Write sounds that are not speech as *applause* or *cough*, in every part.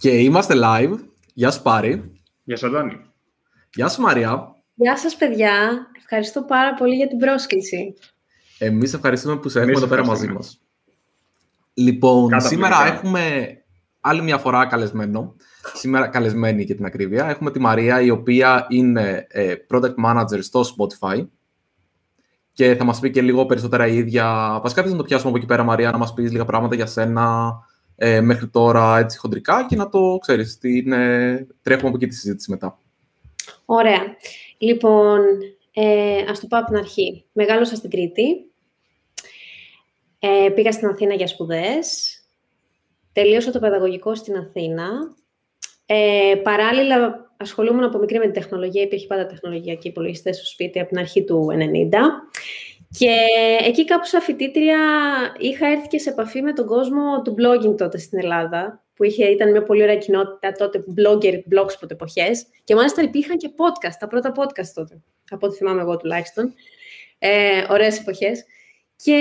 Και είμαστε live. Γεια σου Πάρη. Γεια σου Αντώνη. Γεια σου Μαρία. Γεια σας παιδιά. Ευχαριστώ πάρα πολύ για την πρόσκληση. Εμείς ευχαριστούμε που σε έχουμε εδώ πέρα μαζί μας. Λοιπόν, σήμερα έχουμε άλλη μια φορά καλεσμένο. Σήμερα καλεσμένη για την ακρίβεια. Έχουμε τη Μαρία, η οποία είναι ε, Product Manager στο Spotify. Και θα μας πει και λίγο περισσότερα η ίδια. Βασικά δεν το πιάσουμε από εκεί πέρα, Μαρία, να μας πεις λίγα πράγματα για σένα, ε, μέχρι τώρα έτσι χοντρικά και να το ξέρεις, τι τρέχουμε από εκεί τη συζήτηση μετά. Ωραία. Λοιπόν, ε, ας το πάω από την αρχή. Μεγάλωσα στην Κρήτη. Ε, πήγα στην Αθήνα για σπουδές. Τελείωσα το παιδαγωγικό στην Αθήνα. Ε, παράλληλα, ασχολούμουν από μικρή με την τεχνολογία. Υπήρχε πάντα τεχνολογία και υπολογιστές στο σπίτι από την αρχή του 90. Και εκεί κάπου σαν φοιτήτρια είχα έρθει και σε επαφή με τον κόσμο του blogging τότε στην Ελλάδα, που είχε, ήταν μια πολύ ωραία κοινότητα τότε, blogger, blogspot εποχές. Και μάλιστα υπήρχαν και podcast, τα πρώτα podcast τότε, από ό,τι θυμάμαι εγώ τουλάχιστον. Ε, ωραίες εποχές. Και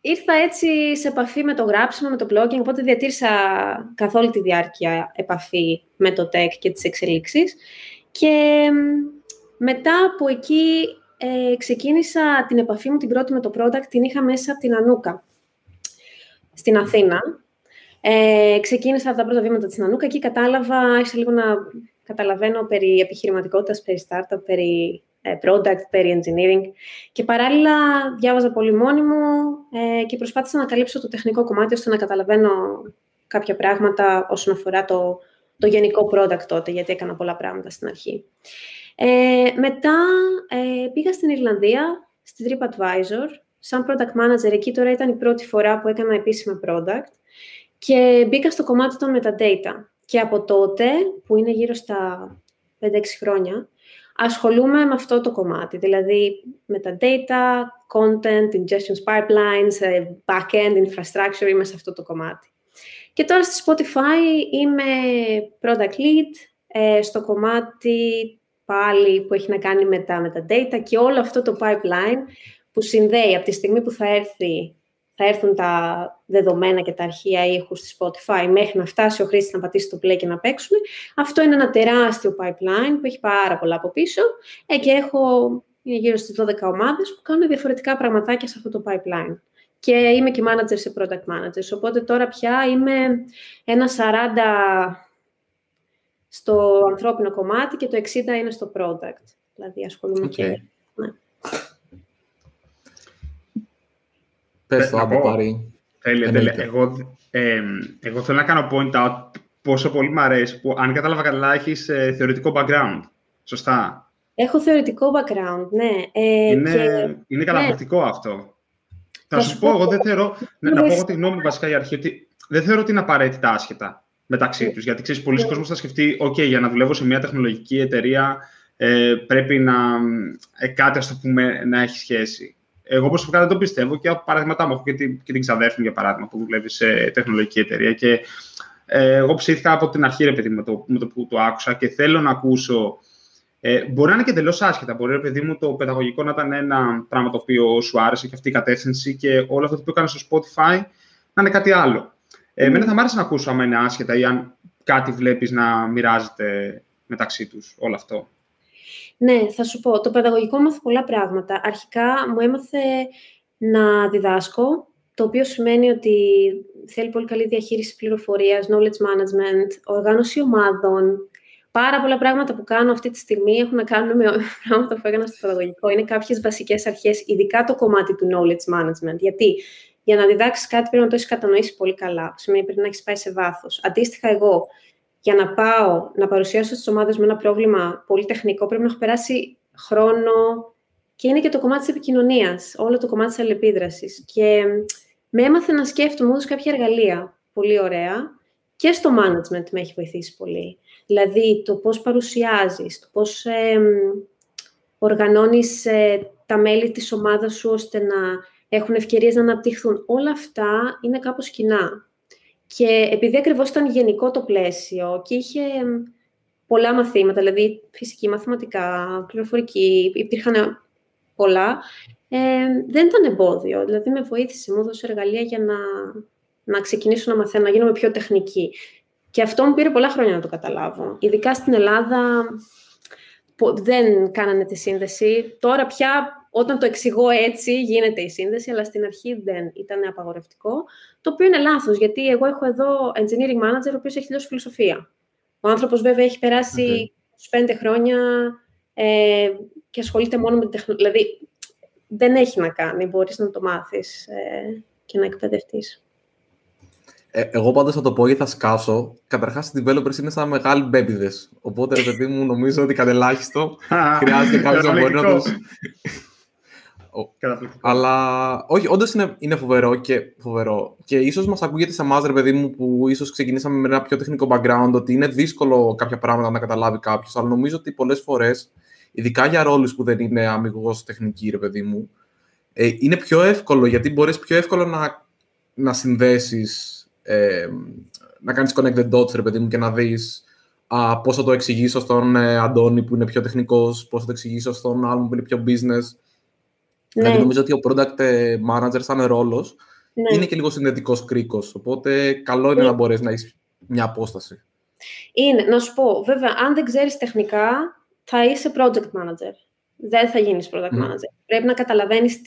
ήρθα έτσι σε επαφή με το γράψιμο, με το blogging, οπότε διατήρησα καθ' όλη τη διάρκεια επαφή με το tech και τις εξελίξεις. Και μετά από εκεί ε, ξεκίνησα την επαφή μου την πρώτη με το product, την είχα μέσα από την Ανούκα, στην Αθήνα. Ε, ξεκίνησα από τα πρώτα βήματα της Ανούκα, εκεί κατάλαβα, άρχισα λίγο να καταλαβαίνω περί επιχειρηματικότητας, περί startup, περί ε, product, περί engineering και παράλληλα διάβαζα πολύ μόνη μου ε, και προσπάθησα να καλύψω το τεχνικό κομμάτι ώστε να καταλαβαίνω κάποια πράγματα όσον αφορά το, το γενικό product τότε, γιατί έκανα πολλά πράγματα στην αρχή. Ε, μετά ε, πήγα στην Ιρλανδία, στη TripAdvisor, σαν product manager. Εκεί τώρα ήταν η πρώτη φορά που έκανα επίσημα product και μπήκα στο κομμάτι των metadata. Και από τότε, που είναι γύρω στα 5-6 χρόνια, ασχολούμαι με αυτό το κομμάτι, δηλαδή metadata, content, ingestion pipelines, ε, back-end infrastructure, είμαι σε αυτό το κομμάτι. Και τώρα στη Spotify είμαι product lead ε, στο κομμάτι πάλι που έχει να κάνει με τα, με data και όλο αυτό το pipeline που συνδέει από τη στιγμή που θα, έρθει, θα έρθουν τα δεδομένα και τα αρχεία ήχους στη Spotify μέχρι να φτάσει ο χρήστης να πατήσει το play και να παίξουν. Αυτό είναι ένα τεράστιο pipeline που έχει πάρα πολλά από πίσω ε, και έχω είναι γύρω στις 12 ομάδες που κάνουν διαφορετικά πραγματάκια σε αυτό το pipeline. Και είμαι και manager σε product managers, οπότε τώρα πια είμαι ένα 40 στο ανθρώπινο κομμάτι και το 60 είναι στο product. Δηλαδή ασχολούμαι okay. και... Ναι. Πες το, από πάρει. Τέλεια, τέλεια. Εγώ, ε, εγώ θέλω να κάνω point out πόσο πολύ μου αρέσει που, αν κατάλαβα καλά, έχεις ε, θεωρητικό background. Σωστά. Έχω θεωρητικό background, ναι. Ε, είναι, και... είναι καταπληκτικό ναι. αυτό. Θα, σου πω, εγώ δεν θεωρώ, να, να πω τη γνώμη μου βασικά η αρχή, ότι δεν θεωρώ ότι είναι απαραίτητα άσχετα μεταξύ τους. Γιατί ξέρεις, πολλοί yeah. κόσμοι θα σκεφτεί, OK, για να δουλεύω σε μια τεχνολογική εταιρεία ε, πρέπει να ε, κάτι ας το πούμε, να έχει σχέση. Εγώ προσωπικά δεν το πιστεύω και από παραδείγματά μου έχω και την, και την ξαδέρφη μου, για παράδειγμα, που δουλεύει σε τεχνολογική εταιρεία. Και ε, εγώ ψήθηκα από την αρχή, ρε παιδί, με το, με το που το άκουσα και θέλω να ακούσω. Ε, μπορεί να είναι και εντελώς άσχετα. Μπορεί, ρε παιδί μου, το παιδαγωγικό να ήταν ένα πράγμα το οποίο σου άρεσε και αυτή η κατεύθυνση και όλο αυτό που έκανε στο Spotify να είναι κάτι άλλο. Ε, εμένα θα μ' άρεσε να ακούσω αν είναι άσχετα ή αν κάτι βλέπεις να μοιράζεται μεταξύ τους όλο αυτό. Ναι, θα σου πω. Το παιδαγωγικό μάθω πολλά πράγματα. Αρχικά μου έμαθε να διδάσκω, το οποίο σημαίνει ότι θέλει πολύ καλή διαχείριση πληροφορίας, knowledge management, οργάνωση ομάδων. Πάρα πολλά πράγματα που κάνω αυτή τη στιγμή έχουν να κάνουν με *laughs* πράγματα που έκανα στο παιδαγωγικό. Είναι κάποιες βασικές αρχές, ειδικά το κομμάτι του knowledge management. Γιατί για να διδάξεις κάτι πρέπει να το έχεις κατανοήσει πολύ καλά. Σημαίνει πρέπει να έχεις πάει σε βάθος. Αντίστοιχα, εγώ για να πάω να παρουσιάσω στις ομάδες μου ένα πρόβλημα πολύ τεχνικό, πρέπει να έχω περάσει χρόνο και είναι και το κομμάτι της επικοινωνίας, όλο το κομμάτι της αλληλεπίδρασης. Και με έμαθε να σκέφτομαι, μου κάποια εργαλεία πολύ ωραία και στο management με έχει βοηθήσει πολύ. Δηλαδή, το πώς παρουσιάζεις, το πώς ε, οργανώνεις τα μέλη της ομάδας σου ώστε να έχουν ευκαιρίες να αναπτυχθούν. Όλα αυτά είναι κάπως κοινά. Και επειδή ακριβώς ήταν γενικό το πλαίσιο και είχε πολλά μαθήματα, δηλαδή φυσική, μαθηματικά, πληροφορική, υπήρχαν πολλά, ε, δεν ήταν εμπόδιο. Δηλαδή με βοήθησε, μου έδωσε εργαλεία για να, να ξεκινήσω να μαθαίνω, να γίνομαι πιο τεχνική. Και αυτό μου πήρε πολλά χρόνια να το καταλάβω. Ειδικά στην Ελλάδα δεν κάνανε τη σύνδεση. Τώρα πια όταν το εξηγώ έτσι γίνεται η σύνδεση, αλλά στην αρχή δεν ήταν απαγορευτικό. Το οποίο είναι λάθος, γιατί εγώ έχω εδώ engineering manager, ο οποίος έχει δώσει φιλοσοφία. Ο άνθρωπος βέβαια έχει περάσει okay. 5 χρόνια ε, και ασχολείται μόνο με την τεχνολογία. Δηλαδή, δεν έχει να κάνει, μπορείς να το μάθεις ε, και να εκπαιδευτείς. Ε, εγώ πάντως θα το πω ή θα σκάσω. Καταρχάς, οι developers είναι σαν μεγάλοι μπέμπιδες. Οπότε, ρε παιδί μου, νομίζω ότι κατελάχιστο χρειάζεται κάποιος να μπορεί να τους... Αλλά όχι, όντως είναι, είναι φοβερό και, φοβερό. και ίσως μας ακούγεται σε εμά, ρε παιδί μου, που ίσως ξεκινήσαμε με ένα πιο τεχνικό background, ότι είναι δύσκολο κάποια πράγματα να καταλάβει κάποιος. Αλλά νομίζω ότι πολλές φορές, ειδικά για ρόλους που δεν είναι αμυγός τεχνική, ρε παιδί μου, ε, είναι πιο εύκολο γιατί μπορείς πιο εύκολο να, να συνδέσεις, ε, να κάνεις connect the dots, ρε παιδί μου, και να δεις πώς θα το εξηγήσω στον ε, Αντώνη που είναι πιο τεχνικός, πώς θα το εξηγήσω στον άλλον που είναι πιο business. Ναι. Δηλαδή νομίζω ότι ο product ε, manager σαν ρόλος ναι. είναι και λίγο συνδετικός κρίκος. Οπότε καλό είναι ναι. να μπορείς να έχεις μια απόσταση. Είναι, να σου πω, βέβαια, αν δεν ξέρεις τεχνικά, θα είσαι project manager. Δεν θα γίνεις product manager. Πρέπει να καταλαβαίνεις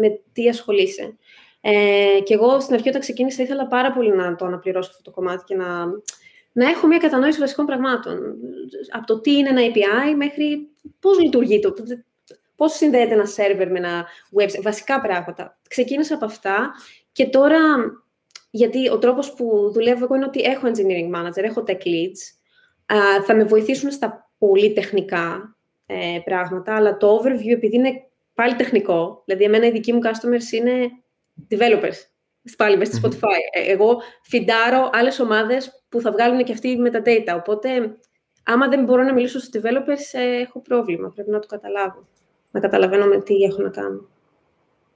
με τι ασχολείσαι. Ε, και εγώ στην αρχή όταν ξεκίνησα ήθελα πάρα πολύ να το αναπληρώσω αυτό το κομμάτι και να, να έχω μια κατανόηση βασικών πραγμάτων. Από το τι είναι ένα API μέχρι πώς λειτουργεί το, πώς συνδέεται ένα server με ένα website, βασικά πράγματα. Ξεκίνησα από αυτά και τώρα, γιατί ο τρόπος που δουλεύω εγώ είναι ότι έχω engineering manager, έχω tech leads, θα με βοηθήσουν στα πολύ τεχνικά ε, πράγματα, αλλά το overview, επειδή είναι πάλι τεχνικό, δηλαδή εμένα οι δικοί μου customers είναι developers, πάλι μέσα στη Spotify. Ε, εγώ φιντάρω άλλες ομάδες που θα βγάλουν και αυτοί με τα data, οπότε άμα δεν μπορώ να μιλήσω στους developers, ε, έχω πρόβλημα, πρέπει να το καταλάβω να καταλαβαίνω με τι έχω να κάνω.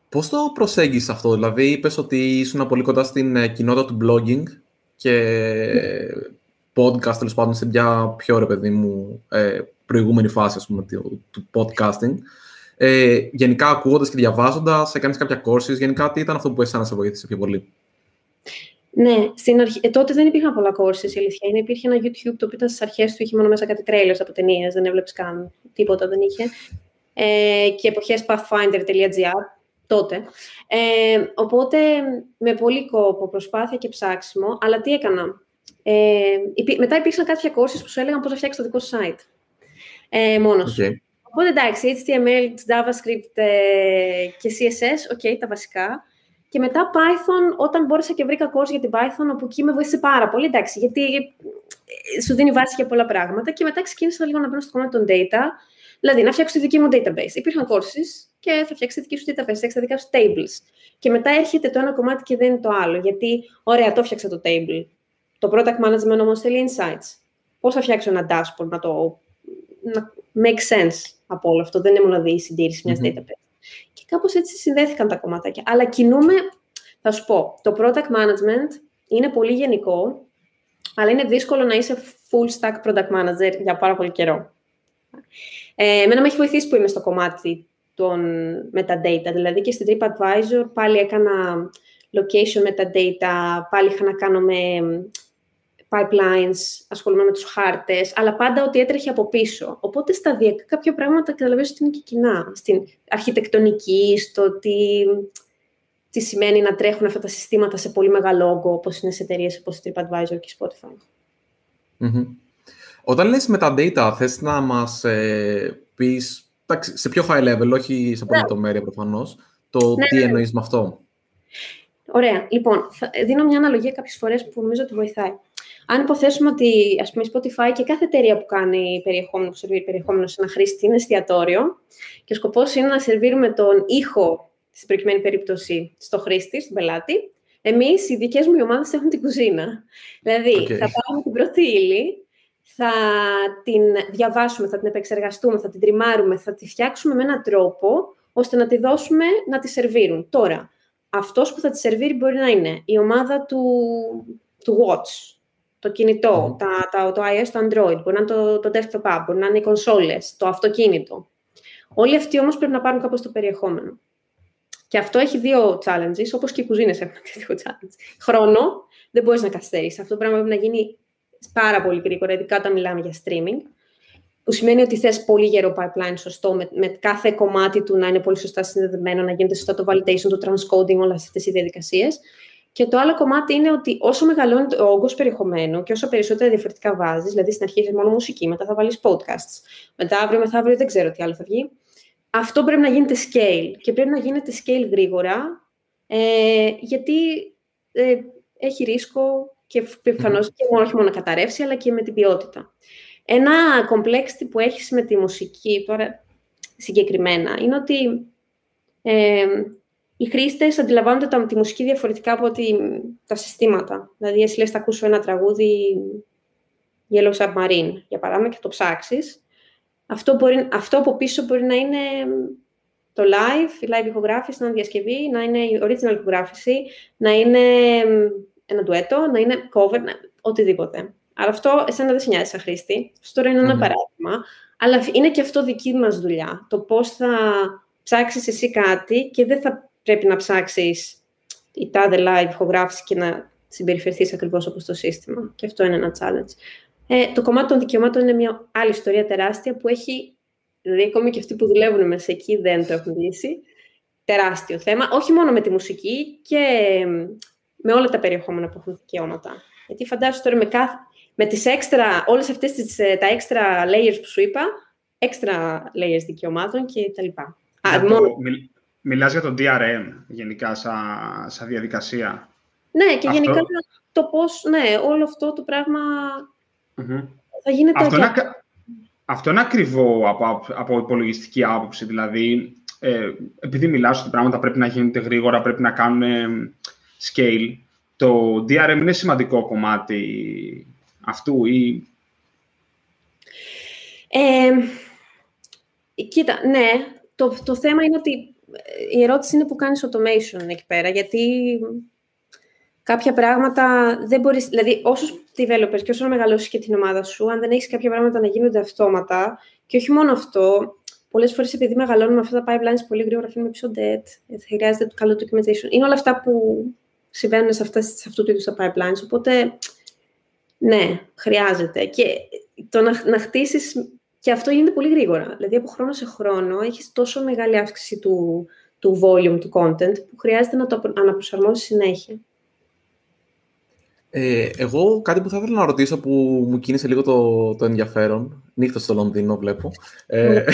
Πώς το προσέγγισες αυτό, δηλαδή είπες ότι ήσουν πολύ κοντά στην ε, κοινότητα του blogging και podcast, τέλος πάντων, σε μια πιο ρε παιδί μου ε, προηγούμενη φάση ας πούμε, του, podcasting. Ε, γενικά, ακούγοντας και διαβάζοντας, έκανες κάποια courses. Γενικά, τι ήταν αυτό που εσένα σε βοήθησε πιο πολύ; Ναι, στην αρχή, ε, τότε δεν υπήρχαν πολλά courses, η αλήθεια είναι. Υπήρχε ένα YouTube το οποίο ήταν στις αρχές του, είχε μόνο μέσα κάτι trailers από ταινίες, δεν έβλεπες καν τίποτα, δεν είχε ε, και εποχές pathfinder.gr τότε. Ε, οπότε, με πολύ κόπο, προσπάθεια και ψάξιμο, αλλά τι έκανα. Ε, μετά υπήρξαν κάποια courses που σου έλεγαν πώς να φτιάξεις το δικό σου site. Ε, μόνος okay. Οπότε, εντάξει, HTML, JavaScript ε, και CSS, ok, τα βασικά. Και μετά Python, όταν μπόρεσα και βρήκα course για την Python, όπου εκεί με βοήθησε πάρα πολύ, εντάξει, γιατί ε, σου δίνει βάση για πολλά πράγματα. Και μετά ξεκίνησα λίγο να μπαίνω στο κομμάτι των data Δηλαδή, να φτιάξω τη δική μου database. Υπήρχαν courses και θα φτιάξει τη δική σου database, θα τα δικά σου tables. Και μετά έρχεται το ένα κομμάτι και δεν είναι το άλλο. Γιατί, ωραία, το φτιάξα το table. Το product management όμως θέλει insights. Πώς θα φτιάξω ένα dashboard να το να make sense από όλο αυτό; Δεν είναι μόνο η συντήρηση μιας mm-hmm. database. Και κάπως έτσι συνδέθηκαν τα κομμάτια. Αλλά κινούμε, θα σου πω, το product management είναι πολύ γενικό, αλλά είναι δύσκολο να είσαι full stack product manager για πάρα πολύ καιρό. Ε, εμένα με έχει βοηθήσει που είμαι στο κομμάτι των metadata. Δηλαδή και στην TripAdvisor πάλι έκανα location metadata, πάλι είχα να κάνω με pipelines, ασχολούμαι με τους χάρτες, αλλά πάντα ότι έτρεχε από πίσω. Οπότε σταδιακά κάποια πράγματα καταλαβαίνω ότι είναι και κοινά. Στην αρχιτεκτονική, στο τι, τι σημαίνει να τρέχουν αυτά τα συστήματα σε πολύ μεγάλο όγκο, όπως είναι σε εταιρείες όπως η TripAdvisor και η Spotify. Mm-hmm. Όταν λες με τα data, θες να μας ε, πεις σε πιο high level, όχι σε πολύ λεπτομέρεια προφανώς, το ναι, τι ναι. εννοείς με αυτό. Ωραία. Λοιπόν, θα δίνω μια αναλογία κάποιες φορές που νομίζω ότι βοηθάει. Αν υποθέσουμε ότι, ας πούμε, η Spotify και κάθε εταιρεία που κάνει περιεχόμενο, που σερβίρει περιεχόμενο σε ένα χρήστη είναι εστιατόριο και ο σκοπός είναι να σερβίρουμε τον ήχο, στην προκειμένη περίπτωση, στο χρήστη, στον πελάτη, εμείς, οι δικές μου ομάδες έχουν την κουζίνα. Δηλαδή, okay. θα πάρουμε την πρώτη ύλη, θα την διαβάσουμε, θα την επεξεργαστούμε, θα την τριμάρουμε, θα τη φτιάξουμε με έναν τρόπο ώστε να τη δώσουμε να τη σερβίρουν. Τώρα, αυτός που θα τη σερβίρει μπορεί να είναι η ομάδα του, του Watch, το κινητό, τα, τα, το iOS, το Android, μπορεί να είναι το, το desktop app, μπορεί να είναι οι κονσόλες, το αυτοκίνητο. Όλοι αυτοί όμως πρέπει να πάρουν κάπως το περιεχόμενο. Και αυτό έχει δύο challenges, όπως και οι κουζίνες έχουν *laughs* αντίστοιχο challenge. Χρόνο, δεν μπορείς να καθυστερήσει. Αυτό το πράγμα πρέπει να γίνει πάρα πολύ γρήγορα, ειδικά όταν μιλάμε για streaming. Που σημαίνει ότι θες πολύ γερό pipeline σωστό, με, με, κάθε κομμάτι του να είναι πολύ σωστά συνδεδεμένο, να γίνεται σωστά το validation, το transcoding, όλες αυτές οι διαδικασίες. Και το άλλο κομμάτι είναι ότι όσο μεγαλώνει ο όγκος περιεχομένου και όσο περισσότερα διαφορετικά βάζεις, δηλαδή στην αρχή έχεις μόνο μουσική, μετά θα βάλεις podcasts, μετά αύριο μεθαύριο δεν ξέρω τι άλλο θα βγει. Αυτό πρέπει να γίνεται scale και πρέπει να γίνεται scale γρήγορα, ε, γιατί ε, έχει ρίσκο και πιθανώς και όχι μόνο να καταρρεύσει, αλλά και με την ποιότητα. Ένα complexity που έχεις με τη μουσική τώρα συγκεκριμένα είναι ότι ε, οι χρήστες αντιλαμβάνονται τα, τη μουσική διαφορετικά από τη, τα συστήματα. Δηλαδή, εσύ λες, θα ακούσω ένα τραγούδι Yellow Submarine, για παράδειγμα, και το ψάξεις. Αυτό, αυτό από πίσω μπορεί να είναι το live, η live ηχογράφηση, να είναι διασκευή, να είναι η original ηχογράφηση, να είναι ένα ντουέτο, να είναι cover, οτιδήποτε. Αλλά αυτό εσένα δεν σε νοιάζει σαν χρήστη. Αυτό τώρα είναι ένα παράδειγμα. Αλλά είναι και αυτό δική μας δουλειά. Το πώς θα ψάξεις εσύ κάτι και δεν θα πρέπει να ψάξεις η τάδε live ηχογράφηση και να συμπεριφερθείς ακριβώς όπως το σύστημα. Και αυτό είναι ένα challenge. Ε, το κομμάτι των δικαιωμάτων είναι μια άλλη ιστορία τεράστια που έχει, δηλαδή ακόμη και αυτοί που δουλεύουν μέσα εκεί δεν το έχουν λύσει. Τεράστιο θέμα, όχι μόνο με τη μουσική και με όλα τα περιεχόμενα που έχουν δικαιώματα. Γιατί φαντάζομαι τώρα με, κάθε, με τις έξτρα, όλες αυτές τις, ε, τα έξτρα layers που σου είπα, έξτρα layers δικαιωμάτων και τα λοιπά. Α, μόνο... μιλάς για το DRM γενικά σαν, σαν διαδικασία. Ναι, και γενικά το πώς, ναι, όλο αυτό το πραγμα θα γίνεται... Αυτό, είναι, αυτό είναι ακριβό από, από υπολογιστική άποψη, δηλαδή ε, επειδή μιλάς ότι πράγματα πρέπει να γίνεται γρήγορα, πρέπει να κάνουν scale, το DRM είναι σημαντικό κομμάτι αυτού ή... Ε, κοίτα, ναι. Το, το θέμα είναι ότι ε, η ερώτηση είναι που κάνεις automation εκεί πέρα, γιατί κάποια πράγματα δεν μπορείς... Δηλαδή, όσους developers και όσο να μεγαλώσεις και την ομάδα σου, αν δεν έχεις κάποια πράγματα να γίνονται αυτόματα, και όχι μόνο αυτό, πολλές φορές επειδή μεγαλώνουμε αυτά τα pipelines πολύ γρήγορα, αφήνουμε πίσω debt, χρειάζεται το καλό documentation. Είναι όλα αυτά που συμβαίνουν σε, αυτές, σε αυτού του είδους τα pipelines. Οπότε, ναι, χρειάζεται. Και το να, να χτίσεις, και αυτό γίνεται πολύ γρήγορα. Δηλαδή, από χρόνο σε χρόνο έχεις τόσο μεγάλη αύξηση του, του volume του content που χρειάζεται να το αναπροσαρμόσεις συνέχεια. Ε, εγώ κάτι που θα ήθελα να ρωτήσω που μου κίνησε λίγο το, το ενδιαφέρον, νύχτα στο Λονδίνο βλέπω, ε, ναι.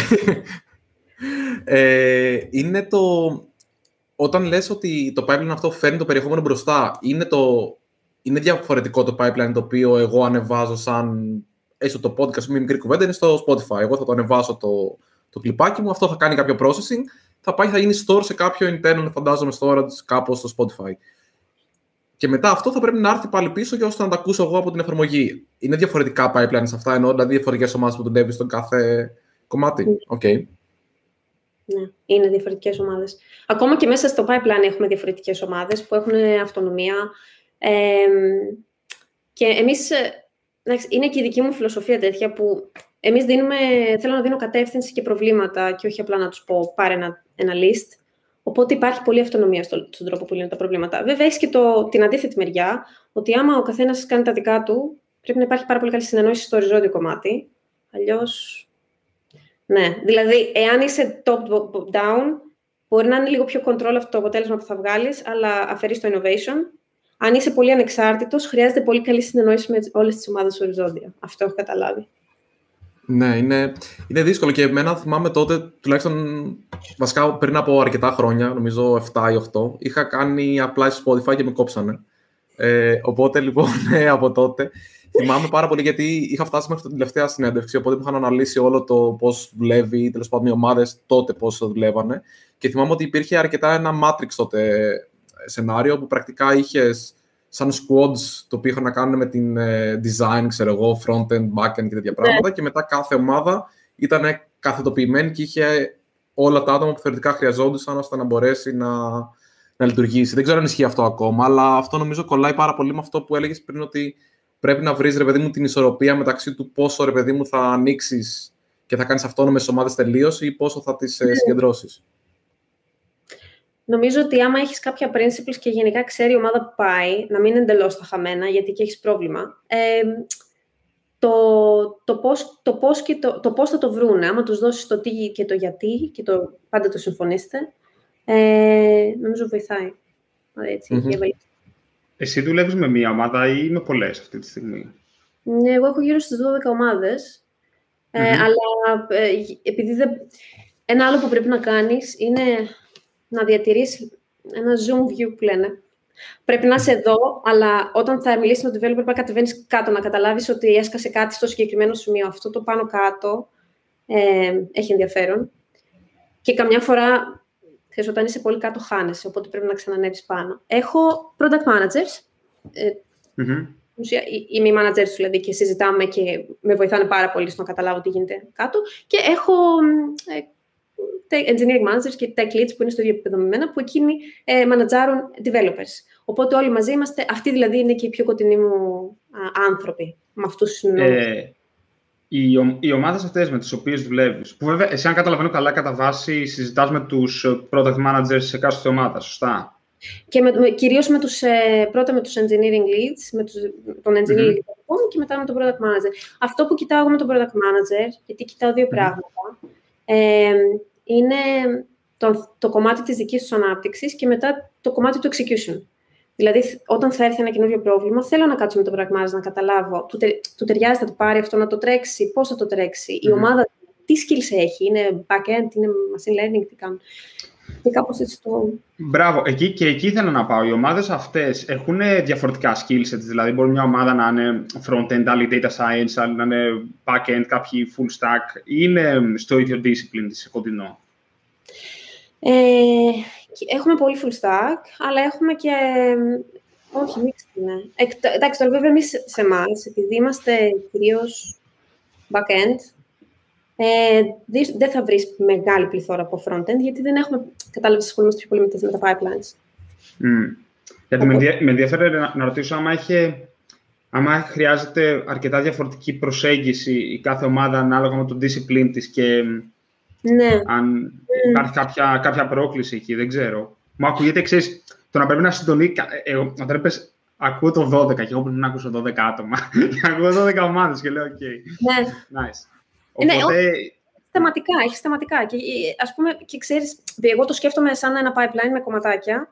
*laughs* ε, είναι το όταν λες ότι το pipeline αυτό φέρνει το περιεχόμενο μπροστά, είναι, το, είναι διαφορετικό το pipeline το οποίο εγώ ανεβάζω σαν έστω το podcast μου, μικρή κουβέντα είναι στο Spotify. Εγώ θα το ανεβάσω το, το κλιπάκι μου, αυτό θα κάνει κάποιο processing, θα πάει, θα γίνει store σε κάποιο internal, φαντάζομαι, storage κάπως στο Spotify. Και μετά αυτό θα πρέπει να έρθει πάλι πίσω για ώστε να τα ακούσω εγώ από την εφαρμογή. Είναι διαφορετικά pipelines αυτά, ενώ δηλαδή διαφορετικές ομάδες που δουλεύει στον κάθε κομμάτι. Ναι. Okay. Ναι, είναι διαφορετικές ομάδες. Ακόμα και μέσα στο pipeline έχουμε διαφορετικές ομάδες που έχουν αυτονομία. Ε, και εμείς. Είναι και η δική μου φιλοσοφία τέτοια που εμείς δίνουμε. Θέλω να δίνω κατεύθυνση και προβλήματα και όχι απλά να τους πω πάρε ένα, ένα list. Οπότε υπάρχει πολλή αυτονομία στον, στον τρόπο που λύνουν τα προβλήματα. Βέβαια, έχεις και το, την αντίθετη μεριά, ότι άμα ο καθένας κάνει τα δικά του, πρέπει να υπάρχει πάρα πολύ καλή συνεννόηση στο οριζόντιο κομμάτι. Αλλιώς ναι, δηλαδή, εάν είσαι top-down, μπορεί να είναι λίγο πιο control αυτό το αποτέλεσμα που θα βγάλεις, αλλά αφαιρείς το innovation. Αν είσαι πολύ ανεξάρτητος, χρειάζεται πολύ καλή συνεννόηση με όλες τις ομάδες οριζόντια. Αυτό έχω καταλάβει. Ναι, είναι, είναι δύσκολο και εμένα θυμάμαι τότε, τουλάχιστον βασικά πριν από αρκετά χρόνια, νομίζω 7 ή 8, είχα κάνει απλά στο Spotify και με κόψανε. Ε, οπότε λοιπόν *laughs* από τότε θυμάμαι πάρα πολύ γιατί είχα φτάσει μέχρι την τελευταία συνέντευξη, οπότε μου είχαν αναλύσει όλο το πώς δουλεύει, τέλος πάντων οι ομάδες τότε πώς δουλεύανε. Και θυμάμαι ότι υπήρχε αρκετά ένα Matrix τότε σενάριο που πρακτικά είχες σαν squads το οποίο είχαν να κάνουν με την ε, design, ξέρω εγώ, front-end, back-end και τέτοια ναι. πράγματα. Και μετά κάθε ομάδα ήταν καθετοποιημένη και είχε όλα τα άτομα που θεωρητικά χρειαζόντουσαν ώστε να μπορέσει να, να λειτουργήσει. Δεν ξέρω αν ισχύει αυτό ακόμα, αλλά αυτό νομίζω κολλάει πάρα πολύ με αυτό που έλεγες πριν ότι πρέπει να βρεις, ρε παιδί μου, την ισορροπία μεταξύ του πόσο, ρε παιδί μου, θα ανοίξεις και θα κάνεις αυτόνομες ομάδες τελείως ή πόσο θα τις ε, ναι. συγκεντρώσεις. νομίζω ότι άμα έχεις κάποια principles και γενικά ξέρει η ομάδα που πάει, να μην είναι εντελώς στα χαμένα, γιατί εκεί έχεις πρόβλημα, ε, το, το, πώς, το, πώς και το, το πώς θα το βρούνε, άμα τους δώσεις το τι και το γιατί και το πάντα το συμφωνήσετε, ε, νομίζω βοηθάει. Έτσι, mm-hmm. Εσύ δουλεύεις με μία ομάδα ή με πολλές αυτή τη στιγμή; Ναι, εγώ έχω γύρω στις 12 ομάδες, mm-hmm. ε, αλλά ε, επειδή δεν... Ένα άλλο που πρέπει να κάνεις είναι να διατηρείς ένα zoom view που λένε. Πρέπει να είσαι εδώ, αλλά όταν θα μιλήσεις με τον developer, πρέπει να κατεβαίνεις κάτω, να καταλάβεις ότι έσκασε κάτι στο συγκεκριμένο σημείο. Αυτό το πάνω κάτω ε, έχει ενδιαφέρον. Και καμιά φορά, ξέρεις, όταν είσαι πολύ κάτω, χάνεσαι, οπότε πρέπει να ξανανεύει πάνω. Έχω product managers. Ε, mm-hmm. Οι μη managers του δηλαδή και συζητάμε και με βοηθάνε πάρα πολύ στο να καταλάβω τι γίνεται κάτω. Και έχω ε, engineering managers και tech leads που είναι στο ίδιο επίπεδο με μένα, που εκείνοι ε, μανατζάρουν developers. Οπότε όλοι μαζί είμαστε, αυτοί δηλαδή είναι και οι πιο κοντινοί μου άνθρωποι. Με αυτούς ε, οι, οι ομάδες αυτές με τις οποίες δουλεύεις, που βέβαια εσύ αν καταλαβαίνω καλά κατά βάση συζητάς με τους product managers σε κάθε ομάδα, σωστά; Και με, με, κυρίως με τους, ε, πρώτα με τους engineering leads, με τους, τον engineering mm-hmm. και μετά με τον product manager. Αυτό που κοιτάω εγώ με τον product manager, γιατί κοιτάω δύο mm-hmm. πράγματα, ε, είναι το, το κομμάτι της δικής τους ανάπτυξης και μετά το κομμάτι του execution. Δηλαδή, όταν θα έρθει ένα καινούριο πρόβλημα, θέλω να κάτσω με τον πραγμάζ να καταλάβω. Του, του ταιριάζει, θα το πάρει αυτό να το τρέξει, πώς θα το τρέξει, η ομάδα τι skills έχει, είναι back-end, είναι machine learning, τι κάνουν. Και κάπως έτσι το. Μπράβο, εκεί και εκεί ήθελα να πάω. Οι ομάδες αυτές έχουν διαφορετικά skills. Δηλαδή, μπορεί μια ομάδα να είναι front-end, άλλη data science, άλλη να είναι back-end, κάποιοι full stack, ή είναι στο ίδιο discipline της κοντινό. Ε, έχουμε πολύ full stack, αλλά έχουμε και... Όχι, mixed είναι. εντάξει, τώρα βέβαια εμείς σε εμά, επειδή είμαστε κυρίως back-end, ε, δεν θα βρεις μεγάλη πληθώρα από front-end, γιατί δεν έχουμε, κατάλαβες, ασχολούμαστε πιο πολύ με τα pipelines. Mm. Γιατί με, με ενδιαφέρει να, να ρωτήσω άμα, έχει, άμα χρειάζεται αρκετά διαφορετική προσέγγιση η κάθε ομάδα ανάλογα με το discipline της και ναι. Αν mm. υπάρχει κάποια, κάποια πρόκληση εκεί, δεν ξέρω. Μου ακούγεται, ξέρεις, το να πρέπει να συντονίσει. Ε, εγώ, όταν είπες, ακούω το 12 και εγώ πρέπει να ακούσω 12 άτομα. *laughs* και ακούω 12 ομάδες και λέω, οκ. Ναι. Nice. Ναι, Οπότε... Ναι, θεματικά, έχεις θεματικά. Και, ε, ας πούμε, και ξέρεις, εγώ το σκέφτομαι σαν ένα pipeline με κομματάκια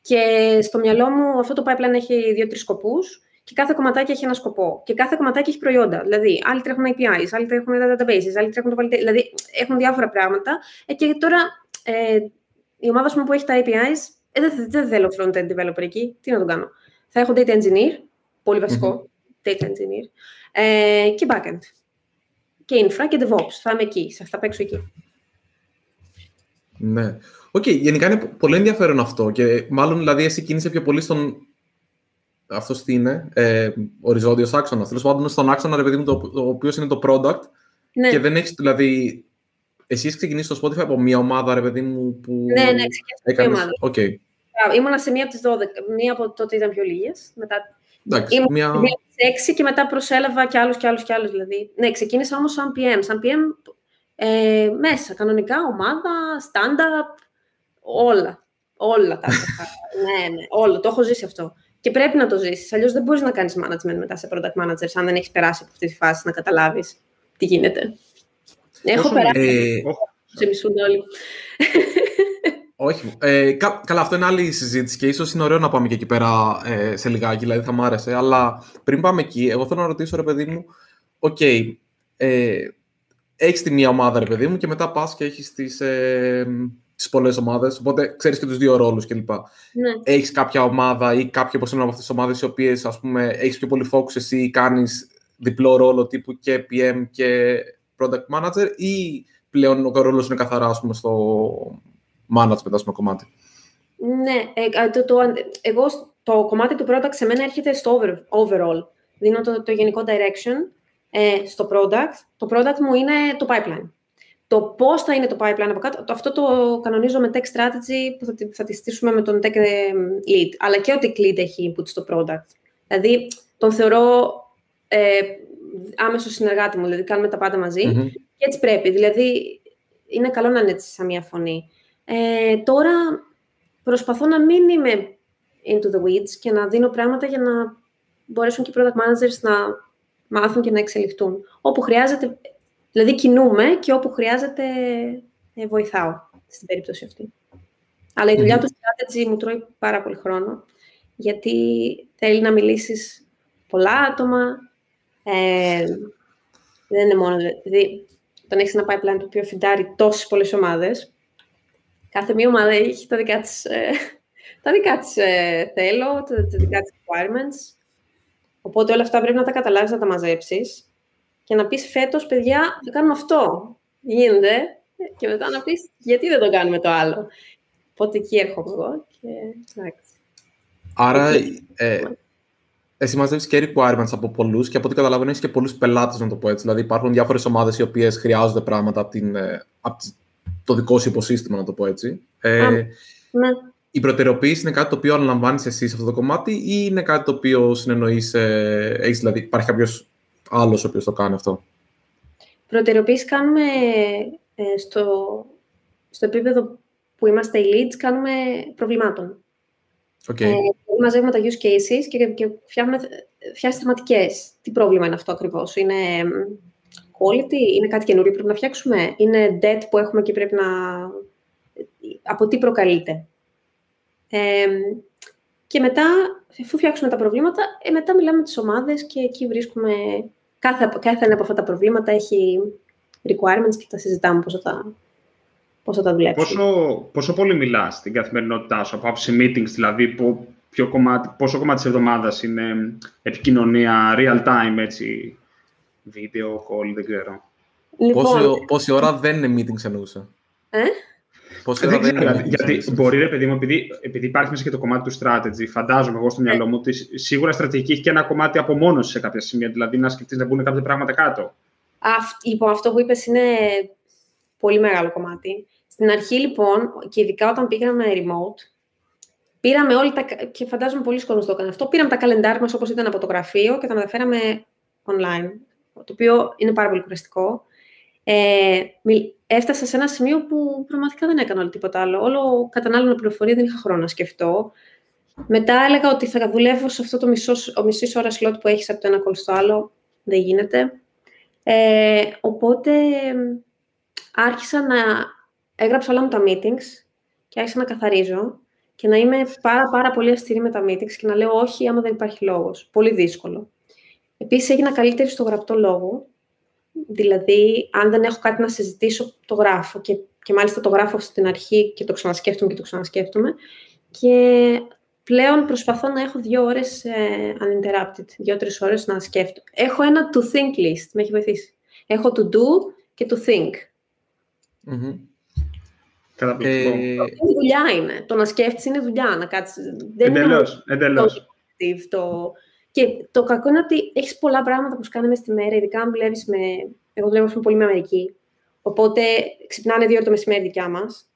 και στο μυαλό μου αυτό το pipeline έχει δύο-τρεις σκοπούς και κάθε κομματάκι έχει ένα σκοπό. Και κάθε κομματάκι έχει προϊόντα. Δηλαδή, άλλοι τρέχουν APIs, άλλοι τρέχουν databases, άλλοι τρέχουν το validation. Δηλαδή, έχουν διάφορα πράγματα. Ε, και τώρα, ε, η ομάδα μου που έχει τα APIs, ε, δεν, δεν θέλω front-end developer εκεί. Τι να τον κάνω. Θα έχω data engineer, πολύ data engineer, ε, και backend. Και infra και DevOps. Θα είμαι εκεί, θα παίξω εκεί. Ναι. Okay, γενικά είναι πολύ ενδιαφέρον αυτό και μάλλον δηλαδή εσύ κινείσαι πιο πολύ στον αυτός τι είναι, ε, οριζόντιος άξονας. Τέλος πάντων, στον άξονα, ρε παιδί μου, το, το οποίος είναι το product. Ναι. Και δεν έχεις, δηλαδή. Εσύ έχει ξεκινήσει το Spotify από μια ομάδα, ρε παιδί μου, που. Ναι, ναι, ξεκινήσει μια ομάδα. Okay. Ήμουνα σε μία από τις 12. Μία από τότε ήταν πιο λίγες. Μετά. Εντάξει, Ήμουν μια... μία από και μετά προσέλαβα κι άλλους κι άλλους κι άλλους. Δηλαδή. Ναι, ξεκίνησα όμως σαν PM. Σαν PM ε, μέσα, κανονικά, ομάδα, stand-up, όλα. Όλα τα *laughs* ναι, ναι, όλο. Το έχω ζήσει αυτό. Και πρέπει να το ζήσεις. Αλλιώς δεν μπορείς να κάνεις management μετά σε product managers, αν δεν έχεις περάσει από αυτή τη φάση να καταλάβεις τι γίνεται. Έχω περάσει. Ε... Σε μισούν όλοι. Όχι. Ε, κα, καλά, αυτό είναι άλλη συζήτηση και ίσως είναι ωραίο να πάμε και εκεί πέρα ε, σε λιγάκι, δηλαδή θα μ' άρεσε. Αλλά πριν πάμε εκεί, εγώ θέλω να ρωτήσω, ρε παιδί μου, okay, ε, έχεις τη μία ομάδα, ρε παιδί μου, και μετά πας και έχεις τις. Ε, τι πολλές ομάδες. Οπότε ξέρεις και τους δύο ρόλους κλπ. Ναι. Έχεις κάποια ομάδα ή κάποιο από από αυτές τις ομάδες, οι οποίες έχεις πιο πολύ focus εσύ ή κάνεις διπλό ρόλο τύπου και PM και product manager, ή πλέον ο ρόλος είναι καθαρά ας πούμε, στο management ας πούμε, κομμάτι; Ναι, ε, το, το, εγώ το κομμάτι του product σε μένα έρχεται στο overall. Δίνω το, το γενικό direction ε, στο product. Το product μου είναι το pipeline. Το πώς θα είναι το pipeline από κάτω, αυτό το κανονίζω με tech strategy που θα, θα τη στήσουμε με τον tech ε, lead. Αλλά και ο tech lead έχει input στο product. Δηλαδή, τον θεωρώ ε, άμεσο συνεργάτη μου, δηλαδή κάνουμε τα πάντα Και έτσι πρέπει. Δηλαδή, είναι καλό να είναι έτσι σαν μία φωνή. Ε, τώρα, προσπαθώ να μην είμαι into the weeds και να δίνω πράγματα για να μπορέσουν και οι product managers να μάθουν και να εξελιχθούν. Όπου χρειάζεται, δηλαδή κινούμε και όπου χρειάζεται ε, βοηθάω στην περίπτωση αυτή. Αλλά η δουλειά του strategy μου τρώει πάρα πολύ χρόνο, γιατί θέλει να μιλήσεις πολλά άτομα, ε, δεν είναι μόνο, δηλαδή, όταν έχεις ένα pipeline το οποίο φιντάρει τόσες πολλές ομάδες, κάθε μία ομάδα έχει τα δικά της ε, *laughs* τα δικά της ε, θέλω, τα, τα δικά της requirements. Οπότε όλα αυτά πρέπει να τα καταλάβεις, να τα μαζέψεις και να πεις φέτος, παιδιά, θα κάνουμε αυτό. Γίνεται. Και μετά να πεις, γιατί δεν το κάνουμε το άλλο. Οπότε εκεί έρχομαι εγώ. Και... Άρα, ε, εσύ μαζεύεις και requirements από πολλούς και από ό,τι καταλαβαίνω έχεις και πολλούς πελάτες, να το πω έτσι. Δηλαδή υπάρχουν διάφορες ομάδες οι οποίες χρειάζονται πράγματα από, την, ε, από το δικό σου υποσύστημα, να το πω έτσι. Ε, ναι. Η προτεραιοποίηση είναι κάτι το οποίο αναλαμβάνεις εσύ σε αυτό το κομμάτι ή είναι κάτι το οποίο συνεννοείς, ε, δηλαδή υπάρχει κάποιος άλλος ο οποίος το κάνει αυτό. Προτεραιοποίηση κάνουμε ε, στο, στο επίπεδο που είμαστε οι leads, κάνουμε προβλημάτων. Okay. Ε, μαζεύουμε τα use cases και, και φτιάχνουμε, φτιάχνουμε θεματικές. Τι πρόβλημα είναι αυτό ακριβώς; Είναι quality, είναι κάτι καινούριο που πρέπει να φτιάξουμε, είναι debt που έχουμε και πρέπει να... Από τι προκαλείται; Ε, και μετά, αφού φτιάξουμε τα προβλήματα, ε, μετά μιλάμε με τις ομάδες και εκεί βρίσκουμε... Κάθε, κάθε ένα από αυτά τα προβλήματα έχει requirements και τα συζητάμε πώς θα τα, πώς θα τα δουλέψουμε. Πόσο, πόσο πολύ μιλάς στην καθημερινότητά σου, από άψη meetings δηλαδή, που ποιο κομμάτι, πόσο κομμάτι της εβδομάδας είναι επικοινωνία real time, έτσι, βίντεο, call, δεν ξέρω. Λοιπόν, πόση, πόση ώρα δεν είναι meetings εννοούσα; Ε; Πόση ώρα δεν είναι meetings. Γιατί μπορεί, ρε παιδί μου, επειδή, επειδή υπάρχει μέσα και το κομμάτι του strategy, φαντάζομαι εγώ στο μυαλό ε. μου ότι σίγουρα στρατηγική έχει και ένα κομμάτι απομόνωση σε κάποια σημεία, δηλαδή να σκεφτείς να μπουν κάποια πράγματα κάτω. Αυτ, λοιπόν, αυτό που είπες είναι πολύ μεγάλο κομμάτι. Στην αρχή, λοιπόν, και ειδικά όταν πήγαμε remote, πήραμε όλοι τα. και φαντάζομαι πολλοί κόσμοι το έκαναν αυτό. Πήραμε τα καλεντάρια μας όπως ήταν από το γραφείο και τα μεταφέραμε online. Το οποίο είναι πάρα πολύ κουραστικό. Ε, έφτασα σε ένα σημείο που πραγματικά δεν έκανα όλο τίποτα άλλο. Όλο κατανάλωνα πληροφορία, δεν είχα χρόνο να σκεφτώ. Μετά έλεγα ότι θα δουλεύω σε αυτό το μισό, ο μισής ώρα slot που έχεις από το ένα κόλ στο άλλο. Δεν γίνεται. Ε, οπότε άρχισα να έγραψα όλα μου τα meetings και άρχισα να καθαρίζω και να είμαι πάρα, πάρα πολύ αυστηρή με τα meetings και να λέω όχι άμα δεν υπάρχει λόγος. Πολύ δύσκολο. Επίσης, έγινα καλύτερη στο γραπτό λόγο. Δηλαδή, αν δεν έχω κάτι να συζητήσω, το γράφω. Και, και μάλιστα το γράφω στην αρχή και το ξανασκέφτομαι και το ξανασκέφτομαι. Και πλέον προσπαθώ να έχω δύο ώρες ε, uninterrupted, δύο-τρεις ώρες να σκέφτομαι. Έχω ένα to think list, με έχει βοηθήσει. Έχω to do και to think. Mm-hmm. Ε, δουλειά είναι. Το να σκέφτεσαι είναι δουλειά. Να κάτσεις... Εντελώς, εντελώς. Το... Και το κακό είναι ότι έχεις πολλά πράγματα που σου κάνουμε στη μέρα, ειδικά αν δουλεύεις με. Εγώ δουλεύω πολύ με Αμερική. Οπότε ξυπνάνε δύο το μεσημέρι δικιά μας,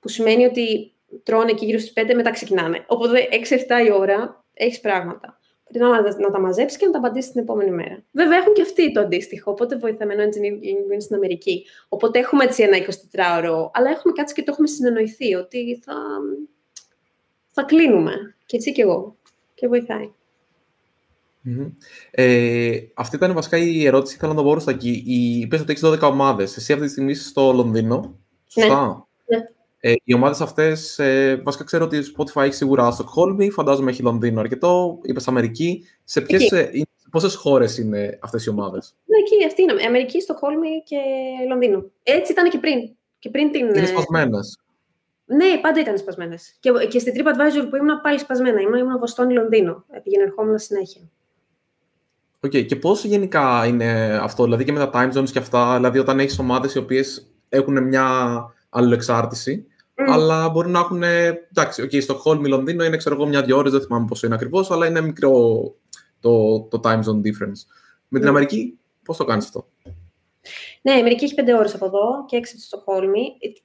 που σημαίνει ότι τρώνε εκεί γύρω στις 5, μετά ξεκινάνε. Οπότε 6-7 η ώρα έχεις πράγματα. Πρέπει να, να τα μαζέψεις και να τα απαντήσεις την επόμενη μέρα. Βέβαια, έχουν και αυτοί το αντίστοιχο. Οπότε βοηθαμένο engineering στην Αμερική. Οπότε έχουμε έτσι ένα 24ωρο, αλλά έχουμε κάτσει και το έχουμε συνεννοηθεί ότι θα, θα κλείνουμε. Και έτσι και εγώ. Και βοηθάει. Mm-hmm. Ε, αυτή ήταν βασικά η ερώτηση. Θέλω να το πω στα εκεί. Είπες ότι έχεις 12 ομάδες. Εσύ αυτή τη στιγμή είσαι στο Λονδίνο. Σωστά; Ναι. ναι. Ε, οι ομάδες αυτές, ε, βασικά ξέρω ότι η Spotify έχει σίγουρα Στοκχόλμη, φαντάζομαι έχει Λονδίνο αρκετό. Είπες Αμερική. Σε ποιες πόσες χώρες είναι αυτές οι ομάδες, Ναι, εκεί αυτή είναι. Αμερική, Στοκχόλμη και Λονδίνο. Έτσι ήταν και πριν. Και πριν την... Είναι σπασμένες. Ναι, πάντα ήταν σπασμένες. Και, και στην TripAdvisor που ήμουν πάλι σπασμένα. Ήμουν, ήμουν Βοστόνη Λονδίνο. Πήγαινε ερχόμουν συνέχεια. Okay. και πώς γενικά είναι αυτό, δηλαδή και με τα time zones και αυτά, δηλαδή όταν έχεις ομάδες οι οποίες έχουν μια αλληλεξάρτηση, mm. αλλά μπορεί να έχουν. Εντάξει, okay, Στοκχόλμη Λονδίνο είναι ξέρω εγώ μια-δυο ώρες, δεν θυμάμαι πόσο είναι ακριβώς, αλλά είναι μικρό το, το time zone difference. Με την mm. Αμερική, πώς το κάνεις αυτό; Ναι, η Αμερική έχει πέντε ώρες από εδώ και έξι στο Χόλμη.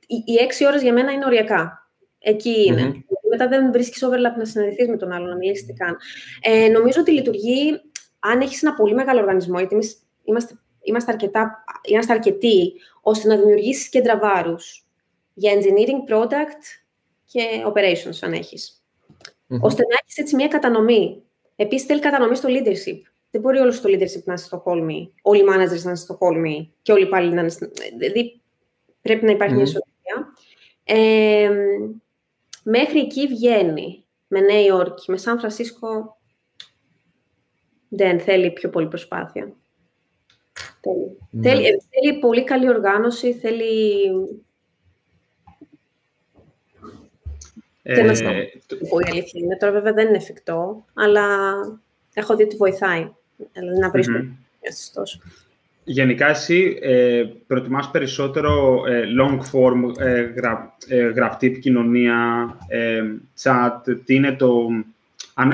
Οι, οι έξι ώρες για μένα είναι οριακά. Εκεί είναι. Mm-hmm. Μετά δεν βρίσκεις overlap να συναντηθείς με τον άλλον, να μιλήσεις καν. Ε, νομίζω ότι λειτουργεί αν έχεις ένα πολύ μεγάλο οργανισμό, γιατί εμείς είμαστε, είμαστε, αρκετά, είμαστε αρκετοί, ώστε να δημιουργήσεις κέντρα βάρους για engineering product και operations, αν έχεις. Ώστε να έχεις έτσι μια κατανομή. Επίσης, θέλει κατανομή στο leadership. Δεν μπορεί όλος το leadership να είναι στο Holme, όλοι οι managers να είναι στο Holme και όλοι οι υπάλληλοι να είναι στο... Δηλαδή, πρέπει να υπάρχει μια ισορροπία. Ε, μέχρι εκεί βγαίνει. Με Νέα Υόρκη, με Σαν Φρανσίσκο δεν θέλει πιο πολύ προσπάθεια. Θέλει. Ναι. Θέλει, ε, θέλει πολύ καλή οργάνωση, θέλει... Ε, να πω η αλήθεια είναι. Τώρα βέβαια δεν είναι εφικτό, αλλά έχω δει ότι βοηθάει. Δηλαδή να βρίσκω mm-hmm. Γενικά εσύ ε, προτιμάς περισσότερο ε, long form ε, γρα, ε, γραπτή επικοινωνία, ε, chat, τι είναι το... Αν,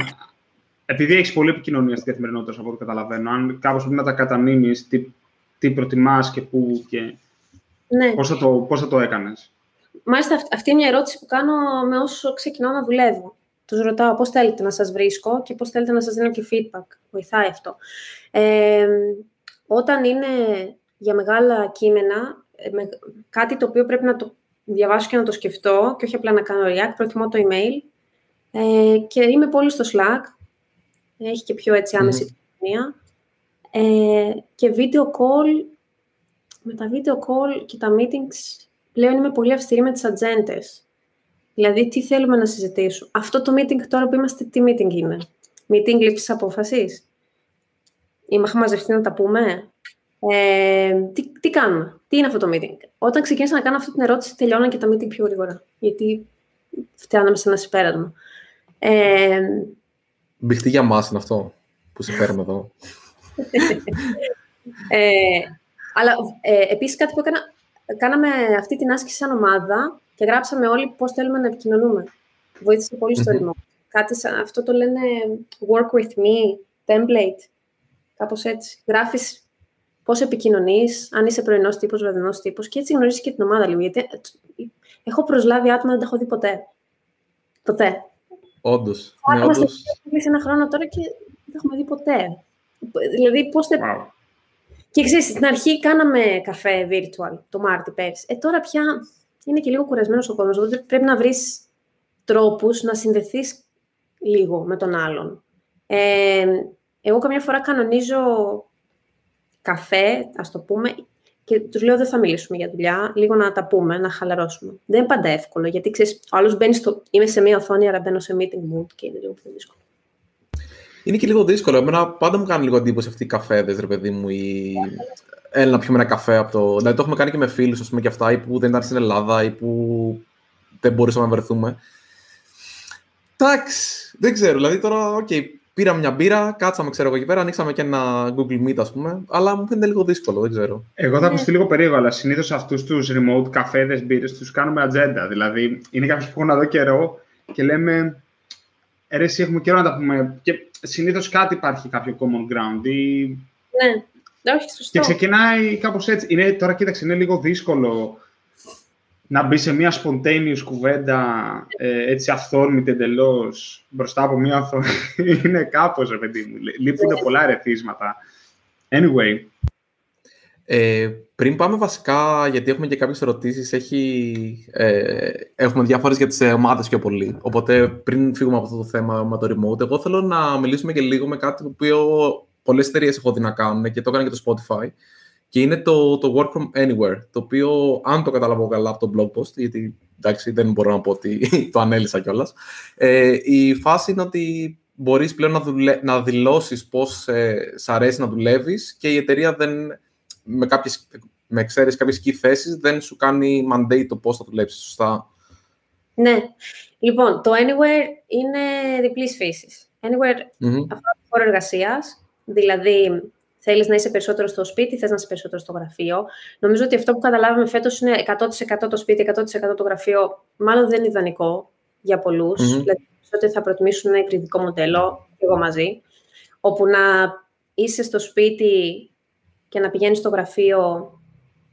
επειδή έχεις πολλή επικοινωνία στην καθημερινότητα, από ό,τι καταλαβαίνω, αν κάπως πρέπει να τα κατανείμεις, τι, τι προτιμάς και πού και ναι. πώς, θα το, πώς θα το έκανες. Μάλιστα, αυτή είναι μια ερώτηση που κάνω με όσο ξεκινάω να δουλεύω. Τους ρωτάω πώς θέλετε να σας βρίσκω και πώς θέλετε να σας δίνω και feedback. Βοηθάει αυτό. Ε, όταν είναι για μεγάλα κείμενα, ε, κάτι το οποίο πρέπει να το διαβάσω και να το σκεφτώ και όχι απλά να κάνω react, προτιμώ το email. Ε, και είμαι πολύ στο Slack. Έχει και πιο έτσι άμεση mm. Ε, και video call, με τα video call και τα meetings, πλέον είμαι πολύ αυστηρή με τις ατζέντες. Δηλαδή, τι θέλουμε να συζητήσουμε. Αυτό το meeting τώρα που είμαστε, τι meeting είναι; Meeting λήψης απόφασης; Είμαστε μαζευτεί να τα πούμε; Ε, τι, τι κάνουμε, τι είναι αυτό το meeting; Όταν ξεκίνησα να κάνω αυτή την ερώτηση, τελειώναν και τα meeting πιο γρήγορα. Γιατί φτιάναμε σε ένα συμπέρασμα. Ε, Μπηχτή για μας είναι αυτό που σε φέρουμε εδώ. ε, αλλά ε, επίσης κάτι που έκανα, κάναμε αυτή την άσκηση σαν ομάδα και γράψαμε όλοι πώς θέλουμε να επικοινωνούμε. Βοήθησε πολύ στο remote. Κάτι σαν, αυτό το λένε work with me, template. Κάπως έτσι. Γράφεις πώς επικοινωνείς, αν είσαι πρωινός τύπος, βραδινός τύπος και έτσι γνωρίζεις και την ομάδα λίγο. Γιατί έχω προσλάβει άτομα, δεν τα έχω δει ποτέ. Ποτέ. Όντως. Ναι, όντως. ένα χρόνο τώρα και δεν έχουμε δει ποτέ. Δηλαδή, πώς θα... Wow. Και ξέρεις, στην αρχή κάναμε καφέ virtual το Μάρτι πέρσι. Ε, τώρα πια είναι και λίγο κουρασμένος ο κόσμος, οπότε πρέπει να βρεις τρόπους να συνδεθείς λίγο με τον άλλον. Ε, εγώ καμιά φορά κανονίζω καφέ, ας το πούμε, και τους λέω δεν θα μιλήσουμε για δουλειά, λίγο να τα πούμε, να χαλαρώσουμε. Δεν είναι πάντα εύκολο, γιατί ξέρεις, ο άλλος μπαίνει στο... Είμαι σε μία οθόνη, άρα μπαίνω σε meeting mode και είναι λίγο πιο δύσκολο. Είναι και λίγο δύσκολο. Εμένα πάντα μου κάνει λίγο εντύπωση αυτοί οι καφέδες, ρε παιδί μου, ή έλα να πιούμε ένα καφέ από το. Δηλαδή το έχουμε κάνει και με φίλους, ας πούμε, και αυτά, ή που δεν ήταν στην Ελλάδα, ή που δεν μπορούσαμε να βρεθούμε. Εντάξει, δεν ξέρω. Δηλαδή τώρα, okay, πήραμε μια μπύρα, κάτσαμε, ξέρω εγώ εκεί πέρα, ανοίξαμε και ένα Google Meet, ας πούμε, αλλά μου φαίνεται λίγο δύσκολο, δεν ξέρω. Εγώ θα ακουστεί λίγο περίεργο, αλλά συνήθως αυτούς τους remote καφέδες, μπύρες, τους κάνουμε ατζέντα. Δηλαδή, είναι κάποιο που έχουν εδώ καιρό και λέμε, «Ε, εσύ έχουμε καιρό να τα πούμε. Και συνήθως κάτι υπάρχει, κάποιο common ground. Ή... Ναι, όχι, σωστό. Και ξεκινάει κάπως έτσι. Είναι, τώρα κοίταξε, είναι λίγο δύσκολο να μπει σε μια spontaneous κουβέντα ε, έτσι αυθόρμητη εντελώς μπροστά από μια οθόνη. *laughs* είναι κάπως, ρε παιδί μου. Λείπουν πολλά ερεθίσματα. Anyway. Ε, πριν πάμε βασικά, γιατί έχουμε και κάποιες ερωτήσεις, έχει, ε, έχουμε διάφορες για τις ομάδες πιο πολύ. Οπότε πριν φύγουμε από αυτό το θέμα με το remote, εγώ θέλω να μιλήσουμε και λίγο με κάτι που οποίο πολλές εταιρείες έχω δει να κάνουν και το έκανε και το Spotify. Και είναι το, το Work From Anywhere, το οποίο, αν το καταλαβαίνω καλά από το blog post, γιατί εντάξει, δεν μπορώ να πω ότι *laughs* το ανέλησα κιόλας. Ε, η φάση είναι ότι μπορείς πλέον να, δουλε... να δηλώσεις πώς ε, σ' αρέσει να δουλεύεις και η εταιρεία δεν, με, κάποιες, με εξαίρεση κάποιες key θέσεις δεν σου κάνει mandate το πώς θα δουλέψεις, σωστά; Ναι. Λοιπόν, το Anywhere είναι διπλής φύσης. Anywhere mm-hmm. αφορά το χώρο εργασίας, δηλαδή Θέλεις να είσαι περισσότερο στο σπίτι, θες να είσαι περισσότερο στο γραφείο. Νομίζω ότι αυτό που καταλάβαμε φέτος είναι 100% το σπίτι, 100% το γραφείο. Μάλλον δεν είναι ιδανικό για πολλούς. Mm-hmm. Δηλαδή, ότι θα προτιμήσουν ένα υβριδικό μοντέλο, και εγώ μαζί, όπου να είσαι στο σπίτι και να πηγαίνεις στο γραφείο,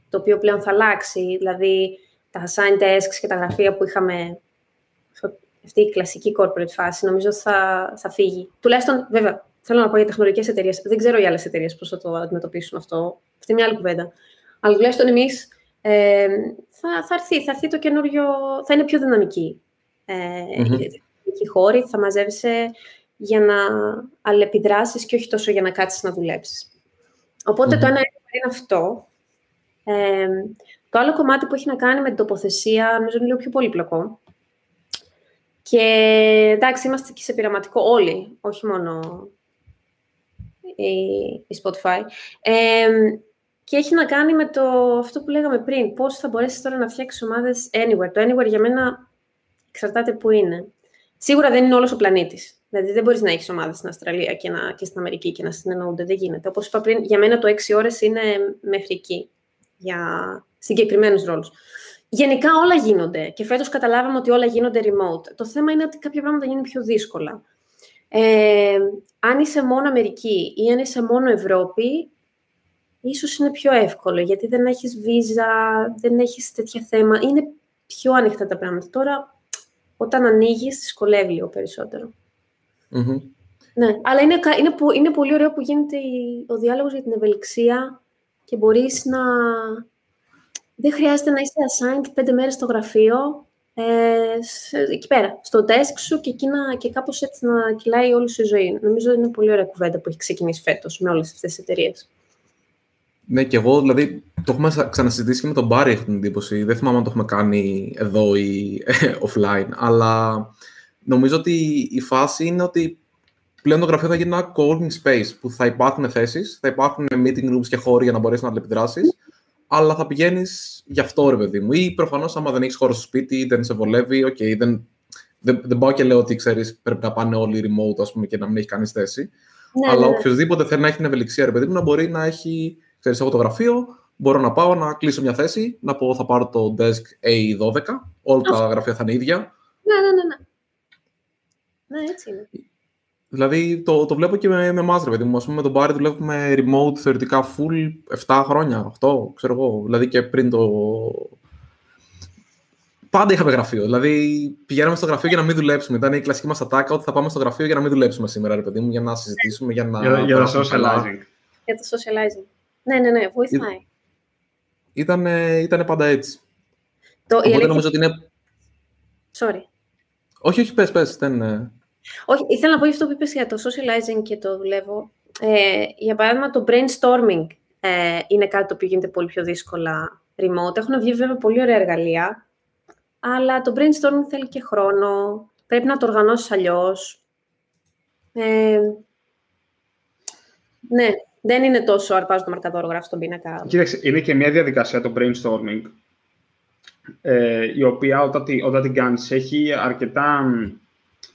το οποίο πλέον θα αλλάξει. Δηλαδή, τα assign desks και τα γραφεία που είχαμε αυτή η κλασική corporate φάση, νομίζω θα, θα φύγει. Τουλάχιστον, βέβαια, Θέλω να πω για τεχνολογικές εταιρείες. Δεν ξέρω οι άλλες εταιρείες πώς θα το αντιμετωπίσουν αυτό. Αυτή είναι μια άλλη κουβέντα. Αλλά τουλάχιστον εμείς ε, θα, θα, έρθει, θα έρθει το καινούριο. θα είναι πιο δυναμική ε, mm-hmm. χώροι, θα μαζεύεσαι για να αλληλεπιδράσεις και όχι τόσο για να κάτσεις να δουλέψεις. Οπότε το ένα είναι αυτό. Ε, το άλλο κομμάτι που έχει να κάνει με την τοποθεσία, νομίζω είναι λίγο πιο πολύπλοκο. Και εντάξει, είμαστε και σε πειραματικό όλοι, όχι μόνο η, η Spotify. Ε, και έχει να κάνει με το, αυτό που λέγαμε πριν, πώς θα μπορέσεις τώρα να φτιάξεις ομάδες anywhere. Το anywhere για μένα εξαρτάται που είναι. Σίγουρα δεν είναι όλος ο πλανήτης. Δηλαδή δεν μπορείς να έχεις ομάδες στην Αυστραλία και, να, και στην Αμερική και να συνεννοούνται. Δεν γίνεται. Όπως είπα πριν, για μένα το 6 ώρες είναι μέχρι εκεί. Για συγκεκριμένους ρόλους. Γενικά όλα γίνονται και φέτος καταλάβαμε ότι όλα γίνονται remote. Το θέμα είναι ότι κάποια πράγματα γίνουν πιο δύσκολα. Ε, αν είσαι μόνο Αμερική ή αν είσαι μόνο Ευρώπη, ίσως είναι πιο εύκολο, γιατί δεν έχεις βίζα, δεν έχεις τέτοια θέμα. Είναι πιο ανοιχτά τα πράγματα. Τώρα, όταν ανοίγεις, δυσκολεύει λίγο Ναι, αλλά είναι, είναι, είναι πολύ ωραίο που γίνεται ο διάλογος για την ευελιξία και μπορείς να... Δεν χρειάζεται να είσαι assigned πέντε μέρες στο γραφείο, ε, εκεί πέρα, στο desk σου και, εκεί να, και κάπως έτσι να κυλάει όλη σου η ζωή. Νομίζω είναι πολύ ωραία κουβέντα που έχει ξεκινήσει φέτος με όλες αυτές τις εταιρείες. Ναι, και εγώ δηλαδή το έχουμε ξανασυζητήσει και με τον Μπάρι, έχω την εντύπωση. Δεν θυμάμαι αν το έχουμε κάνει εδώ ή offline. Αλλά νομίζω ότι η φάση είναι ότι πλέον το γραφείο θα γίνει ένα co-working space που θα υπάρχουν θέσεις, θα υπάρχουν meeting rooms και χώροι για να μπορέσεις να αντεπιδράσει, αλλά θα πηγαίνεις γι' αυτό, ρε παιδί μου. Ή προφανώς, άμα δεν έχεις χώρο στο σπίτι ή δεν σε βολεύει, okay, δεν, δεν, δεν πάω και λέω ότι ξέρεις, πρέπει να πάνε όλοι remote ας πούμε, και να μην έχει κανείς θέση. Ναι, αλλά ναι. ναι. οποιοδήποτε θέλει να έχει την ευελιξία, ρε παιδί μου, να μπορεί να έχει Ξέρεις, έχω το γραφείο, μπορώ να πάω να κλείσω μια θέση, να πω θα πάρω το desk A12, όλα τα γραφεία θα είναι ίδια. Ναι, ναι, ναι. Ναι, ναι έτσι είναι. Δηλαδή, το, το βλέπω και με, με εμάς, ρε παιδί μου. Ας πούμε, με τον Μπάρι δουλεύουμε remote θεωρητικά full 7 χρόνια, 8, ξέρω εγώ. Δηλαδή και πριν το... Πάντα είχαμε γραφείο. Δηλαδή, πηγαίναμε στο γραφείο για να μην δουλέψουμε. Ήταν η κλασική μας ατάκα ότι θα πάμε στο γραφείο για να μην δουλέψουμε σήμερα, ρε παιδί μου, για να συζητήσουμε, για να. Για, για το socializing. Για το socializing. Ναι, ναι, ναι, βοηθάει. Ήταν, ήταν πάντα έτσι. Το, Οπότε νομίζω ότι είναι... Sorry. Όχι, όχι, πες, πες. Δεν... Όχι, ήθελα να πω αυτό που είπες για το socializing και το δουλεύω. Ε, για παράδειγμα, το brainstorming ε, είναι κάτι το οποίο γίνεται πολύ πιο δύσκολα remote. Έχουν βγει βέβαια πολύ ωραία εργαλεία, αλλά το brainstorming θέλει και χρόνο. Πρέπει να το οργανώσεις αλλιώς. Ε, ναι, δεν είναι τόσο αρπάζω το μαρκαδόρο, γράφω στον πίνακα. Κοίταξε, είναι και μια διαδικασία το brainstorming, ε, η οποία όταν, όταν την κάνεις έχει αρκετά...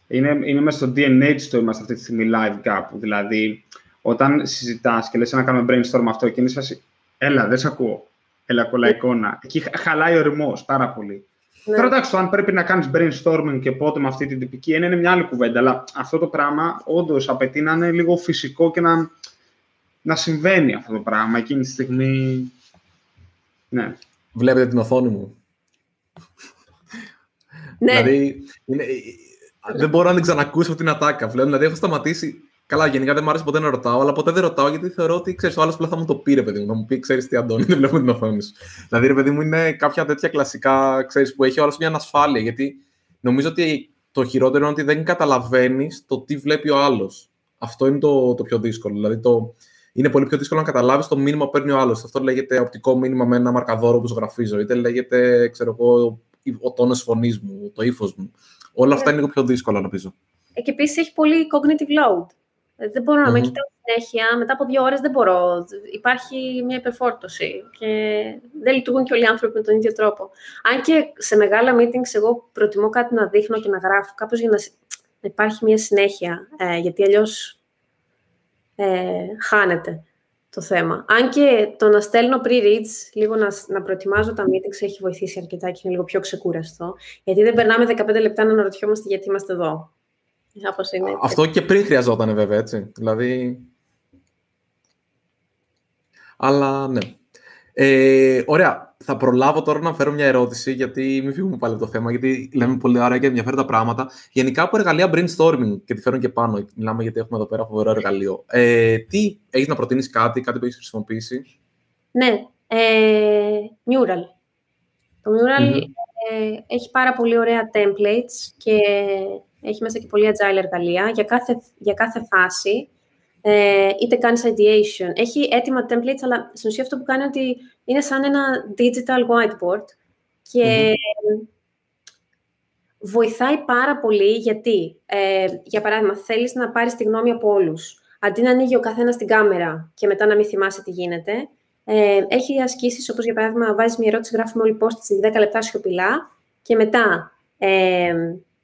Είναι, είναι μέσα στο DNA της το είμαστε αυτή τη στιγμή live κάπου. Δηλαδή, όταν συζητάς και λες να κάνουμε brainstorm αυτό και είναι φάση, έλα, δεν σε ακούω. Έλα, κολλά εικόνα. Εκεί χαλάει ο ρημός πάρα πολύ. Ναι. Τώρα εντάξει, αν πρέπει να κάνεις brainstorming και πότε με αυτή την τυπική είναι μια άλλη κουβέντα. Αλλά αυτό το πράγμα όντως απαιτεί να είναι λίγο φυσικό και να, να συμβαίνει αυτό το πράγμα εκείνη τη στιγμή. Ναι. Βλέπετε την οθόνη μου. Ναι. δηλαδή, είναι, δεν μπορώ να την ξανακούσω την ατάκα πλέον. Δηλαδή, έχω σταματήσει. Καλά, γενικά δεν μου άρεσε ποτέ να ρωτάω, αλλά ποτέ δεν ρωτάω γιατί θεωρώ ότι ξέρεις, ο άλλος πλέον θα μου το πει, ρε παιδί μου. Να μου πει, ξέρεις τι, Αντώνη, δεν βλέπω την οθόνη σου. δηλαδή, ρε παιδί μου, είναι κάποια τέτοια κλασικά, ξέρεις, που έχει ο άλλος μια ανασφάλεια. Γιατί νομίζω ότι το χειρότερο είναι ότι δεν καταλαβαίνεις το τι βλέπει ο άλλος. Αυτό είναι το, το πιο δύσκολο. Δηλαδή, το, είναι πολύ πιο δύσκολο να καταλάβεις το μήνυμα που παίρνει ο άλλος. Αυτό λέγεται οπτικό μήνυμα με ένα μαρκαδόρο που ζωγραφίζω, είτε λέγεται ξέρω εγώ, ο τόνος φωνής μου, το ύφος μου. Όλα αυτά είναι λίγο πιο δύσκολα, νομίζω. Ε, και επίσης έχει πολύ cognitive load. Ε, δεν μπορώ να με κοιτάω συνέχεια. Μετά από δύο ώρες δεν μπορώ. Υπάρχει μια υπερφόρτωση. Και δεν λειτουργούν και όλοι οι άνθρωποι με τον ίδιο τρόπο. Αν και σε μεγάλα meetings εγώ προτιμώ κάτι να δείχνω και να γράφω, κάπως για να υπάρχει μια συνέχεια. Ε, γιατί αλλιώς ε, χάνεται το θέμα. Αν και το να στέλνω pre-reads, λίγο να, να προετοιμάζω τα meetings, έχει βοηθήσει αρκετά και είναι λίγο πιο ξεκούραστο. Γιατί δεν περνάμε 15 λεπτά να αναρωτιόμαστε γιατί είμαστε εδώ. είναι. Αυτό και πριν χρειαζόταν βέβαια, έτσι. Δηλαδή... Αλλά ναι. Ε, ωραία θα προλάβω τώρα να φέρω μια ερώτηση, γιατί μην φύγουμε πάλι από το θέμα, γιατί λέμε πολύ ωραία και ενδιαφέροντα πράγματα. Γενικά από εργαλεία brainstorming, και τη φέρω και πάνω, μιλάμε γιατί έχουμε εδώ πέρα φοβερό εργαλείο. Ε, τι έχεις να προτείνεις κάτι, κάτι που έχεις χρησιμοποιήσει; Ναι, ε, Mural. Το Mural έχει πάρα πολύ ωραία templates και έχει μέσα και πολύ agile εργαλεία για κάθε, για κάθε φάση. Ε, είτε κάνει ideation. Έχει έτοιμα templates, αλλά στην ουσία αυτό που κάνει ότι είναι σαν ένα digital whiteboard και βοηθάει πάρα πολύ γιατί, ε, για παράδειγμα, θέλεις να πάρεις τη γνώμη από όλους. Αντί να ανοίγει ο καθένας την κάμερα και μετά να μην θυμάσαι τι γίνεται, ε, έχει ασκήσεις όπως για παράδειγμα βάζεις μια ερώτηση, γράφουμε όλοι post σε 10 λεπτά σιωπηλά και μετά ε,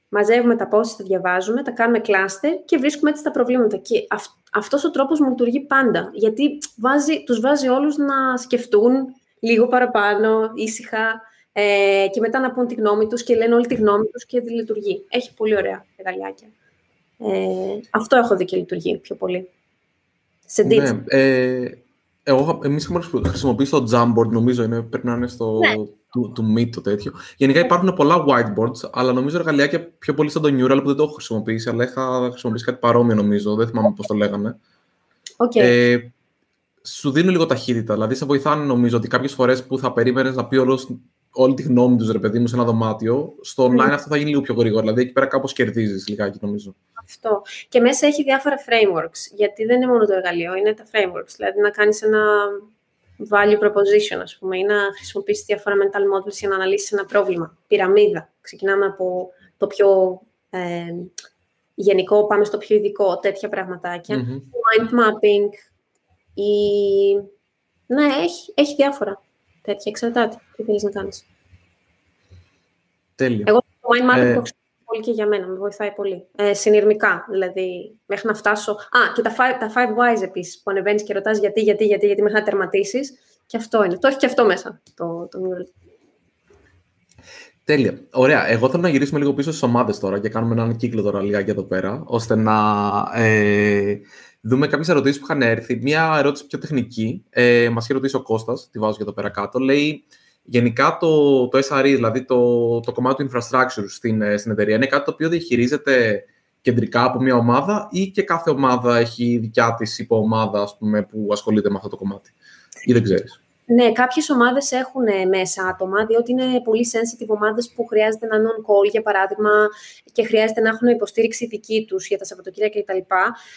μαζεύουμε τα post, τα διαβάζουμε, τα κάνουμε cluster και βρίσκουμε έτσι τα προβλήματα. Και αυ, αυτός ο τρόπος μου λειτουργεί πάντα, γιατί βάζει, τους βάζει όλους να σκεφτούν λίγο παραπάνω, ήσυχα, ε, και μετά να πούν τη γνώμη τους και λένε όλη τη γνώμη τους και λειτουργεί. Έχει πολύ ωραία εργαλειάκια. Ε, αυτό έχω δει και λειτουργεί πιο πολύ. Σε ναι, ε, εγώ, εμείς έχουμε χρησιμοποιήσει το Jamboard, νομίζω, είναι, πρέπει να είναι στο, ναι. Του, του Meet το τέτοιο. Γενικά υπάρχουν πολλά whiteboards, αλλά νομίζω εργαλειάκια πιο πολύ σαν το Neural που δεν το έχω χρησιμοποιήσει, αλλά είχα χρησιμοποιήσει κάτι παρόμοιο νομίζω, δεν θυμάμαι πώς το λέγανε. Okay. Ε, σου δίνουν λίγο ταχύτητα, δηλαδή σε βοηθάνε νομίζω ότι κάποιες φορές που θα περίμενες να πει όλος όλη τη γνώμη τους, ρε παιδί μου, σε ένα δωμάτιο. Στο online αυτό θα γίνει λίγο πιο γρήγορα. Δηλαδή εκεί πέρα κάπως κερδίζεις λιγάκι, νομίζω. Αυτό. Και μέσα έχει διάφορα frameworks. Γιατί δεν είναι μόνο το εργαλείο, είναι τα frameworks. Δηλαδή να κάνεις ένα value proposition, ας πούμε, ή να χρησιμοποιήσεις διάφορα mental models για να αναλύσεις ένα πρόβλημα. Πυραμίδα. Ξεκινάμε από το πιο ε, γενικό, πάμε στο πιο ειδικό, τέτοια πραγματάκια. Mm-hmm. Mind mapping. Η... Ναι, έχει, έχει διάφορα τέτοια. Εξαρτάται τι θέλεις να κάνεις. Τέλεια. Εγώ το mind mapping ε... πολύ και για μένα, με βοηθάει πολύ. Ε, συνειρμικά, δηλαδή, μέχρι να φτάσω... Α, και τα five, τα five whys επίσης, που ανεβαίνεις και ρωτάς γιατί, γιατί, γιατί, γιατί, μέχρι να τερματίσεις. Και αυτό είναι. Το έχει και αυτό μέσα, το, το Τέλεια. Ωραία. Εγώ θέλω να γυρίσουμε λίγο πίσω στις ομάδες τώρα και κάνουμε έναν κύκλο τώρα λίγα εδώ πέρα, ώστε να ε, δούμε κάποιες ερωτήσεις που είχαν έρθει. Μία ερώτηση πιο τεχνική. Ε, Μας είχε ρωτήσει ο Κώστας, τη βάζω και εδώ πέρα κάτω. Λέει γενικά το, το SRE, δηλαδή το, το κομμάτι του infrastructure στην, ε, στην εταιρεία, είναι κάτι το οποίο διαχειρίζεται κεντρικά από μια ομάδα ή και κάθε ομάδα έχει δικιά της υποομάδα ας πούμε, που ασχολείται με αυτό το κομμάτι; Ή δεν ξέρεις; Ναι, κάποιες ομάδες έχουν ε, μέσα άτομα, διότι είναι πολύ sensitive ομάδες που χρειάζεται ένα non-call, για παράδειγμα, και χρειάζεται να έχουν υποστήριξη δική τους για τα Σαββατοκύριακα κτλ.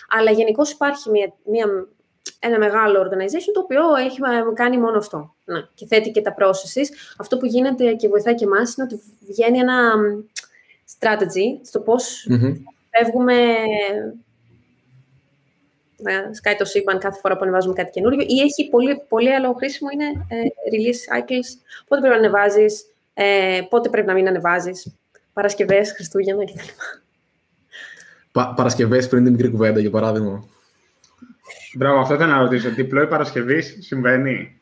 Αλλά γενικώς υπάρχει μια, μια, ένα μεγάλο organization το οποίο έχει ε, κάνει μόνο αυτό. Ναι, και θέτει και τα processes. Αυτό που γίνεται και βοηθάει και εμάς είναι ότι βγαίνει ένα strategy στο πώς mm φεύγουμε να σκάει το σύμπαν κάθε φορά που ανεβάζουμε κάτι καινούριο ή έχει πολύ, πολύ άλλο χρήσιμο είναι ε, release cycles, πότε πρέπει να ανεβάζεις, ε, πότε πρέπει να μην ανεβάζεις, Παρασκευές, Χριστούγεννα κτλ. Πα, Παρασκευές πριν την μικρή κουβέντα, για παράδειγμα. Μπράβο, αυτό ήταν να ρωτήσω. Διπλό Παρασκευής συμβαίνει;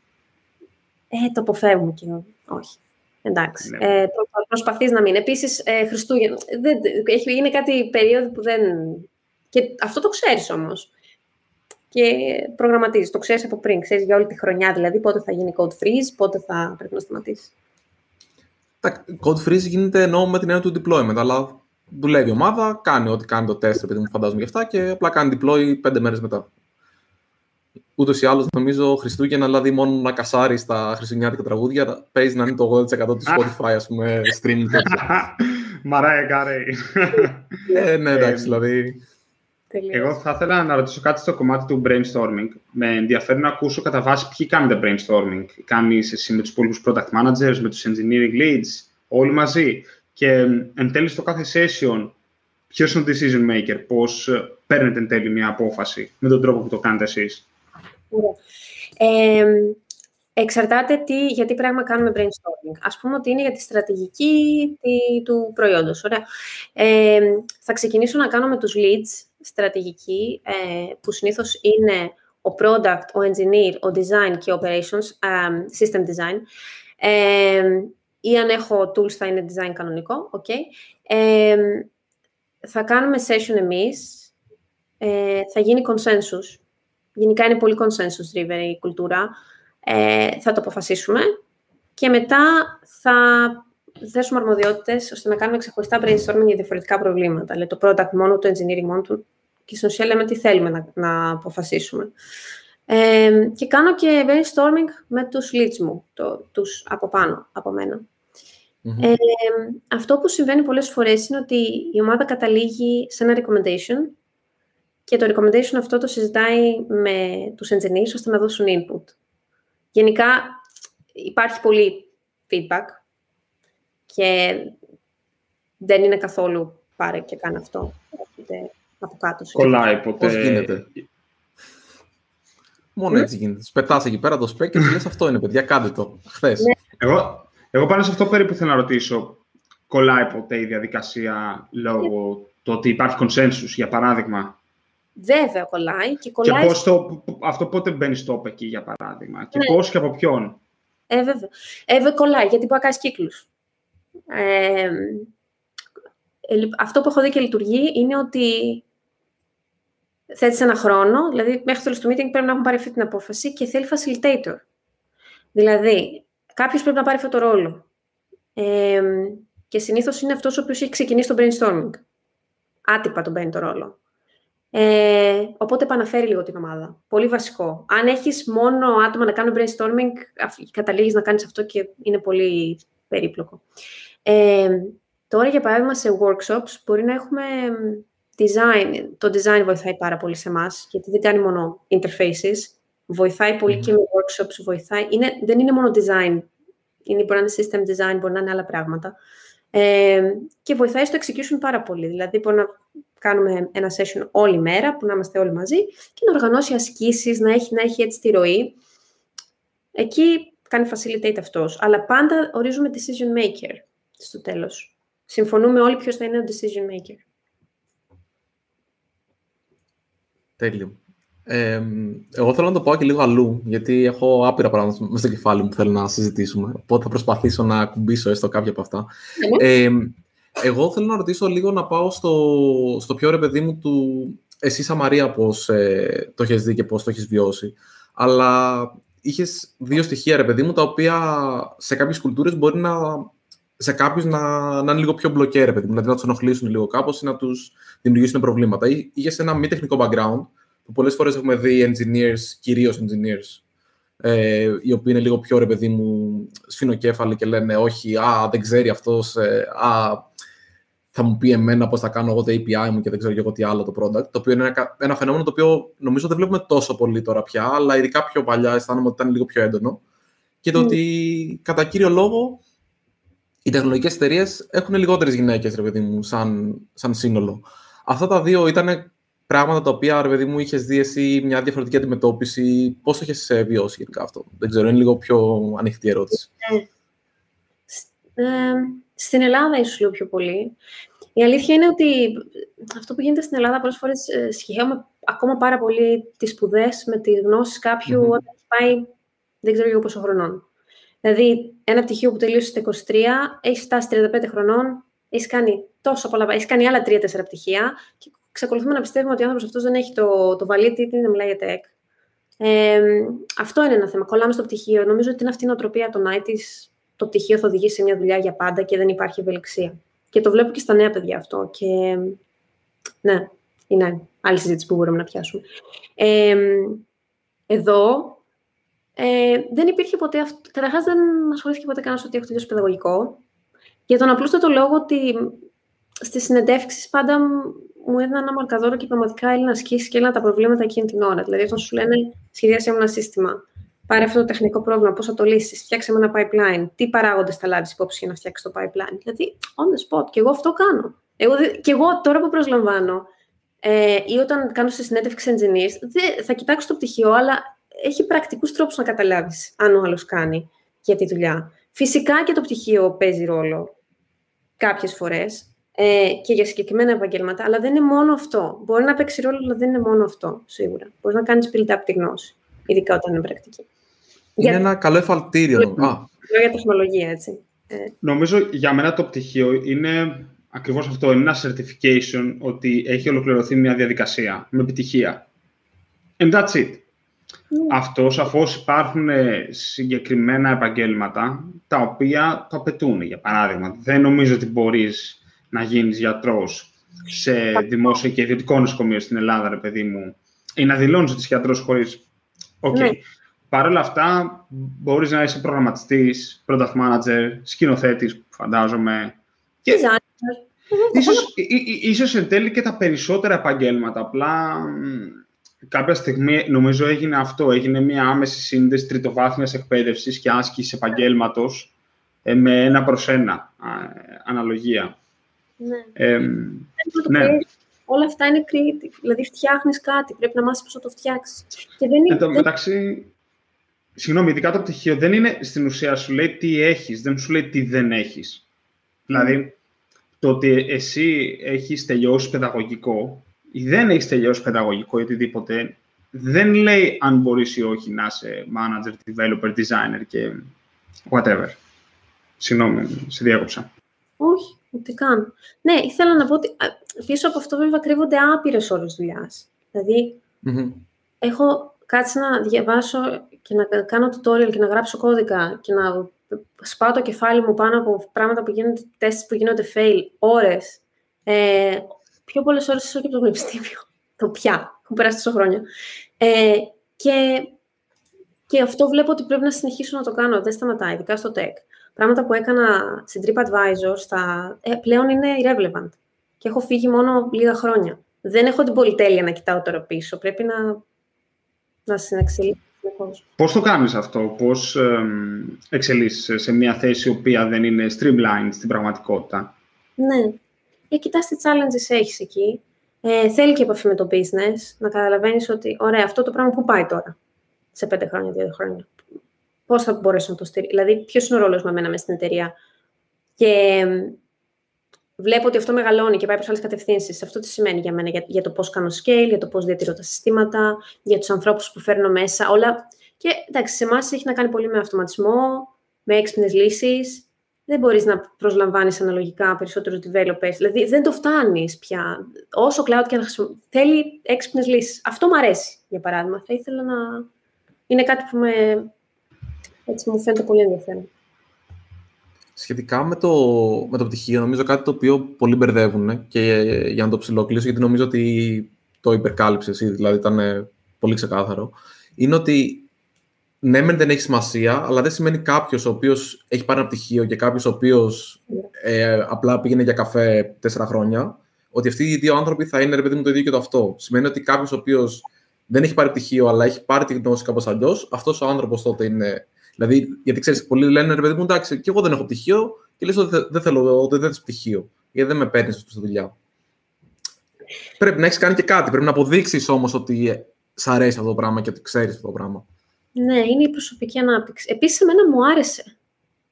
Ε, το αποφεύγουμε και όχι. Εντάξει. Ναι. Ε, προσπαθείς να μην. Επίσης, ε, Χριστούγεννα, δεν, έχει, είναι κάτι περίοδο που δεν... Και αυτό το ξέρεις όμως και προγραμματίζεις. Το ξέρεις από πριν, ξέρεις για όλη τη χρονιά δηλαδή πότε θα γίνει code freeze, πότε θα πρέπει να σταματήσεις. Τα code freeze γίνεται ενώ με την έννοια του deployment, αλλά δουλεύει η ομάδα, κάνει ό,τι κάνει το τεστ, επειδή μου φαντάζομαι γι' αυτά και απλά κάνει deploy πέντε μέρες μετά. Ούτως ή άλλως, νομίζω Χριστούγεννα, δηλαδή μόνο να κασάρεις τα χριστουγεννιάτικα τραγούδια, παίζει να είναι το 80% του Spotify, ας πούμε, streaming. *laughs* Μαράια Κάρεϊ. Ε, ναι, εντάξει, δηλαδή. Εγώ θα ήθελα να ρωτήσω κάτι στο κομμάτι του brainstorming. Με ενδιαφέρει να ακούσω κατά βάση ποιοι κάνετε brainstorming. Κάνεις εσύ με τους υπόλοιπους product managers, με τους engineering leads, όλοι μαζί. Και εν τέλει στο κάθε session, ποιος είναι ο decision maker, πώς ε, παίρνετε εν τέλει μια απόφαση με τον τρόπο που το κάνετε εσείς; Ε, εξαρτάται τι, για τι πράγμα κάνουμε brainstorming. Ας πούμε ότι είναι για τη στρατηγική του προϊόντος. Ωραία. Ε, θα ξεκινήσω να κάνω με τους leads στρατηγική, ε, που συνήθως είναι ο product, ο engineer, ο design και ο operations, system design. Ε, ή αν έχω tools θα είναι design κανονικό, okay. Ε, θα κάνουμε session εμείς, θα γίνει consensus. Γενικά είναι πολύ consensus driven η κουλτούρα. θα το αποφασίσουμε και μετά θα θέσουμε αρμοδιότητες ώστε να κάνουμε ξεχωριστά brainstorming για διαφορετικά προβλήματα. Δηλαδή το product μόνο, το engineering μόνο του και στην ουσία λέμε τι θέλουμε να, να αποφασίσουμε. Ε, και κάνω και brainstorming με τους leads μου, το, τους από πάνω, από μένα. αυτό που συμβαίνει πολλές φορές είναι ότι η ομάδα καταλήγει σε ένα recommendation και το recommendation αυτό το συζητάει με τους engineers ώστε να δώσουν input. Γενικά υπάρχει πολύ feedback και δεν είναι καθόλου πάρε και κάνε αυτό. Έρχεται από κάτω. Κολλάει ποτέ. Πώς γίνεται; Μόνο έτσι γίνεται. Του πετά εκεί πέρα το σπέκ και του λες αυτό είναι, παιδιά, κάντε το. Χθες. Ναι. Εγώ, εγώ πάνω σε αυτό περίπου θέλω να ρωτήσω. Κολλάει ποτέ η διαδικασία λόγω του ότι υπάρχει consensus, για παράδειγμα. Βέβαια κολλάει και κολλάει... Και πώς το, αυτό πότε μπαίνει στο εκεί, για παράδειγμα; Και ναι. πώς και από ποιον; Ε, βέβαια. Ε, βέβαια κολλάει, γιατί μπορεί να κάνεις κύκλους. Ε, αυτό που έχω δει και λειτουργεί είναι ότι θέτεις ένα χρόνο, δηλαδή μέχρι το τέλος του meeting πρέπει να έχουν πάρει αυτή την απόφαση και θέλει facilitator. Δηλαδή, κάποιος πρέπει να πάρει αυτό το ρόλο. Ε, και συνήθως είναι αυτός ο οποίος έχει ξεκινήσει το brainstorming. Άτυπα τον παίρνει το ρόλο. Ε, οπότε επαναφέρει λίγο την ομάδα. Πολύ βασικό. Αν έχεις μόνο άτομα να κάνουν brainstorming, καταλήγεις να κάνεις αυτό και είναι πολύ περίπλοκο. Ε, τώρα, για παράδειγμα, σε workshops μπορεί να έχουμε design. Το design βοηθάει πάρα πολύ σε εμάς, γιατί δεν κάνει μόνο interfaces. Βοηθάει και με workshops, βοηθάει. Είναι, δεν είναι μόνο design. Είναι, μπορεί να είναι system design, μπορεί να είναι άλλα πράγματα. Ε, και βοηθάει στο execution πάρα πολύ. Δηλαδή, μπορεί να κάνουμε ένα session όλη μέρα, που να είμαστε όλοι μαζί, και να οργανώσει ασκήσεις, να έχει, να έχει έτσι τη ροή. Εκεί κάνει facilitate αυτός. Αλλά πάντα ορίζουμε decision maker στο τέλος. Συμφωνούμε όλοι ποιος θα είναι ο decision maker. Τέλειο. Ε, εγώ θέλω να το πάω και λίγο αλλού, γιατί έχω άπειρα πράγματα μέσα στο κεφάλι μου που θέλω να συζητήσουμε. Οπότε θα προσπαθήσω να ακουμπήσω έστω κάποια από αυτά. Ε, εγώ θέλω να ρωτήσω λίγο να πάω στο, στο πιο ρε παιδί μου του εσύ Σαμαρία πώς ε, το έχεις δει και πώς το έχεις βιώσει. Αλλά είχες δύο στοιχεία ρε παιδί μου τα οποία σε κάποιες κουλτούρες μπορεί να σε κάποιους να, να είναι λίγο πιο μπλοκέ, ρε παιδί μου, δηλαδή να τους ενοχλήσουν λίγο κάπως ή να τους δημιουργήσουν προβλήματα. Είχες ένα μη τεχνικό background που πολλές φορές έχουμε δει engineers, κυρίως engineers, ε, οι οποίοι είναι λίγο πιο ρε παιδί μου σφινοκέφαλοι και λένε όχι, α, δεν ξέρει αυτός, ε, α, θα μου πει εμένα πώς θα κάνω εγώ το API μου και δεν ξέρω εγώ τι άλλο το product. Το οποίο είναι ένα, ένα φαινόμενο το οποίο νομίζω δεν βλέπουμε τόσο πολύ τώρα πια, αλλά ειδικά πιο παλιά αισθάνομαι ότι ήταν λίγο πιο έντονο. Και το mm. ότι κατά κύριο λόγο οι τεχνολογικές εταιρείες έχουν λιγότερες γυναίκες, ρε παιδί μου, σαν, σαν σύνολο. Αυτά τα δύο ήταν πράγματα τα οποία, ρε παιδί μου, είχες δει εσύ μια διαφορετική αντιμετώπιση. Πώς το έχει βιώσει γενικά αυτό, Δεν ξέρω, είναι λίγο πιο ανοιχτή ερώτηση. Ε, ε, στην Ελλάδα ίσως λίγο πιο πολύ. Η αλήθεια είναι ότι αυτό που γίνεται στην Ελλάδα πολλές φορές ε, σχεδίαμε ακόμα πάρα πολύ τις σπουδές με τις γνώσεις κάποιου mm-hmm. όταν έχει πάει δεν ξέρω εγώ πόσο χρονών. Δηλαδή, ένα πτυχίο που τελείωσε στα 23, έχεις φτάσει 35 χρονών, έχεις κάνει τόσο πολλά, έχεις κάνει άλλα 3-4 πτυχία και ξεκολουθούμε να πιστεύουμε ότι ο άνθρωπος αυτός δεν έχει το, το validity, δεν μιλάει για tech. Ε, αυτό είναι ένα θέμα. Κολλάμε στο πτυχίο. Νομίζω ότι είναι αυτή η νοοτροπία των IT. Το πτυχίο θα οδηγήσει σε μια δουλειά για πάντα και δεν υπάρχει ευελιξία. Και το βλέπω και στα νέα παιδιά αυτό. Και ναι, είναι άλλη συζήτηση που μπορούμε να πιάσουμε. Ε, εδώ ε, δεν υπήρχε ποτέ αυτό. Καταρχάς, δεν ασχολήθηκε ποτέ κανένας ότι έχω τελειώσει παιδαγωγικό. Για τον απλούστατο λόγο ότι στις συνεντεύξεις πάντα μου έδιναν ένα μαρκαδόρο και πραγματικά έλεγα να ασκήσει και έλεγα τα προβλήματα εκείνη την ώρα. Δηλαδή, όταν σου λένε σχεδιάσαι ένα σύστημα, πάρε αυτό το τεχνικό πρόβλημα, πώς θα το λύσεις, φτιάξε ένα pipeline, τι παράγοντες θα λάβεις υπόψη για να φτιάξεις το pipeline. Δηλαδή, on the spot. Και εγώ αυτό κάνω. Εγώ, και εγώ τώρα που προσλαμβάνω, ε, ή όταν κάνω στη συνέντευξη engineers, θα κοιτάξω το πτυχίο, αλλά έχει πρακτικούς τρόπους να καταλάβεις αν ο άλλος κάνει για τη δουλειά. Φυσικά και το πτυχίο παίζει ρόλο κάποιες φορές ε, και για συγκεκριμένα επαγγέλματα, αλλά δεν είναι μόνο αυτό. Μπορεί να παίξει ρόλο, αλλά δεν είναι μόνο αυτό, σίγουρα. Μπορείς να κάνεις build up τη γνώση, ειδικά όταν είναι πρακτική. Είναι για... ένα καλό εφαλτήριο. Για τεχνολογία, έτσι. Ε. Νομίζω για μένα το πτυχίο είναι ακριβώς αυτό. Είναι ένα certification ότι έχει ολοκληρωθεί μια διαδικασία με επιτυχία. And that's it. Ναι. Αυτό σαφώς υπάρχουν ε, συγκεκριμένα επαγγέλματα τα οποία το απαιτούν. Για παράδειγμα, δεν νομίζω ότι μπορείς να γίνεις γιατρός σε δημόσιο και ιδιωτικό νοσοκομείο στην Ελλάδα, ρε παιδί μου, ή να δηλώνεις ότι είσαι γιατρός χωρίς... Okay. Ναι. Παρ' όλα αυτά, μπορείς να είσαι προγραμματιστής, product manager, σκηνοθέτης, φαντάζομαι. Και... Ίσως, ίσως εν τέλει και τα περισσότερα επαγγέλματα. Απλά κάποια στιγμή νομίζω έγινε αυτό. Έγινε μια άμεση σύνδεση τριτοβάθμιας εκπαίδευσης και άσκησης επαγγέλματος ε, με ένα προς ένα αναλογία. Ναι. Ε, ναι. Όλα αυτά είναι creative. Δηλαδή, φτιάχνεις κάτι. Πρέπει να μάθεις πώς να το φτιάξεις. Και δεν είναι. Εν μεταξύ, συγγνώμη, ειδικά το πτυχίο δεν είναι στην ουσία σου λέει τι έχεις, δεν σου λέει τι δεν έχεις. Δηλαδή, το ότι εσύ έχεις τελειώσει παιδαγωγικό ή δεν έχεις τελειώσει παιδαγωγικό ή οτιδήποτε, δεν λέει αν μπορείς ή όχι να είσαι manager, developer, designer και whatever. Συγγνώμη, σε διάκοψα. Όχι, ούτε καν. Ναι, ήθελα να πω ότι πίσω από αυτό βέβαια κρύβονται άπειρες ώρε δουλειάς. Δηλαδή, έχω κάτσει να διαβάσω και να κάνω tutorial και να γράψω κώδικα και να σπάω το κεφάλι μου πάνω από πράγματα που γίνονται, τεστ που γίνονται fail, ώρες. Ε, πιο πολλές ώρες ίσω και από το πανεπιστήμιο. *laughs* Το πια. Έχουν περάσει τόσο χρόνια. Ε, και, και αυτό βλέπω ότι πρέπει να συνεχίσω να το κάνω. Δεν σταματάει, ειδικά στο tech. Πράγματα που έκανα στην TripAdvisor στα, ε, πλέον είναι irrelevant. Και έχω φύγει μόνο λίγα χρόνια. Δεν έχω την πολυτέλεια να κοιτάω τώρα πίσω. Πρέπει να, να συνεξελίξω. Πώς το κάνεις αυτό, πώς ε, εξελίσσεσαι σε μια θέση η οποία δεν είναι streamlined στην πραγματικότητα; Ναι. Ε, κοιτάς τι challenges έχεις εκεί. Ε, θέλει και επαφή με το business, να καταλαβαίνεις ότι, ωραία, αυτό το πράγμα που πάει τώρα, σε πέντε χρόνια, δύο χρόνια. Πώς θα μπορέσω να το στηρίξω. Δηλαδή, ποιος είναι ο ρόλος με εμένα μέσα στην εταιρεία; Και βλέπω ότι αυτό μεγαλώνει και πάει προς άλλες κατευθύνσεις. Αυτό τι σημαίνει για μένα, για, για το πώς κάνω scale, για το πώς διατηρώ τα συστήματα, για τους ανθρώπους που φέρνω μέσα. Όλα. Και εντάξει, σε εμάς έχει να κάνει πολύ με αυτοματισμό, με έξυπνες λύσεις. Δεν μπορείς να προσλαμβάνεις αναλογικά περισσότερους developers. Δηλαδή δεν το φτάνεις πια. Όσο cloud και να χρησιμοποιεί. Θέλει έξυπνες λύσεις. Αυτό μου αρέσει, για παράδειγμα. Θα ήθελα να. Είναι κάτι που με... έτσι μου φαίνεται πολύ ενδιαφέρον. Σχετικά με το, με το πτυχίο, νομίζω κάτι το οποίο πολλοί μπερδεύουν και για να το ψηλοκλείσω, γιατί νομίζω ότι το υπερκάλυψες εσύ, δηλαδή ήταν πολύ ξεκάθαρο, είναι ότι ναι, μεν δεν έχει σημασία, αλλά δεν σημαίνει κάποιος ο οποίος έχει πάρει ένα πτυχίο και κάποιος ο οποίος ε, απλά πήγαινε για καφέ τέσσερα χρόνια, ότι αυτοί οι δύο άνθρωποι θα είναι ρε παιδί μου το ίδιο και το αυτό. Σημαίνει ότι κάποιος ο οποίος δεν έχει πάρει πτυχίο, αλλά έχει πάρει τη γνώση κάπως αλλιώς, αυτός ο άνθρωπος τότε είναι Δηλαδή, γιατί ξέρεις, πολλοί λένε ρε παιδί μου, εντάξει, και εγώ δεν έχω πτυχίο και λες ότι δεν θέλω, ότι δεν πτυχίο, γιατί δεν με παίρνεις στη δουλειά. Πρέπει να έχεις κάνει και κάτι. Πρέπει να αποδείξεις όμως ότι σ' αρέσει αυτό το πράγμα και ότι ξέρεις αυτό το πράγμα. Ναι, είναι η προσωπική ανάπτυξη. Επίσης, εμένα μου άρεσε.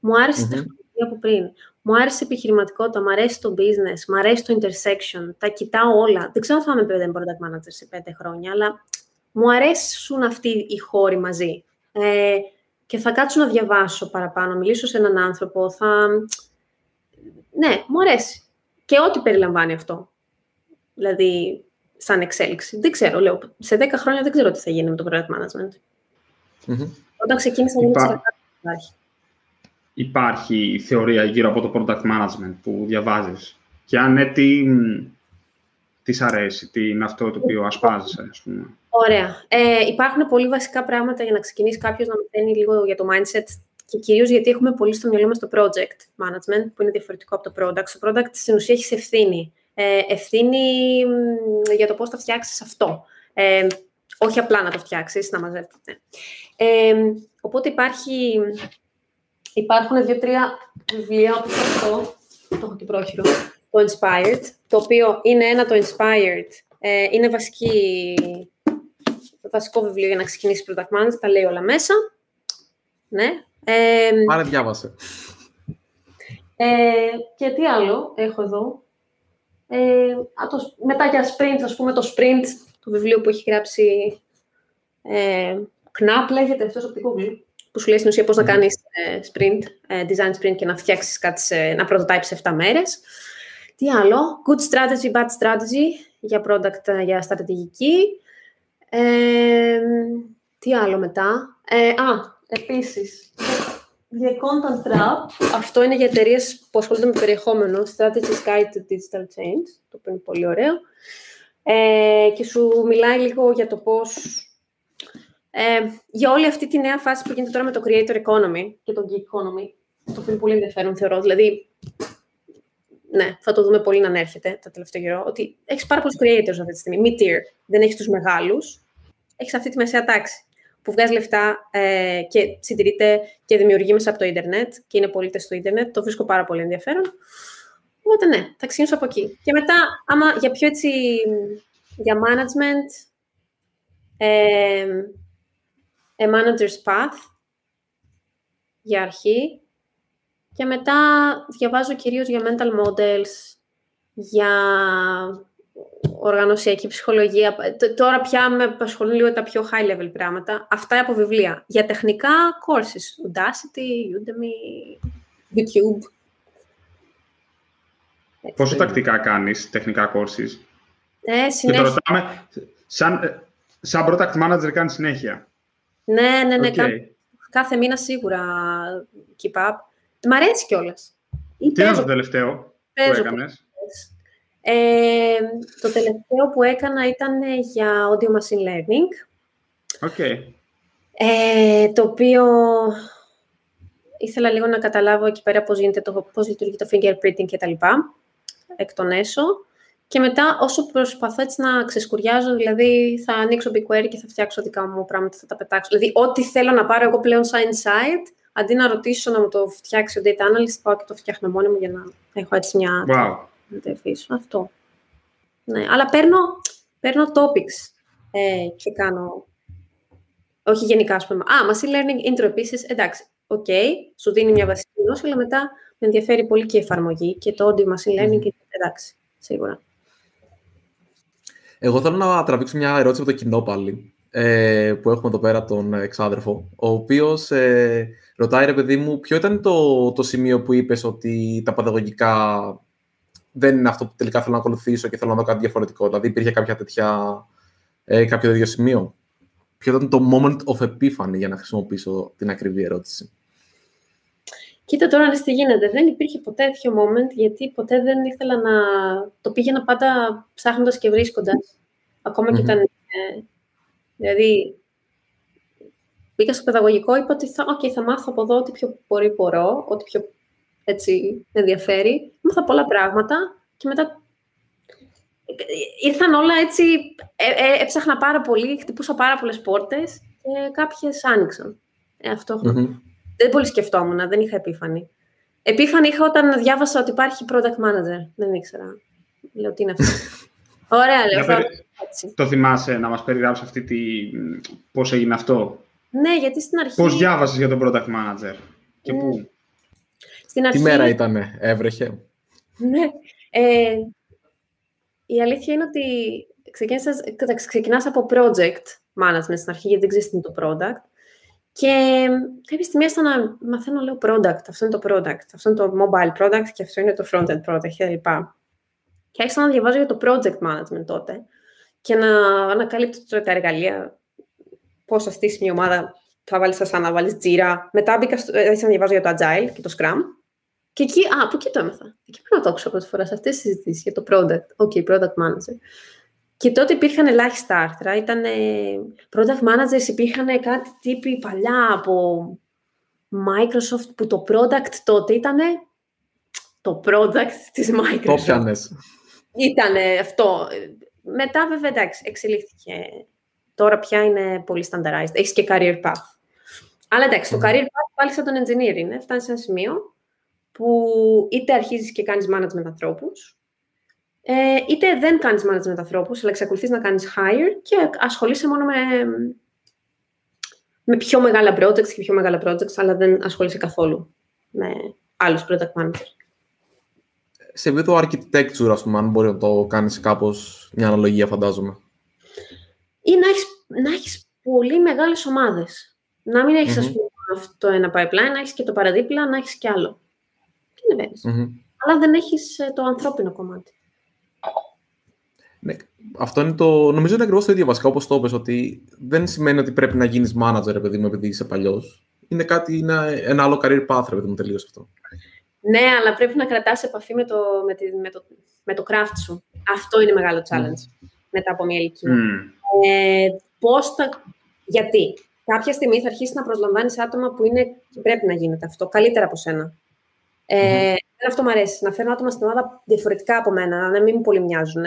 Μου άρεσε mm-hmm. η τεχνολογία από πριν. Μου άρεσε η επιχειρηματικότητα, μου αρέσει το business, μου αρέσει το intersection. Τα κοιτάω όλα. Δεν ξέρω αν θα είμαι παιδί product manager σε πέντε χρόνια, αλλά μου αρέσουν αυτοί οι χώροι μαζί. Ε, και θα κάτσω να διαβάσω παραπάνω, μιλήσω σε έναν άνθρωπο, θα... Ναι, μου αρέσει. Και ό,τι περιλαμβάνει αυτό. Δηλαδή, σαν εξέλιξη. Δεν ξέρω, λέω, σε 10 χρόνια δεν ξέρω τι θα γίνει με το project management. Mm-hmm. Όταν ξεκίνησα, δεν ήξερα κάτι υπάρχει. Υπάρχει θεωρία γύρω από το product management που διαβάζεις. Και αν ναι, τι, τι αρέσει, τι είναι αυτό το οποίο ασπάζεσαι, ας πούμε. Ωραία. Ε, υπάρχουν πολύ βασικά πράγματα για να ξεκινήσει κάποιος να μαθαίνει λίγο για το mindset και κυρίως γιατί έχουμε πολύ στο μυαλό μας το project management, που είναι διαφορετικό από το product. Το product στην ουσία έχεις ευθύνη. Ε, ευθύνη για το πώς θα φτιάξεις αυτό. Ε, όχι απλά να το φτιάξεις, να μαζεύει. Ναι. Ε, οπότε υπάρχει, υπάρχουν δύο-τρία βιβλία όπως αυτό, το έχω και πρόχειρο, το Inspired, το οποίο είναι ένα το Inspired, ε, είναι βασική βασικό βιβλίο για να ξεκινήσει product management, τα λέει όλα μέσα. Ναι. Ε, Άρα διάβασε. Ε, και τι άλλο έχω εδώ. Ε, α, το, μετά για sprint, ας πούμε, το sprint του βιβλίου που έχει γράψει ε, Knapp λέγεται αυτός από την Google, που σου λέει στην ουσία πώς να κάνεις ε, sprint, ε, design sprint και να φτιάξεις κάτι, σε, να prototype σε 7 μέρες. Τι άλλο, good strategy, bad strategy για product, ε, για στρατηγική τι άλλο μετά; Ε, α, επίσης, για Content Trap, αυτό είναι για εταιρείες που ασχολούνται με περιεχόμενο, Strategy Guide to Digital Change, το οποίο είναι πολύ ωραίο. Ε, και σου μιλάει λίγο για το πώς Ε, για όλη αυτή τη νέα φάση που γίνεται τώρα με το creator economy και το geek economy, το οποίο είναι πολύ ενδιαφέρον θεωρώ, δηλαδή, ναι, θα το δούμε πολύ να ανέρχεται το τελευταίο καιρό, ότι έχεις πάρα πολλούς creators αυτή τη στιγμή, mid-tier, δεν έχεις τους μεγάλους, έχεις αυτή τη μεσαία τάξη που βγάζει λεφτά ε, και συντηρείται και δημιουργεί μέσα από το ίντερνετ και είναι πολίτες του ίντερνετ. Το βρίσκω πάρα πολύ ενδιαφέρον. Οπότε ναι, θα ξεκινήσω από εκεί. Και μετά, άμα για πιο έτσι, για management, ε, a manager's path, για αρχή. Και μετά διαβάζω κυρίως για mental models, για οργανωσιακή ψυχολογία. Τώρα πια με απασχολούν λίγο τα πιο high level πράγματα. Αυτά από βιβλία. Για τεχνικά courses. Udacity, Udemy, YouTube. Πόσο τακτικά κάνεις τεχνικά courses? Ε, συνέχεια. Και το ρωτάμε, σαν, σαν product manager κάνεις συνέχεια; Ναι, ναι, ναι. Κάθε μήνα σίγουρα keep up. Μ' αρέσει κιόλας. Τι είναι το τελευταίο που έκανες; Ε, το τελευταίο που έκανα ήταν για audio machine learning. Okay. Ε, το οποίο ήθελα λίγο να καταλάβω εκεί πέρα πώς, γίνεται το, πώς λειτουργεί το fingerprinting και τα λοιπά, εκ των έσω. Και μετά, όσο προσπαθώ έτσι να ξεσκουριάζω, δηλαδή θα ανοίξω BigQuery και θα φτιάξω δικά μου πράγματα, θα τα πετάξω. Δηλαδή, ό,τι θέλω να πάρω εγώ πλέον σαν insight, αντί να ρωτήσω να μου το φτιάξει ο data analyst, πάω και το φτιάχνω μόνη μου για να έχω έτσι μια... Wow. Αυτό. Ναι, αλλά παίρνω, παίρνω topics ε, και κάνω... Όχι γενικά, ας πούμε. Α, machine learning intro επίσης, εντάξει, okay, σου δίνει μια βασική γνώση, αλλά μετά με ενδιαφέρει πολύ και η εφαρμογή και το audio machine learning, mm. εντάξει, σίγουρα. Εγώ θέλω να τραβήξω μια ερώτηση από το κοινό πάλι, ε, που έχουμε εδώ πέρα τον εξάδερφο, ο οποίος ε, ρωτάει, ρε παιδί μου, ποιο ήταν το, το σημείο που είπες ότι τα παιδαγωγικά δεν είναι αυτό που τελικά θέλω να ακολουθήσω και θέλω να δω κάτι διαφορετικό. Δηλαδή, υπήρχε κάποια τέτοια, ε, κάποιο τέτοιο σημείο; Ποιο ήταν το moment of epiphany, για να χρησιμοποιήσω την ακριβή ερώτηση; Κοίτα τώρα τι γίνεται. Δεν υπήρχε ποτέ τέτοιο moment, γιατί ποτέ δεν ήθελα να... Το πήγαινα πάντα ψάχνοντας και βρίσκοντας. Ακόμα και όταν... Ε, δηλαδή, μπήκα στο παιδαγωγικό, είπα ότι θα, okay, θα μάθω από εδώ ό,τι πιο μπορεί μπορώ, ό,τι πιο έτσι με ενδιαφέρει. Μάθα πολλά πράγματα και μετά ήρθαν όλα έτσι, ε, ε, έψαχνα πάρα πολύ, χτυπούσα πάρα πολλές πόρτες και κάποιες άνοιξαν. Ε, αυτό Δεν πολύ σκεφτόμουν, δεν είχα επίφανη. Επίφανη είχα όταν διάβασα ότι υπάρχει product manager. Δεν ήξερα. Λέω τι είναι αυτό; *laughs* Ωραία, λέω. Το θυμάσαι να μας περιγράψεις αυτή τη... πώς έγινε αυτό; Ναι, γιατί στην αρχή... Πώς διάβασες για τον product manager και πού; Στην αρχή... Τι μέρα ήτανε, έβρεχε; Ναι. Ε, η αλήθεια είναι ότι ξεκινάς από project management στην αρχή, γιατί δεν ξέρεις τι είναι το product. Και κάποια στιγμή έστω να μαθαίνω, λέω product, αυτό είναι το product, αυτό είναι το mobile product και αυτό είναι το front-end product κλπ. Και άρχισα να διαβάζω για το project management τότε και να ανακαλύπτω τα εργαλεία, πώς θα στήσει μια ομάδα, θα βάλεις σαν να βάλεις τζίρα. Μετά μπήκα, άρχισα να διαβάζω για το agile και το scrum και εκεί, α, από εκεί το έμαθα. Εκεί πρέπει να το άκουσα πρώτη φορά σε αυτές τις συζητήσεις για το product. OK, product manager. Και τότε υπήρχαν ελάχιστα άρθρα. Ήταν product managers, υπήρχαν κάτι τύποι παλιά από Microsoft που το product τότε ήταν το product της Microsoft. Το πιάνες. Ήταν αυτό. Μετά βέβαια εντάξει, εξελίχθηκε. Τώρα πια είναι πολύ standardized. Έχεις και career path. Αλλά εντάξει, το career path πάλι σαν τον engineer είναι. Φτάνεις σε ένα σημείο που είτε αρχίζεις και κάνεις management ανθρώπους, ε, είτε δεν κάνεις management ανθρώπους, αλλά εξακολουθείς να κάνεις hire και ασχολείσαι μόνο με, με πιο μεγάλα projects και πιο μεγάλα projects, αλλά δεν ασχολείσαι καθόλου με άλλους product managers. Σε επίπεδο architecture, ας πούμε, αν μπορεί να το κάνεις κάπως μια αναλογία, φαντάζομαι. Ή να έχεις, να έχεις πολύ μεγάλες ομάδες. Να μην έχεις, mm-hmm. ας πούμε, αυτό ένα pipeline, να έχεις και το παραδίπλα, να έχεις και άλλο ανεβαινει Αλλά δεν έχεις ε, το ανθρώπινο κομμάτι. Ναι, αυτό είναι το. Νομίζω είναι ακριβώς το ίδιο βασικά όπως το είπες, ότι δεν σημαίνει ότι πρέπει να γίνεις manager επειδή, μου, επειδή είσαι παλιός. Είναι κάτι, είναι ένα άλλο career path, επειδή μου τελείωσε αυτό. Ναι, αλλά πρέπει να κρατάς επαφή με το, με, τη, με, το, με το craft σου. Αυτό είναι μεγάλο challenge μετά από μια ηλικία. Mm. Ε, πώς θα Γιατί; Κάποια στιγμή θα αρχίσεις να προσλαμβάνεις άτομα που είναι, πρέπει να γίνεται αυτό, καλύτερα από σένα. Ε, mm-hmm. Αυτό μου αρέσει. Να φέρνω άτομα στην ομάδα διαφορετικά από μένα, να μην μου πολύ μοιάζουν.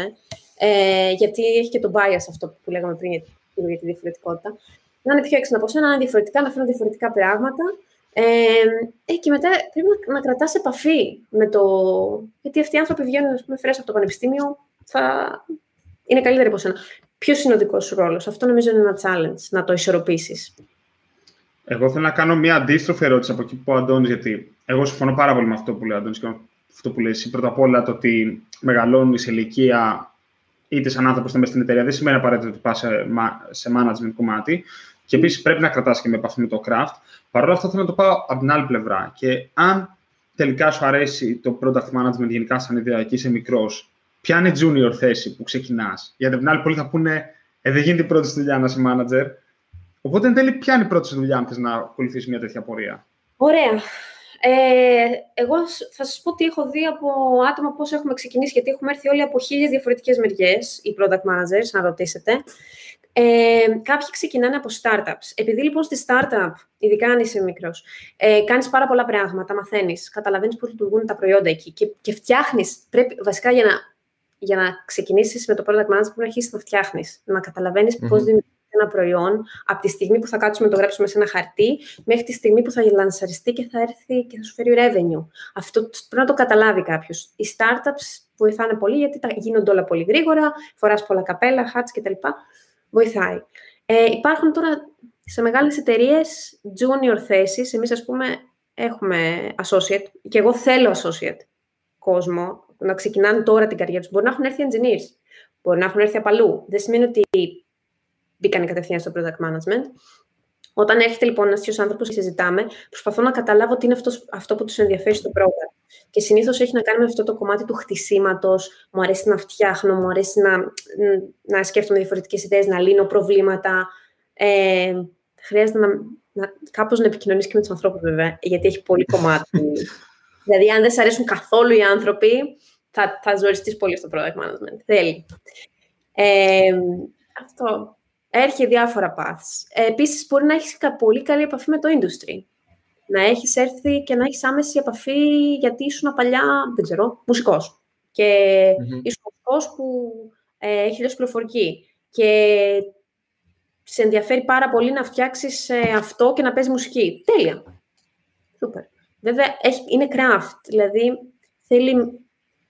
Ε, γιατί έχει και το bias αυτό που λέγαμε πριν για τη διαφορετικότητα. Να είναι πιο έξυπνα από σένα, να είναι διαφορετικά, να φέρνω διαφορετικά πράγματα. Ε, ε, και μετά πρέπει να, να κρατάς επαφή με το... Γιατί αυτοί οι άνθρωποι βγαίνουν, ας πούμε, από το πανεπιστήμιο, θα είναι καλύτεροι από σένα. Ποιος είναι ο δικός σου ρόλος, Αυτό νομίζω είναι ένα challenge, να το ισορροπήσεις. Εγώ θέλω να κάνω μια αντίστροφη ερώτηση από εκεί που ο Αντώνης, γιατί εγώ συμφωνώ πάρα πολύ με αυτό που λέει ο Αντώνης και αυτό που λέει εσύ. Πρώτα απ' όλα το ότι μεγαλώνεις σε ηλικία είτε σαν άνθρωπος είτε μέσα στην εταιρεία δεν σημαίνει απαραίτητα ότι πας σε, σε management κομμάτι. Και επίσης πρέπει να κρατάς και με επαφή με το craft. Παρ' όλα αυτά θέλω να το πάω από την άλλη πλευρά. Και αν τελικά σου αρέσει το product management γενικά σαν ιδέα και είσαι μικρός, ποια είναι η junior θέση που ξεκινάς; Γιατί από την άλλη, πολλοί θα πούνε, ε, δεν γίνεται η πρώτη δουλειά να είσαι manager. Οπότε, εν τέλει, ποια είναι η πρώτη δουλειά αν θες να ακολουθήσεις μια τέτοια πορεία; Ωραία. Ε, εγώ θα σας πω ότι έχω δει από άτομα πώς έχουμε ξεκινήσει, γιατί έχουμε έρθει όλοι από χίλιες διαφορετικές μεριές, οι product managers, να ρωτήσετε. Ε, κάποιοι ξεκινάνε από startups. Επειδή λοιπόν στη startup, ειδικά αν είσαι μικρός, ε, κάνεις πάρα πολλά πράγματα, μαθαίνεις, καταλαβαίνεις πώς λειτουργούν τα προϊόντα εκεί και, και φτιάχνεις. Βασικά για να, για να ξεκινήσεις με το product management, πρέπει να αρχίσεις να φτιάχνεις. Να καταλαβαίνεις mm-hmm. πώς δημιουργεί ένα προϊόν από τη στιγμή που θα κάτσουμε να το γράψουμε σε ένα χαρτί μέχρι τη στιγμή που θα λανσαριστεί και θα έρθει και θα σου φέρει revenue. Αυτό πρέπει να το καταλάβει κάποιος. Οι startups βοηθάνε πολύ γιατί τα γίνονται όλα πολύ γρήγορα, φοράς πολλά καπέλα, hats κτλ βοηθάει. Ε, υπάρχουν τώρα σε μεγάλες εταιρείες junior θέσεις. Εμείς, ας πούμε, έχουμε associate και εγώ θέλω associate κόσμο να ξεκινάνε τώρα την καριέρα τους. Μπορεί να έχουν έρθει engineers, μπορεί να έχουν έρθει από αλλού. Δεν σημαίνει ότι μπήκαν κατευθείαν στο product management. Όταν έρχεται λοιπόν ένας τέτοιος άνθρωπος και συζητάμε, προσπαθώ να καταλάβω τι είναι αυτός, αυτό που τους ενδιαφέρει στο πρόγραμμα. Και συνήθως έχει να κάνει με αυτό το κομμάτι του χτισήματος. Μου αρέσει να φτιάχνω, μου αρέσει να, να σκέφτομαι διαφορετικές ιδέες, να λύνω προβλήματα. Ε, χρειάζεται να, να, κάπως να επικοινωνήσει και με τους ανθρώπους, βέβαια, γιατί έχει πολύ κομμάτι. *laughs* δηλαδή, αν δεν σε αρέσουν καθόλου οι άνθρωποι, θα, θα ζοριστείς πολύ στο product management. Θέλει. Ε, αυτό. Έρχεται διάφορα paths. Ε, επίσης, μπορεί να έχεις πολύ καλή επαφή με το industry. Να έχεις έρθει και να έχεις άμεση επαφή γιατί ήσουν παλιά, δεν ξέρω, μουσικός. Και mm-hmm. ήσουν μουσικός που ε, έχει δώσει πληροφορική. Και σε ενδιαφέρει πάρα πολύ να φτιάξεις ε, αυτό και να παίζεις μουσική. Τέλεια. Σούπερ. Βέβαια, έχει, είναι craft. Δηλαδή, θέλει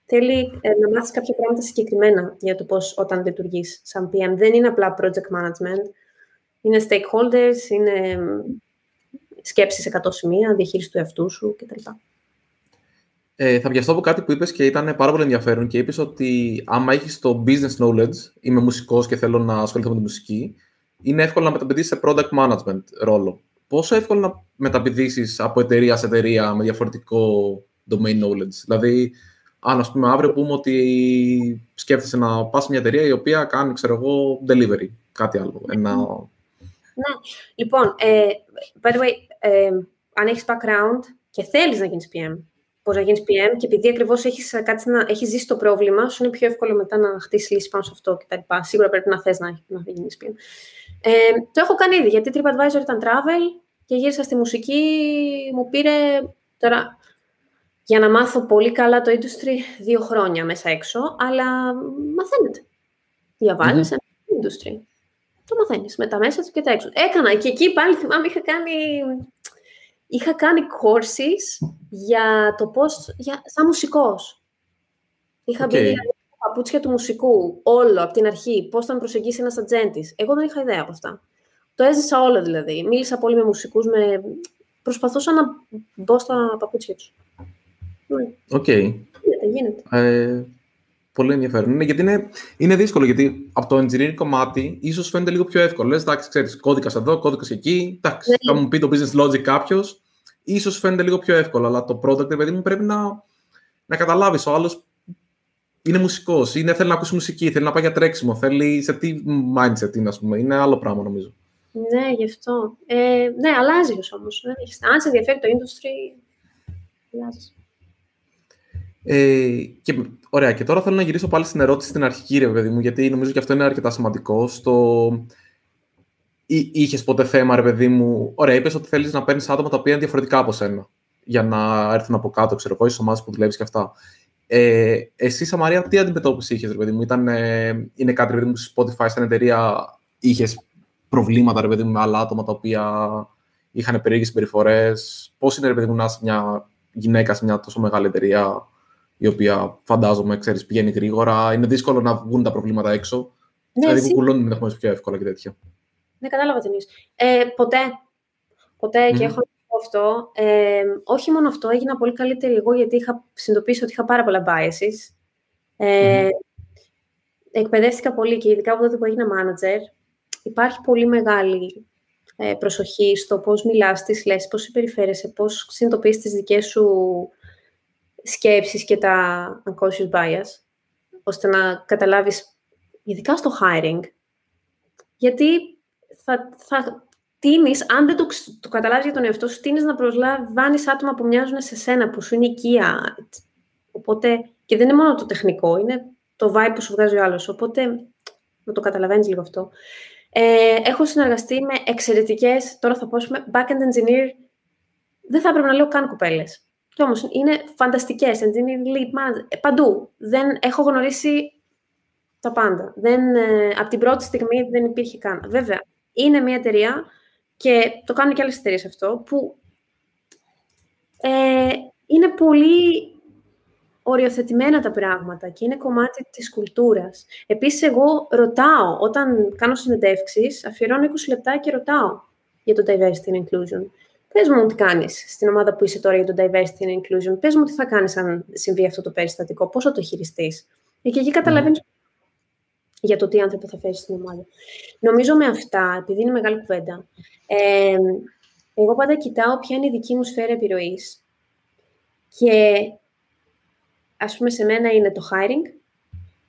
θέλει ε, να μάθεις κάποια πράγματα συγκεκριμένα για το πώς όταν λειτουργείς σαν PM. Δεν είναι απλά project management. Είναι stakeholders, είναι σκέψεις σε 100 σημεία, διαχείριση του εαυτού σου κτλ. Ε, θα πιαστώ από κάτι που είπες και ήταν πάρα πολύ ενδιαφέρον και είπες ότι άμα έχεις το business knowledge, είμαι μουσικός και θέλω να ασχοληθώ με τη μουσική, είναι εύκολο να μεταπηδήσεις σε product management ρόλο. Πόσο εύκολο να μεταπηδήσεις από εταιρεία σε εταιρεία με διαφορετικό domain knowledge; Δηλαδή, αν ας πούμε αύριο πούμε ότι σκέφτεσαι να πας σε μια εταιρεία η οποία κάνει, ξέρω εγώ, delivery, κάτι άλλο. Ένα... Ναι, λοιπόν, ε, by the way, ε, αν έχεις background και θέλεις να γίνεις PM, πώς να γίνεις PM και επειδή ακριβώς έχεις, να, έχεις ζήσει το πρόβλημα, σου είναι πιο εύκολο μετά να χτίσει λύση πάνω σε αυτό κτλ. Σίγουρα πρέπει να θες να, να γίνεις PM. Ε, το έχω κάνει ήδη, γιατί TripAdvisor ήταν travel και γύρισα στη μουσική, μου πήρε, τώρα για να μάθω πολύ καλά το industry δύο χρόνια μέσα έξω, αλλά μαθαίνετε. Διαβάζεις mm-hmm. ένα industry. Το μαθαίνεις με τα μέσα του και τα έξω. Έκανα και εκεί πάλι θυμάμαι είχα κάνει, είχα κάνει courses για το πώς, για, σαν μουσικός. Είχα okay. μπει παπούτσια του μουσικού, όλο από την αρχή, πώς θα με προσεγγίσει ένας ατζέντης. Εγώ δεν είχα ιδέα από αυτά. Το έζησα όλο δηλαδή. Μίλησα πολύ με μουσικούς, με... προσπαθούσα να μπω στα παπούτσια τους. OK. Okay. Ε, πολύ ενδιαφέρον. Είναι, γιατί είναι, είναι δύσκολο, γιατί από το engineering κομμάτι ίσως φαίνεται λίγο πιο εύκολο. Λες, εντάξει, ξέρεις, κώδικας εδώ, κώδικας εκεί. Εντάξει, ναι. θα μου πει το business logic κάποιος. Ίσως φαίνεται λίγο πιο εύκολο, αλλά το product, παιδί μου, πρέπει να, να καταλάβεις. Ο άλλος είναι μουσικός, είναι, θέλει να ακούσει μουσική, θέλει να πάει για τρέξιμο, θέλει σε τι mindset είναι, ας πούμε. Είναι άλλο πράγμα, νομίζω. Ναι, γι' αυτό. Ε, ναι, αλλάζει όμως. Αν σε ενδιαφέρει το industry, αλλάζεις. Ε, και, ωραία, και τώρα θέλω να γυρίσω πάλι στην ερώτηση στην αρχική, ρε παιδί μου, γιατί νομίζω και αυτό είναι αρκετά σημαντικό. Στο... είχες ποτέ θέμα, ρε παιδί μου; Ωραία, είπες ότι θέλεις να παίρνεις άτομα τα οποία είναι διαφορετικά από σένα. Για να έρθουν από κάτω, ξέρω εγώ, στι ομάδε που δουλεύεις και αυτά. Ε, εσύ, Σαμαρία, τι αντιμετώπιση είχες, ρε παιδί μου; Ήταν, ε, είναι κάτι, ρε παιδί μου, στη Spotify, στην εταιρεία, είχες προβλήματα, ρε παιδί μου, με άλλα άτομα τα οποία είχαν περίεργες συμπεριφορές; Πώς είναι, ρε παιδί μου, να είσαι μια γυναίκα σε μια τόσο μεγάλη εταιρεία, η οποία φαντάζομαι, ξέρεις, πηγαίνει γρήγορα. Είναι δύσκολο να βγουν τα προβλήματα έξω. Ναι, δηλαδή, που κουλώνουν ενδεχομένω πιο εύκολα και τέτοια. Ναι, κατάλαβα τι ε, Ποτέ. Ποτέ mm. και έχω αυτό. Ε, όχι μόνο αυτό, έγινα πολύ καλύτερη εγώ γιατί είχα συνειδητοποιήσει ότι είχα πάρα πολλά biases. Ε, Εκπαιδεύτηκα πολύ και ειδικά από τότε που έγινα manager. Υπάρχει πολύ μεγάλη ε, προσοχή στο πώς μιλάς, τι λες, πώς συμπεριφέρεσαι, πώς συνειδητοποιείς τις δικές σου σκέψεις και τα unconscious bias, ώστε να καταλάβεις, ειδικά στο hiring, γιατί θα, θα τίνεις, αν δεν το, το καταλάβεις για τον εαυτό σου, τίνεις να προσλαμβάνεις άτομα που μοιάζουν σε σένα, που σου είναι οικία. Οπότε, και δεν είναι μόνο το τεχνικό, είναι το vibe που σου βγάζει ο άλλος. Οπότε, να το καταλαβαίνεις λίγο αυτό. Ε, έχω συνεργαστεί με εξαιρετικές, τώρα θα πω, back-end engineer, δεν θα έπρεπε να λέω καν κουπέλες. Και όμως είναι φανταστικές, engineer, lead manager, ε, παντού. Δεν έχω γνωρίσει τα πάντα. Δεν, ε, από την πρώτη στιγμή δεν υπήρχε καν. Βέβαια, είναι μια εταιρεία και το κάνουν και άλλες εταιρείες αυτό, που ε, είναι πολύ οριοθετημένα τα πράγματα και είναι κομμάτι της κουλτούρας. Επίσης, εγώ ρωτάω, όταν κάνω συνεντεύξεις, αφιερώνω 20 λεπτά και ρωτάω για το diversity and inclusion. Πες μου τι κάνεις στην ομάδα που είσαι τώρα για το diversity and inclusion. Πες μου τι θα κάνεις αν συμβεί αυτό το περιστατικό, πώς θα το χειριστείς. Και εκεί καταλαβαίνεις για το τι άνθρωπο θα φέρεις στην ομάδα. Νομίζω με αυτά, επειδή είναι μεγάλη κουβέντα, ε, εγώ πάντα κοιτάω ποια είναι η δική μου σφαίρα επιρροής και ας πούμε σε μένα είναι το hiring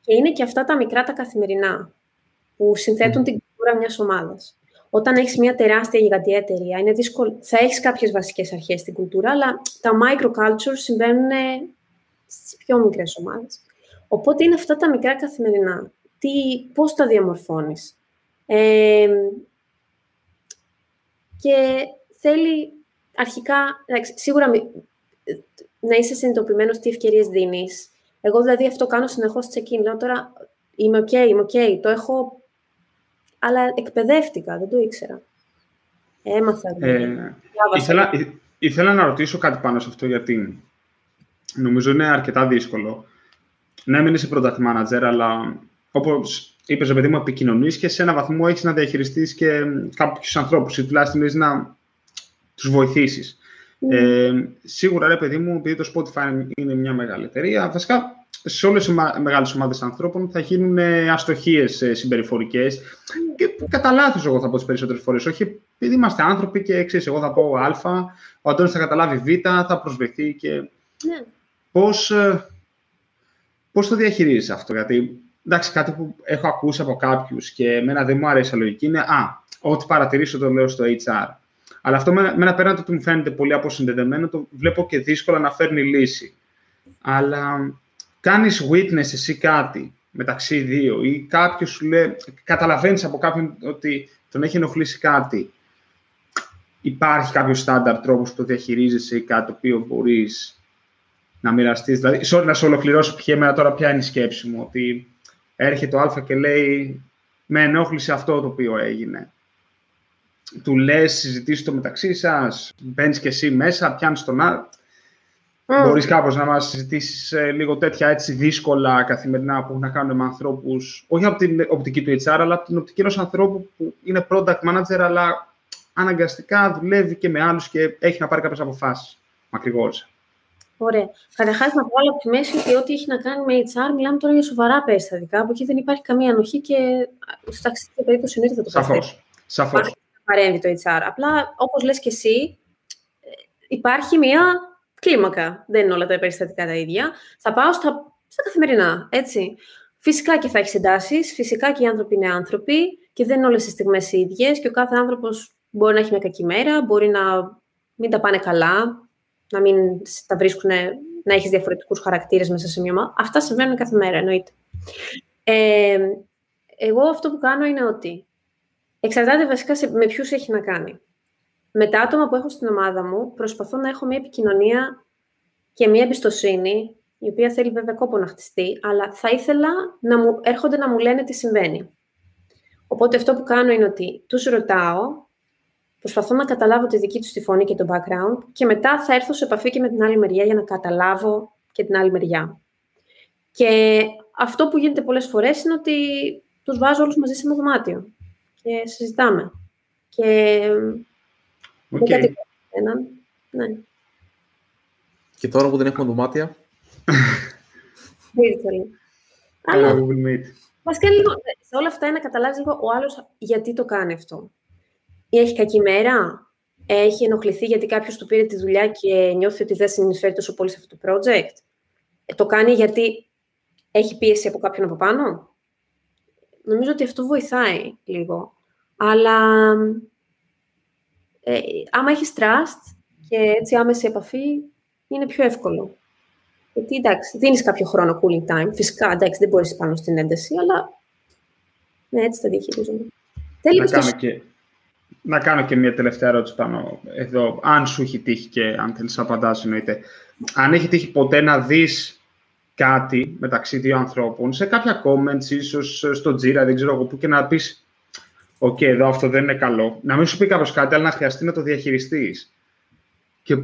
και είναι και αυτά τα μικρά τα καθημερινά που συνθέτουν την κουλτούρα μιας ομάδας. Όταν έχεις μια τεράστια γιγαντιά εταιρεία, είναι δύσκολο. θα έχεις κάποιες βασικές αρχές στην κουλτούρα, αλλά τα microcultures συμβαίνουν στις πιο μικρές ομάδες. Οπότε είναι αυτά τα μικρά καθημερινά τι, πώς τα διαμορφώνεις. και θέλει αρχικά, εντάξει, σίγουρα να είσαι συνειδητοποιημένος τι ευκαιρίες δίνεις. Εγώ δηλαδή αυτό κάνω συνεχώς check-in. Λέω τώρα είμαι OK, είμαι OK, το έχω. Αλλά εκπαιδεύτηκα, δεν το ήξερα. Έμαθα. Δηλαδή. Ε, ήθελα, ήθελα να ρωτήσω κάτι πάνω σε αυτό, γιατί νομίζω είναι αρκετά δύσκολο. Ναι, μην είσαι product manager, αλλά Όπως είπες, παιδί μου, επικοινωνείς και σε ένα βαθμό έχεις να διαχειριστείς και κάποιους ανθρώπους ή τουλάχιστον έχεις να τους βοηθήσεις. Mm. Ε, σίγουρα, ρε παιδί μου, επειδή το Spotify είναι μια μεγάλη εταιρεία, βασικά σε όλες τις μεγάλες ομάδες ανθρώπων θα γίνουν αστοχίες συμπεριφορικές. Και κατά λάθος, εγώ θα πω τις περισσότερες φορές. Όχι, επειδή είμαστε άνθρωποι και εξή, εγώ θα πω Α, ο Αντώνης θα καταλάβει Β, θα προσβεθεί και. Ναι. Πώς, ε, πώς το διαχειρίζεις αυτό, γιατί εντάξει, κάτι που έχω ακούσει από κάποιους και εμένα δεν μου αρέσει η λογική είναι «Α, ό,τι παρατηρήσω το λέω στο HR». Αλλά αυτό με, ένα πέραν το ότι μου φαίνεται πολύ αποσυνδεδεμένο, το βλέπω και δύσκολα να φέρνει λύση. Αλλά κάνεις witness εσύ κάτι μεταξύ δύο ή κάποιος σου λέει, καταλαβαίνεις από κάποιον ότι τον έχει ενοχλήσει κάτι. Υπάρχει κάποιο στάνταρ τρόπος που το διαχειρίζεσαι ή κάτι το οποίο μπορείς να μοιραστείς. Δηλαδή, sorry να σε ολοκληρώσω πια εμένα τώρα ποια είναι η σκέψη μου. Ότι έρχεται ο Α και λέει με ενόχλησε αυτό το οποίο έγινε. Του λες, συζητήσεις το μεταξύ σας, μπαίνεις και εσύ μέσα, πιάνεις τον άλλο. Mm. Μπορείς κάπως να μας συζητήσεις ε, λίγο τέτοια έτσι δύσκολα καθημερινά που έχουν να κάνουν με ανθρώπους, όχι από την οπτική του HR, αλλά από την οπτική ενός ανθρώπου που είναι product manager, αλλά αναγκαστικά δουλεύει και με άλλους και έχει να πάρει κάποιες αποφάσεις. Μακρηγόρησα. Ωραία. Καταρχάς, να βγάλω από τη μέση ότι ό,τι έχει να κάνει με HR, μιλάμε τώρα για σοβαρά περιστατικά. Από εκεί δεν υπάρχει καμία ανοχή και στα αξία περίπτωση εννοείται θα το Σαφώς. Σαφώς. Παρέμβει το HR. Απλά, όπως λες και εσύ, υπάρχει μια κλίμακα. Δεν είναι όλα τα περιστατικά τα ίδια. Θα πάω στα, στα καθημερινά. Έτσι. Φυσικά και θα έχεις εντάσεις. Φυσικά και οι άνθρωποι είναι άνθρωποι και δεν είναι όλες τι στιγμές ίδιες. Και ο κάθε άνθρωπος μπορεί να έχει μια κακή μέρα, μπορεί να μην τα πάνε καλά, να μην τα βρίσκουν, να έχεις διαφορετικούς χαρακτήρες μέσα σε μια ομάδα. Αυτά συμβαίνουν κάθε μέρα, εννοείται. Ε, εγώ αυτό που κάνω είναι ότι Εξαρτάται βασικά σε, με ποιους έχει να κάνει. Με τα άτομα που έχω στην ομάδα μου, προσπαθώ να έχω μια επικοινωνία και μια εμπιστοσύνη, η οποία θέλει βέβαια κόπο να χτιστεί, αλλά θα ήθελα να μου έρχονται να μου λένε τι συμβαίνει. Οπότε αυτό που κάνω είναι ότι τους ρωτάω, προσπαθώ να καταλάβω τη δική τους τη φωνή και το background και μετά θα έρθω σε επαφή και με την άλλη μεριά για να καταλάβω και την άλλη μεριά. Και αυτό που γίνεται πολλές φορές είναι ότι τους βάζω όλους μαζί σε ένα δωμάτιο και συζητάμε. Και okay. δεν έναν. Ναι. Και τώρα που δεν έχουμε δωμάτια. Virtual. Αλλά, βασικά λίγο, σε όλα αυτά είναι να καταλάβεις λίγο ο άλλος γιατί το κάνει αυτό. Ή έχει κακή μέρα, έχει ενοχληθεί γιατί κάποιος του πήρε τη δουλειά και νιώθει ότι δεν συνεισφέρει τόσο πολύ σε αυτό το project; Ε, το κάνει γιατί έχει πίεση από κάποιον από πάνω; Νομίζω ότι αυτό βοηθάει λίγο. Αλλά ε, άμα έχεις trust και έτσι άμεση επαφή, είναι πιο εύκολο. Γιατί εντάξει, δίνεις κάποιο χρόνο cooling time. Φυσικά, εντάξει, δεν μπορείς πάνω στην ένταση, αλλά ναι, έτσι τα διαχειρίζομαι. Να, κάνω και, να κάνω και μια τελευταία ερώτηση πάνω εδώ. Αν σου έχει τύχει και αν θέλεις να απαντάς, εννοείται. Αν έχει τύχει ποτέ να δεις κάτι μεταξύ δύο ανθρώπων, σε κάποια comments, ίσως στο Jira, δεν ξέρω εγώ πού, και να πεις OK, okay, εδώ αυτό δεν είναι καλό. Να μην σου πει κάποιος κάτι, αλλά να χρειαστεί να το διαχειριστείς. Και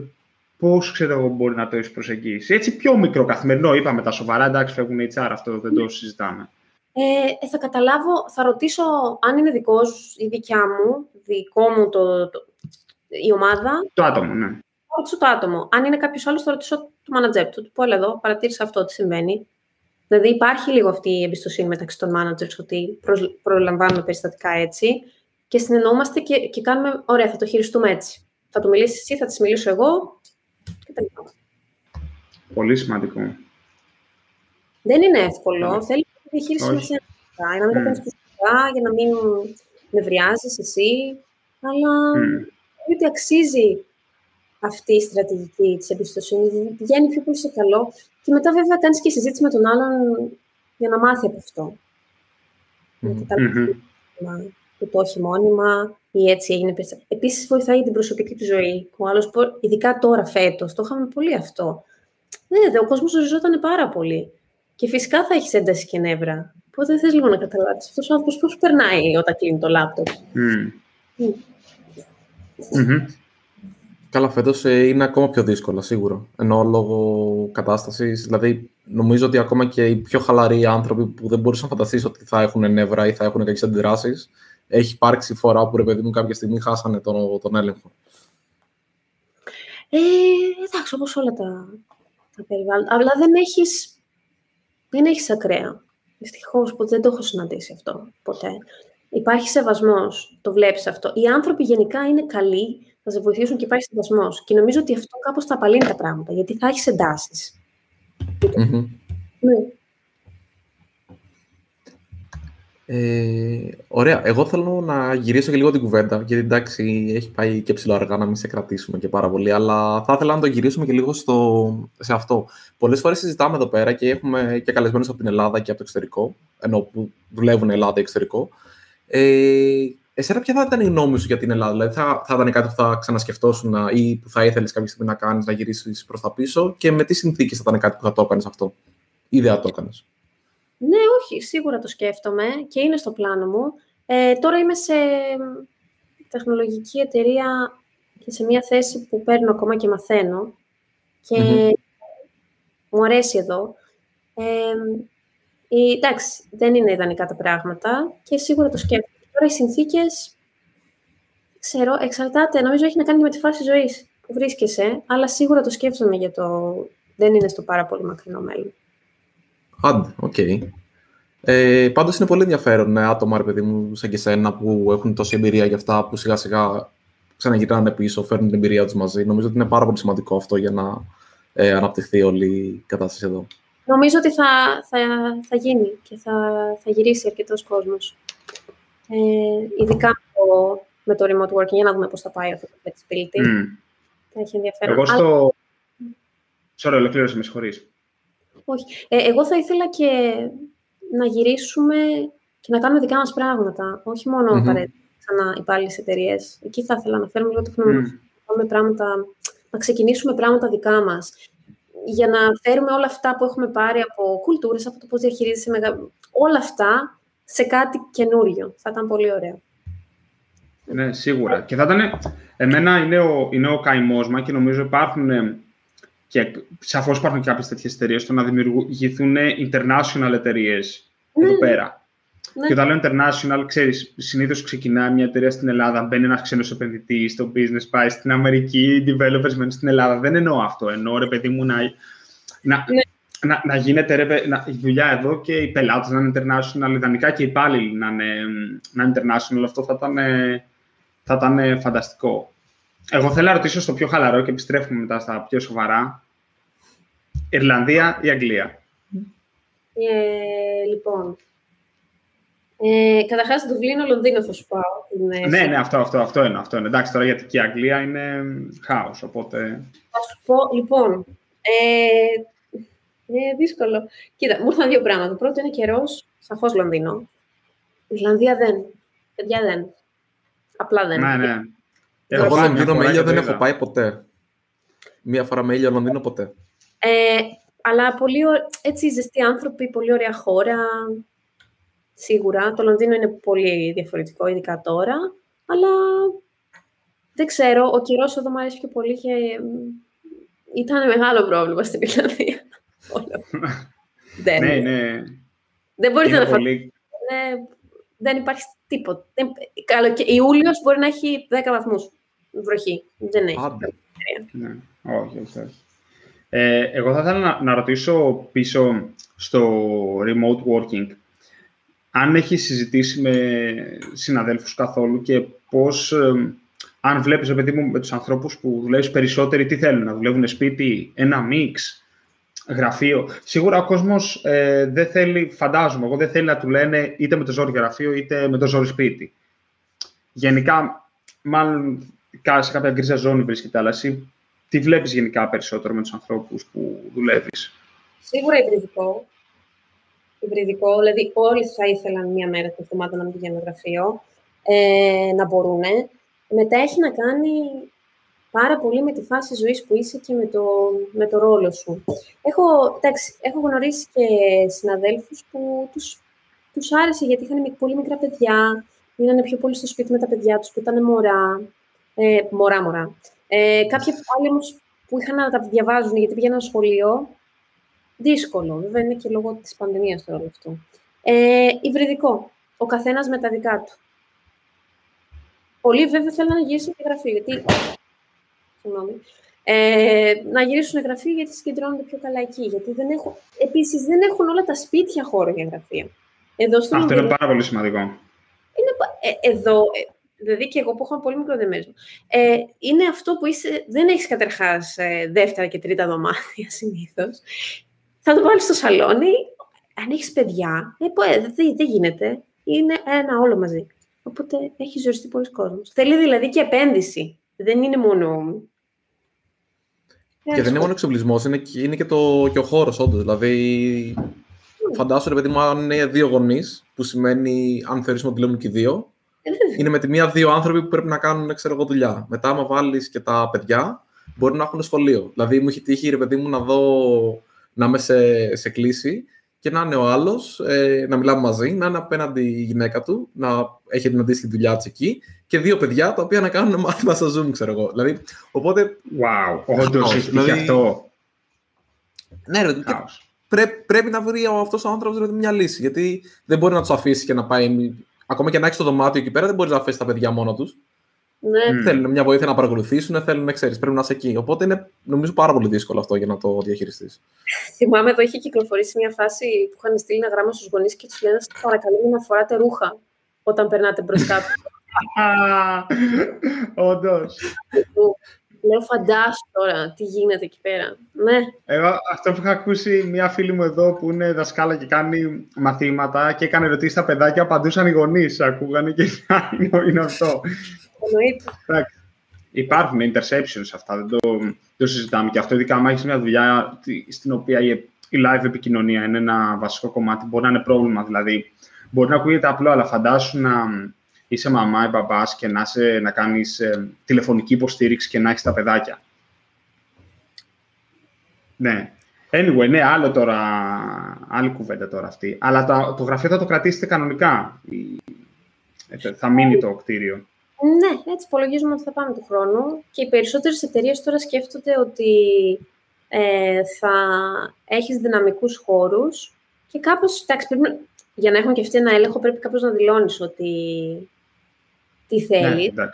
πώς ξέρω εγώ μπορεί να το έχεις προσεγγίσει. Έτσι πιο μικρό καθημερινό, είπαμε τα σοβαρά, εντάξει, φεύγουν οι HR, αυτό δεν το συζητάμε. Ε, θα καταλάβω, θα ρωτήσω αν είναι δικός η δικιά μου, δικό μου το, το, η ομάδα. Το άτομο, ναι. Θα ρωτήσω το άτομο. Αν είναι κάποιος άλλος, θα ρωτήσω το manager του. Του πω, εδώ, παρατήρησα αυτό, τι συμβαίνει. Δηλαδή υπάρχει λίγο αυτή η εμπιστοσύνη μεταξύ των managers ότι προλαμβάνουμε περιστατικά έτσι και συνεννοούμαστε και, και κάνουμε, ωραία, θα το χειριστούμε έτσι. Θα το μιλήσεις εσύ, θα της μιλήσω εγώ και τα λοιπά. Πολύ σημαντικό. Δεν είναι εύκολο. Ναι. Θέλει να διαχείριση με σένα. Να μην τα κάνεις για να μην νευριάζεις εσύ. Αλλά mm. ότι αξίζει αυτή η στρατηγική της εμπιστοσύνης. Πηγαίνει πιο πολύ σε καλό και μετά, βέβαια, κάνεις και συζήτηση με τον άλλον για να μάθει από αυτό. Mm-hmm. Που το όχι μόνιμα ή έτσι έγινε περιστατικά. Επίσης, βοηθάει την προσωπική του ζωή. Ο άλλος, ειδικά τώρα φέτος, το είχαμε πολύ αυτό. Ναι, ο κόσμος ζοριζόταν πάρα πολύ. Και φυσικά θα έχεις ένταση και νεύρα. Οπότε θες λίγο να καταλάβεις αυτός ο άνθρωπος πώς περνάει όταν κλείνει το λάπτοπ; Mm. Mm. Mm-hmm. Καλά, φέτος ε, είναι ακόμα πιο δύσκολα, σίγουρα. Ενώ λόγω κατάστασης, δηλαδή νομίζω ότι ακόμα και οι πιο χαλαροί άνθρωποι που δεν μπορούσαν να φανταστείς ότι θα έχουν νεύρα ή θα έχουν κακέ αντιδράσεις, έχει υπάρξει φορά που ρε παιδί μου κάποια στιγμή χάσανε τον, τον έλεγχο. Ε, εντάξει, όπω όλα τα, τα περιβάλλοντα. Αλλά δεν έχεις δεν έχεις ακραία. Δυστυχώς, δεν το έχω συναντήσει αυτό ποτέ. Υπάρχει σεβασμός, το βλέπεις αυτό. Οι άνθρωποι γενικά είναι καλοί θα σε βοηθήσουν και υπάρχει συνδεσμό. Και νομίζω ότι αυτό κάπως θα απαλύνει τα πράγματα, γιατί θα έχεις εντάσεις. Ναι. Ε, ωραία. Εγώ θέλω να γυρίσω και λίγο την κουβέντα, γιατί εντάξει, έχει πάει και ψηλό αργά να μην σε κρατήσουμε και πάρα πολύ, αλλά θα ήθελα να το γυρίσουμε και λίγο στο, σε αυτό. Πολλές φορές συζητάμε εδώ πέρα και έχουμε και καλεσμένους από την Ελλάδα και από το εξωτερικό, ενώ που δουλεύουν Ελλάδα και εξωτερικό. Ε, Εσένα, ποια θα ήταν η γνώμη σου για την Ελλάδα, Δηλαδή, θα, θα ήταν κάτι που θα ξανασκεφτόσουν ή που θα ήθελες κάποια στιγμή να κάνεις, να γυρίσεις προς τα πίσω και με τι συνθήκες θα ήταν κάτι που θα το έκανες αυτό, ή δεν θα το έκανες; Ναι, όχι, σίγουρα το σκέφτομαι και είναι στο πλάνο μου. Ε, τώρα είμαι σε τεχνολογική εταιρεία και σε μια θέση που παίρνω ακόμα και μαθαίνω και mm μου αρέσει εδώ. Ε, εντάξει, δεν είναι ιδανικά τα πράγματα και σίγουρα το σκέφτομαι. Τώρα οι συνθήκες, ξέρω, εξαρτάται. Νομίζω έχει να κάνει με τη φάση ζωής που βρίσκεσαι, αλλά σίγουρα το σκέφτομαι για το. Δεν είναι στο πάρα πολύ μακρινό μέλλον. Άντε, OK. Okay. Ε, Πάντως είναι πολύ ενδιαφέρον ναι, άτομα, ρε παιδί μου, σαν και σένα, που έχουν τόση εμπειρία για αυτά, που σιγά σιγά ξαναγυρνάνε πίσω, φέρνουν την εμπειρία τους μαζί. Νομίζω ότι είναι πάρα πολύ σημαντικό αυτό για να ε, αναπτυχθεί όλη η κατάσταση εδώ. Νομίζω ότι θα, θα, θα γίνει και θα, θα γυρίσει αρκετός κόσμος. Ε, ειδικά το, με το remote working, για να δούμε πώς θα πάει αυτό το flexibility. Mm. Θα έχει ενδιαφέρον. Εγώ στο... Sorry, ολοκλήρωσε, με συγχωρείς. Όχι. Ε, εγώ θα ήθελα και να γυρίσουμε και να κάνουμε δικά μας πράγματα. Όχι μόνο mm-hmm. απαραίτητα ξανά υπάλληλε εταιρείες. Εκεί θα ήθελα να φέρουμε λίγο τεχνολογία. Mm. Πράγματα, να ξεκινήσουμε πράγματα δικά μας. Για να φέρουμε όλα αυτά που έχουμε πάρει από κουλτούρες, από το πώς διαχειρίζεσαι μεγα... όλα αυτά σε κάτι καινούριο. Θα ήταν πολύ ωραίο. Ναι, σίγουρα. Και θα ήταν. Εμένα είναι ο, είναι ο καημός μα και νομίζω υπάρχουν. Και σαφώς υπάρχουν και κάποιες τέτοιες εταιρείες στο να δημιουργηθούν international εταιρείες εδώ ναι. πέρα. Ναι. Και όταν λέω international, ξέρεις, συνήθως ξεκινάει μια εταιρεία στην Ελλάδα, μπαίνει ένας ξένος επενδυτής στο business, πάει στην Αμερική, developers μένουν στην Ελλάδα. Δεν εννοώ αυτό. Εννοώ, ρε παιδί μου, να, να, ναι. Να, να γίνεται ρε, να, η δουλειά εδώ και οι πελάτες να είναι international, ιδανικά και οι υπάλληλοι να είναι, να είναι international. Αυτό θα ήταν, θα ήταν φανταστικό. Εγώ θέλω να ρωτήσω στο πιο χαλαρό και επιστρέφουμε μετά στα πιο σοβαρά. Ιρλανδία ή Αγγλία; Ε, λοιπόν, ε, Καταρχάς, το Δουβλίνο, Λονδίνο θα σου πάω. ναι, ναι, αυτό, αυτό, αυτό είναι. Αυτό είναι. Εντάξει, τώρα γιατί και η Αγγλία είναι χάος, οπότε... Θα σου πω, λοιπόν, ε, είναι δύσκολο. Κοίτα, μου ήρθαν δύο πράγματα. Το πρώτο είναι καιρός, σαφώς Λονδίνο. Ιρλανδία δεν. Παιδιά δεν. Απλά δεν. Ναι, ναι. Εγώ Λονδίνο με ήλιο δεν έχω πάει ποτέ. Μία φορά με ήλιο Λονδίνο ποτέ. Ε, αλλά πολύ έτσι ζεστοί άνθρωποι, πολύ ωραία χώρα. Σίγουρα. Το Λονδίνο είναι πολύ διαφορετικό, ειδικά τώρα. Αλλά δεν ξέρω. Ο καιρός εδώ μου αρέσει πιο πολύ και ήταν μεγάλο πρόβλημα στην Ιρλανδία. *laughs* δεν, ναι, ναι. Δεν μπορείτε να φανταστείτε. δεν υπάρχει τίποτα. Καλό, και Ιούλιος μπορεί να έχει 10 βαθμούς βροχή. Δεν έχει. Ναι, όχι, όχι. Ε, εγώ θα ήθελα να, να ρωτήσω πίσω στο remote working αν έχεις συζητήσει με συναδέλφους καθόλου και πώς, αν βλέπεις, παιδί μου, με τους ανθρώπους που δουλεύεις περισσότεροι, τι θέλουν, να δουλεύουν σπίτι, ένα μίξ, γραφείο. Σίγουρα ο κόσμος ε, δεν θέλει, φαντάζομαι, εγώ δεν θέλει να του λένε είτε με το ζόρι γραφείο, είτε με το ζόρι σπίτι. Γενικά, μάλλον σε κάποια γκρίζα ζώνη βρίσκεται, αλλά εσύ τι βλέπεις γενικά περισσότερο με τους ανθρώπους που δουλεύεις; Σίγουρα υβριδικό υβριδικό, δηλαδή όλοι θα ήθελαν μία μέρα το εβδομάδα να μην πηγαίνουν γραφείο, ε, να μπορούν. Μετά έχει να κάνει πάρα πολύ με τη φάση ζωής που είσαι και με το, με το ρόλο σου. Έχω, εντάξει, έχω γνωρίσει και συναδέλφους που τους, τους άρεσε γιατί είχαν πολύ μικρά παιδιά, μείνανε πιο πολύ στο σπίτι με τα παιδιά τους που ήταν μωρά, ε, μωρά, μωρά. Ε, κάποιοι άλλοι όμως που είχαν να τα διαβάζουν γιατί πήγαιναν σχολείο, Δύσκολο. Βέβαια είναι και λόγω της πανδημίας τώρα αυτό. Ε, υβριδικό. Ο καθένας με τα δικά του. Πολλοί βέβαια θέλουν να γυρίσουν και γραφείο, γιατί... Συγγνώμη. Ε, να γυρίσουν γραφείο γιατί συγκεντρώνονται πιο καλά εκεί. Γιατί δεν έχουν... Επίσης δεν έχουν όλα τα σπίτια χώρο για γραφεία. Εδώ στο Αυτό είναι πάρα πολύ σημαντικό. Είναι, ε, εδώ, ε, δηλαδή και εγώ που έχω πολύ μικρό δεμέσμα, ε, είναι αυτό που είσαι, δεν έχεις καταρχάς ε, δεύτερα και τρίτα δωμάτια *laughs* συνήθως θα το βάλεις στο σαλόνι. Αν έχεις παιδιά, ε, ε δεν δε γίνεται. Είναι ένα όλο μαζί. Οπότε έχεις ζοριστεί πολλοί κόσμος. Θέλει δηλαδή και επένδυση. Δεν είναι μόνο. Και δεν είναι μόνο εξοπλισμός, είναι, είναι και, το, και ο χώρος, όντως. Δηλαδή, mm. φαντάσου ρε παιδί μου, αν είναι δύο γονείς, που σημαίνει, αν θεωρήσουμε ότι λέμε και δύο, ε, είναι με τη μία δύο άνθρωποι που πρέπει να κάνουν ξέρω εγώ, δουλειά. Μετά, άμα βάλεις και τα παιδιά, μπορεί να έχουν σχολείο. Δηλαδή, μου έχει τύχει ρε παιδί μου να δω να είμαι σε, σε κλίση και να είναι ο άλλος, ε, να μιλάμε μαζί, να είναι απέναντι η γυναίκα του, να έχει την αντίστοιχη δουλειά της εκεί και δύο παιδιά τα οποία να κάνουν μάθημα στο Zoom, ξέρω εγώ. Δηλαδή, οπότε. Wow, όντως δηλαδή, αυτό. Ναι, ρε, πρέ, πρέπει να βρει αυτός ο άνθρωπος δηλαδή, μια λύση. Γιατί δεν μπορεί να τους αφήσει και να πάει. Ακόμα και να έχει το δωμάτιο εκεί πέρα, δεν μπορείς να αφήσεις τα παιδιά μόνο τους. Ναι. Θέλουν μια βοήθεια να παρακολουθήσουν, θέλουν να ξέρεις, πρέπει να είσαι εκεί. Οπότε είναι νομίζω πάρα πολύ δύσκολο αυτό για να το διαχειριστείς. Θυμάμαι εδώ είχε κυκλοφορήσει μια φάση που είχαν στείλει ένα γράμμα στους γονείς και τους λένε: Σας παρακαλώ να φοράτε ρούχα όταν περνάτε μπροστά τους. Όντως. Λέω φαντάσου τώρα τι γίνεται εκεί πέρα. Ναι. Εγώ αυτό που είχα ακούσει μια φίλη μου εδώ που είναι δασκάλα και κάνει μαθήματα και έκανε ερωτήσεις στα παιδάκια, απαντούσαν οι γονείς. Ακούγανε και *laughs* είναι αυτό. Εννοείται. Υπάρχουν interceptions αυτά, δεν το, το συζητάμε. Και αυτό ειδικά αν έχεις μια δουλειά στην οποία η, η live επικοινωνία είναι ένα βασικό κομμάτι, μπορεί να είναι πρόβλημα. Δηλαδή, μπορεί να ακούγεται απλό, αλλά φαντάσου να, είσαι μαμά ή μπαμπάς και να, σε, να κάνεις ε, τηλεφωνική υποστήριξη και να έχεις τα παιδάκια. Ναι. Anyway, ναι, άλλο τώρα, άλλη κουβέντα τώρα αυτή. Αλλά το, το γραφείο θα το κρατήσετε κανονικά; Ε, θα μείνει το κτίριο; Ναι, έτσι υπολογίζουμε ότι θα πάμε του χρόνου. Και οι περισσότερες εταιρείες τώρα σκέφτονται ότι ε, θα έχεις δυναμικούς χώρους και κάπως, εντάξει, πρέπει, για να έχουν και αυτοί ένα έλεγχο πρέπει κάπως να δηλώνεις ότι τι θέλει. Ναι,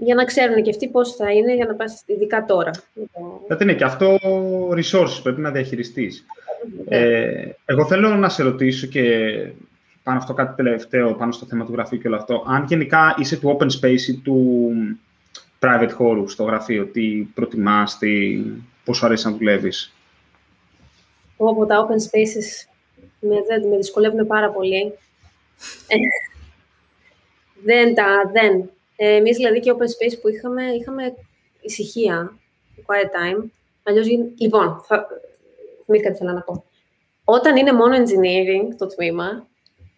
για να ξέρουν και αυτοί πώς θα είναι για να πας ειδικά τώρα. Δηλαδή είναι και αυτό resources πρέπει να διαχειριστείς. Ναι. Ε, εγώ θέλω να σε ρωτήσω και πάνω αυτό κάτι τελευταίο, πάνω στο θέμα του γραφείου και όλο αυτό, αν γενικά είσαι του open space ή του private χώρου στο γραφείο, τι προτιμάς, τι, πόσο αρέσει να δουλεύεις; Από τα open spaces με, με δυσκολεύουν πάρα πολύ. *laughs* Ε, δεν τα, δεν. Ε, εμείς δηλαδή και open space που είχαμε, είχαμε ησυχία, quiet time. Αλλιώς, λοιπόν, θα, μην κάτι θέλω να πω. Όταν είναι μόνο engineering το τμήμα,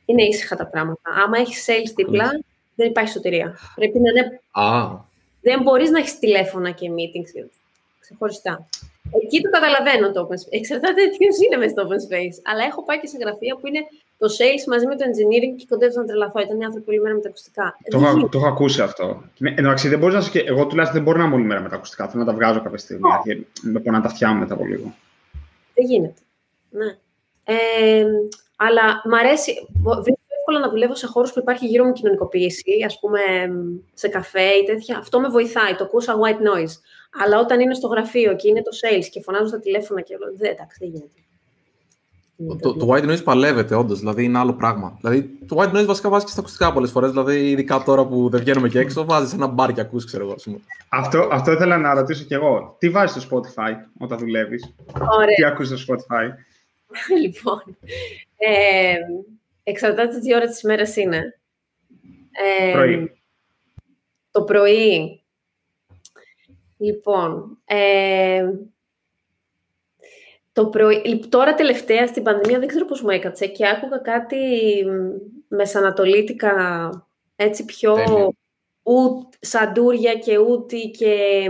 είναι ήσυχα τα πράγματα. Άμα έχεις sales δίπλα, δεν υπάρχει σωτηρία. Πρέπει να είναι... Ah. Δεν μπορείς να έχεις τηλέφωνα και meetings ξεχωριστά. Εκεί το καταλαβαίνω το open space. Εξαρτάται ποιος είναι μέσα στο open space. Αλλά έχω πάει και σε γραφεία που είναι το sales μαζί με το engineering και κοντεύω να τρελαθώ. Ήταν οι άνθρωποι όλη μέρα με τα ακουστικά. Το, έχω, το έχω ακούσει αυτό. Εντάξει, δεν μπορείς να σου και. Εγώ τουλάχιστον δεν μπορώ να είμαι όλη μέρα με τα ακουστικά. Θέλω να τα βγάζω κάποια στιγμή. Oh. Με να τα φτιάχνω μετά από λίγο. Δεν γίνεται. Ναι. Ε, αλλά μ' αρέσει. Βρίσκω εύκολα να δουλεύω σε χώρους που υπάρχει γύρω μου κοινωνικοποίηση, ας πούμε σε καφέ ή τέτοια. Αυτό με βοηθάει. Το ακούσα white noise. Αλλά όταν είναι στο γραφείο και είναι το sales και φωνάζουν στα τηλέφωνα και όλο, δεν, εντάξει, δεν γίνεται. Το, το white noise παλεύεται, όντως. Δηλαδή είναι άλλο πράγμα. Δηλαδή το white noise βασικά βάζει και στα ακουστικά πολλές φορές. Δηλαδή, ειδικά τώρα που δεν βγαίνουμε και έξω, βάζεις ένα μπαρ και ακούς, ξέρω εγώ. Αυτό, αυτό ήθελα να ρωτήσω κι εγώ. Τι βάζεις στο Spotify όταν δουλεύεις, Τι ακούς στο Spotify; *laughs* λοιπόν. Ε, εξαρτάται τι ώρα της ημέρα είναι. Ε, πρωί. Το πρωί Λοιπόν, ε, το πρωί, τώρα τελευταία στην πανδημία δεν ξέρω πώς μου έκατσε και άκουγα κάτι μεσανατολίτικα έτσι πιο ου, σαντούρια και ούτι και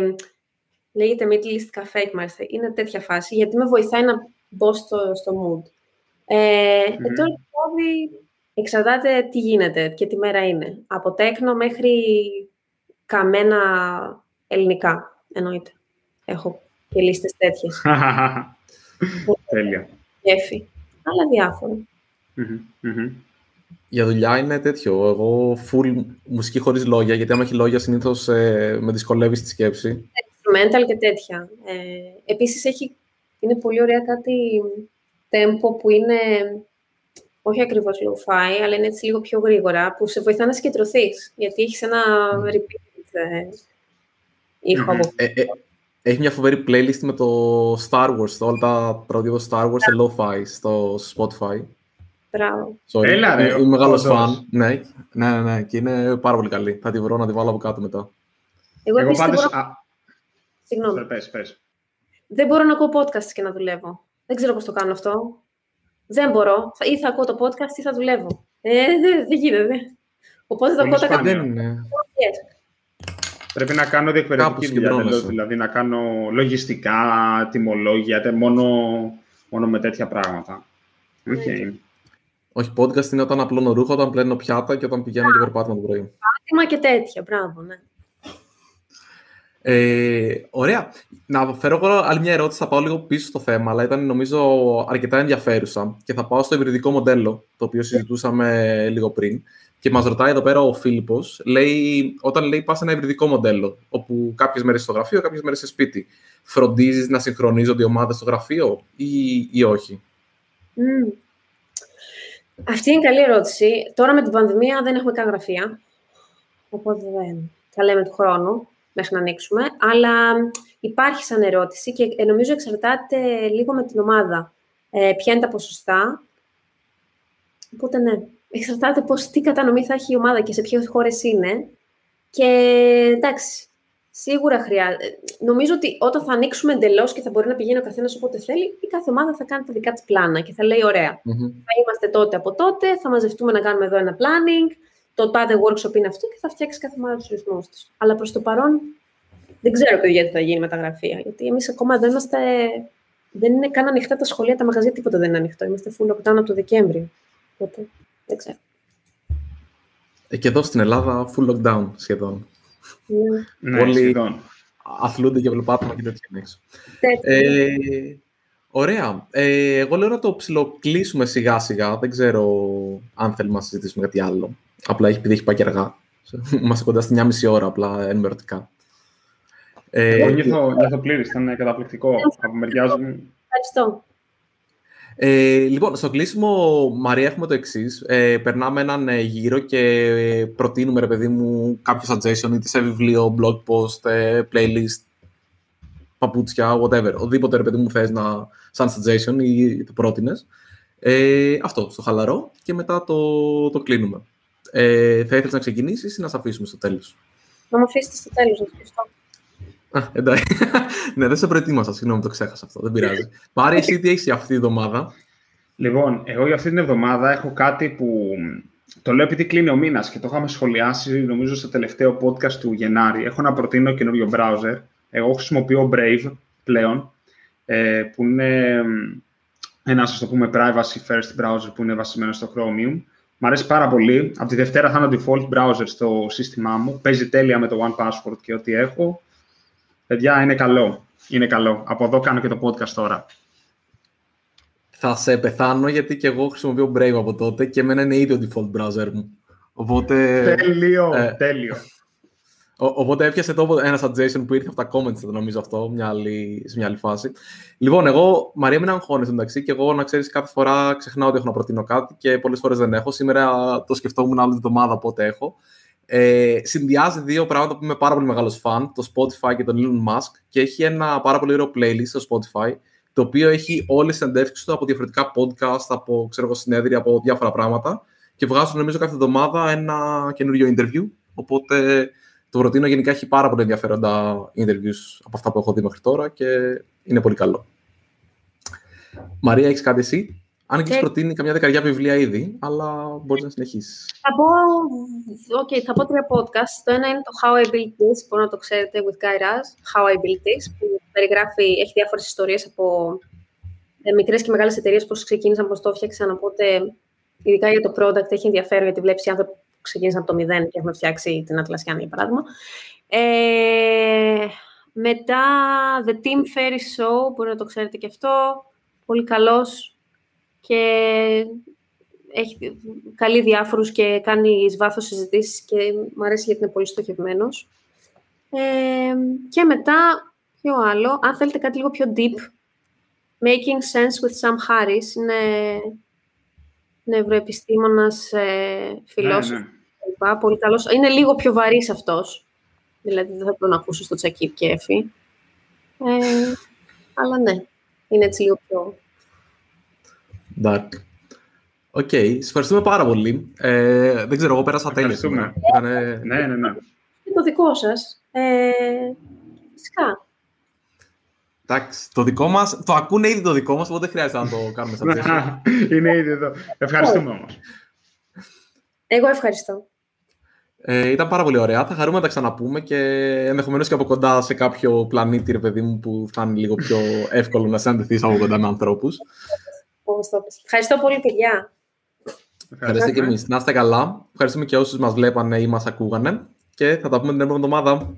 λέγεται Middle East Cafe μάλιστα. Είναι τέτοια φάση γιατί με βοηθάει να μπω στο, στο mood. Ε, mm-hmm. ε, τώρα εξαρτάται τι γίνεται και τι μέρα είναι. Από τέκνο μέχρι καμένα ελληνικά εννοείται. Έχω και λίστες τέτοιες. *laughs* Τέλεια. Γέφη. Αλλά Για δουλειά είναι τέτοιο. Εγώ full μουσική χωρίς λόγια, γιατί άμα έχει λόγια συνήθως ε, με δυσκολεύει στη σκέψη. Instrumental και τέτοια. Ε, επίσης έχει, είναι πολύ ωραία κάτι tempo που είναι όχι ακριβώς low-fi, αλλά είναι έτσι λίγο πιο γρήγορα, που σε βοηθά να σκετρωθείς, γιατί έχεις ένα mm. repeat ε, ήχο ε, ε, έχει μια φοβερή playlist με το Star Wars, όλα τα τραγούδια του Star Wars σε lo-fi στο Spotify. Μπράβο. Έλα, ρε, είμαι μεγάλος φαν. Ναι, ναι, ναι, ναι, και είναι πάρα πολύ καλή. Θα τη βρω να τη βάλω από κάτω μετά. Εγώ, Εγώ πάντως... Μπορώ... Συγγνώμη. Πες, πες. Δεν μπορώ να ακούω podcast και να δουλεύω. Δεν ξέρω πώς το κάνω αυτό. Δεν μπορώ. Ή θα ακούω το podcast ή θα δουλεύω. Ε, δεν, δεν γίνεται. Οπότε θα ακούω τα κάποια. Πρέπει να κάνω διεκπαιρεωτική δουλειά, δηλαδή να κάνω λογιστικά, τιμολόγια, μόνο, μόνο με τέτοια πράγματα. Okay. Όχι, podcast είναι όταν απλώνω ρούχο, όταν πλένω πιάτα και όταν πηγαίνω και περπάτημα το πρωί. Πάτημα και τέτοια, μπράβο, ναι. Ε, ωραία. Να φέρω εγώ άλλη μια ερώτηση, θα πάω λίγο πίσω στο θέμα, αλλά ήταν νομίζω αρκετά ενδιαφέρουσα και θα πάω στο υβριδικό μοντέλο, το οποίο συζητούσαμε λίγο πριν. Και μας ρωτάει εδώ πέρα ο Φίλιππος, λέει, όταν λέει πας σε ένα υβριδικό μοντέλο, όπου κάποιες μέρες στο γραφείο, κάποιες μέρες σε σπίτι, φροντίζεις να συγχρονίζονται οι ομάδες στο γραφείο ή, ή όχι; Mm. Αυτή είναι καλή ερώτηση. Τώρα με την πανδημία δεν έχουμε καν γραφεία. Οπότε δεν θα λέμε του χρόνου μέχρι να ανοίξουμε. Αλλά υπάρχει σαν ερώτηση και ε, νομίζω εξαρτάται λίγο με την ομάδα. Ε, ποια είναι τα ποσοστά. Οπότε ναι, εξαρτάται πώς, τι κατανομή θα έχει η ομάδα και σε ποιες χώρες είναι. Και εντάξει, σίγουρα χρειάζεται. Νομίζω ότι όταν θα ανοίξουμε εντελώς και θα μπορεί να πηγαίνει ο καθένας όποτε θέλει, η κάθε ομάδα θα κάνει τα δικά της πλάνα και θα λέει: Ωραία, θα είμαστε τότε από τότε, θα μαζευτούμε να κάνουμε εδώ ένα planning. το τάδε workshop είναι αυτό και θα φτιάξει κάθε μέρα τους ρυθμούς της. Αλλά προς το παρόν δεν ξέρω, παιδιά, τι θα γίνει με τα γραφεία. Γιατί εμείς ακόμα δεν είμαστε. Δεν είναι καν ανοιχτά τα σχολεία, τα μαγαζιά, τίποτα δεν είναι ανοιχτό. Είμαστε full lockdown από το Δεκέμβριο. Οπότε δεν ξέρω. Ε, και εδώ στην Ελλάδα, full lockdown σχεδόν. Ναι, ναι Όλοι σχεδόν. αθλούνται και βλέπουν και τέτοια έξω. Ε, ωραία. Ε, εγώ λέω να το ψιλοκλείσουμε σιγά σιγά. Δεν ξέρω αν θέλουμε να συζητήσουμε κάτι άλλο. Απλά έχει, επειδή έχει πάει και αργά. Είμαστε κοντά στη μια μισή ώρα, απλά ενημερωτικά. Ε, Εγώ νιώθω, νιώθω πλήρης, ήταν καταπληκτικό από μεριά μου. Ευχαριστώ. Ε, λοιπόν, στο κλείσιμο, Μαρία, έχουμε το εξής. Ε, περνάμε έναν ε, γύρο και προτείνουμε, ρε παιδί μου, κάποιο suggestion, είτε σε βιβλίο, blog post, ε, playlist, παπούτσια, whatever. Οδήποτε, ρε παιδί μου, θες να, σαν suggestion ή το πρότεινες. Ε, αυτό, στο χαλαρό και μετά το, το κλείνουμε. Ε, θα ήθελες να ξεκινήσεις ή να σε αφήσουμε στο τέλος; Να μου αφήσετε στο τέλος, να Α, εντάξει. *laughs* ναι, δεν σε προετοίμασα, συγγνώμη, το ξέχασα αυτό. Δεν πειράζει. *laughs* Πάρε εσύ τι έχεις για αυτή τη εβδομάδα; Λοιπόν, εγώ για αυτή την εβδομάδα έχω κάτι που το λέω επειδή κλείνει ο μήνας και το είχαμε σχολιάσει, νομίζω, στο τελευταίο podcast του Γενάρη. Έχω να προτείνω καινούριο browser. Εγώ χρησιμοποιώ Brave πλέον, ε, που είναι ένα, ας το πούμε, privacy first browser που είναι βασισμένο στο Chromium. Μ' αρέσει πάρα πολύ. Από τη Δευτέρα θα είναι ο default browser στο σύστημά μου. Παίζει τέλεια με το One Password και ό,τι έχω. Παιδιά, είναι καλό. Είναι καλό. Από εδώ κάνω και το podcast τώρα. Θα σε πεθάνω γιατί και εγώ χρησιμοποιώ Brave από τότε και εμένα είναι ήδη ο default browser μου. Οπότε... Τέλειο, ε, τέλειο. οπότε έπιασε το ένα suggestion που ήρθε από τα comments, το νομίζω αυτό, μια άλλη, σε μια άλλη φάση. Λοιπόν, εγώ, Μαρία, μην αγχώνεσαι εντάξει, και εγώ να ξέρεις κάθε φορά ξεχνάω ότι έχω να προτείνω κάτι και πολλές φορές δεν έχω. Σήμερα το σκεφτόμουν άλλη εβδομάδα πότε έχω ε, συνδυάζει δύο πράγματα που είμαι πάρα πολύ μεγάλος φαν, το Spotify και τον Elon Musk και έχει ένα πάρα πολύ ωραίο playlist στο Spotify το οποίο έχει όλες τις συνεντεύξεις του από διαφορετικά podcast, από ξέρω, συνέδρια, από διάφορα πράγματα και βγάζουν νομίζω κάθε εβδομάδα ένα καινούριο interview οπότε το προτείνω γενικά έχει πάρα πολύ ενδιαφέροντα interviews από αυτά που έχω δει μέχρι τώρα και είναι πολύ καλό. Μαρία, έχεις κάτι εσύ; Αν και έχει προτείνει καμιά δεκαριά βιβλία ήδη, αλλά μπορείς να συνεχίσεις. Θα πω, okay, θα πω τρία podcast. Το ένα είναι το How I Built This, που να το ξέρετε, with Guy Raz. How I Built This, που περιγράφει, έχει διάφορες ιστορίες από ε, μικρές και μεγάλες εταιρείες, πώς ξεκίνησαν, πώς το έφτιαξαν. Οπότε, ειδικά για το product, έχει ενδιαφέρον γιατί βλέπεις άνθρωποι που ξεκίνησαν από το μηδέν και έχουν φτιάξει την Ατλασιάνη, για παράδειγμα. Ε, μετά, The Team Ferry Show, μπορεί να το ξέρετε και αυτό. Πολύ καλός και έχει καλεί διάφορους και κάνει εις βάθος συζητήσεις και μου αρέσει γιατί είναι πολύ στοχευμένος. Ε, και μετά, ποιο άλλο, αν θέλετε κάτι λίγο πιο deep, Making Sense with Sam Harris, είναι νευροεπιστήμονας, ε, φιλόσοφος, ναι, ναι. πολύ καλός. Είναι λίγο πιο βαρύς αυτός, δηλαδή δεν θα τον ακούσω στο τσακί και έφη. Ε, αλλά ναι, είναι έτσι λίγο πιο Dark. OK, okay. σας ευχαριστούμε πάρα πολύ. Ε, δεν ξέρω, εγώ πέρασα τέλεια σήμερα. Ναι, ναι, ναι. Είναι το δικό σας. Ε, φυσικά. Εντάξει, το δικό μας, το ακούνε ήδη το δικό μας, οπότε δεν χρειάζεται να το κάνουμε σαν *laughs* Είναι ήδη εδώ. Ευχαριστούμε όμως. Εγώ ευχαριστώ. Ε, ήταν πάρα πολύ ωραία. Θα χαρούμε να τα ξαναπούμε και ενδεχομένως και από κοντά σε κάποιο πλανήτη, ρε παιδί μου, που θα είναι λίγο πιο εύκολο να συναντηθείς από κοντά με ανθρώπους. Ευχαριστώ πολύ, παιδιά. Ευχαριστώ και εμείς. Να είστε καλά. Ευχαριστούμε και όσους μας βλέπανε ή μας ακούγανε. Και θα τα πούμε την επόμενη εβδομάδα.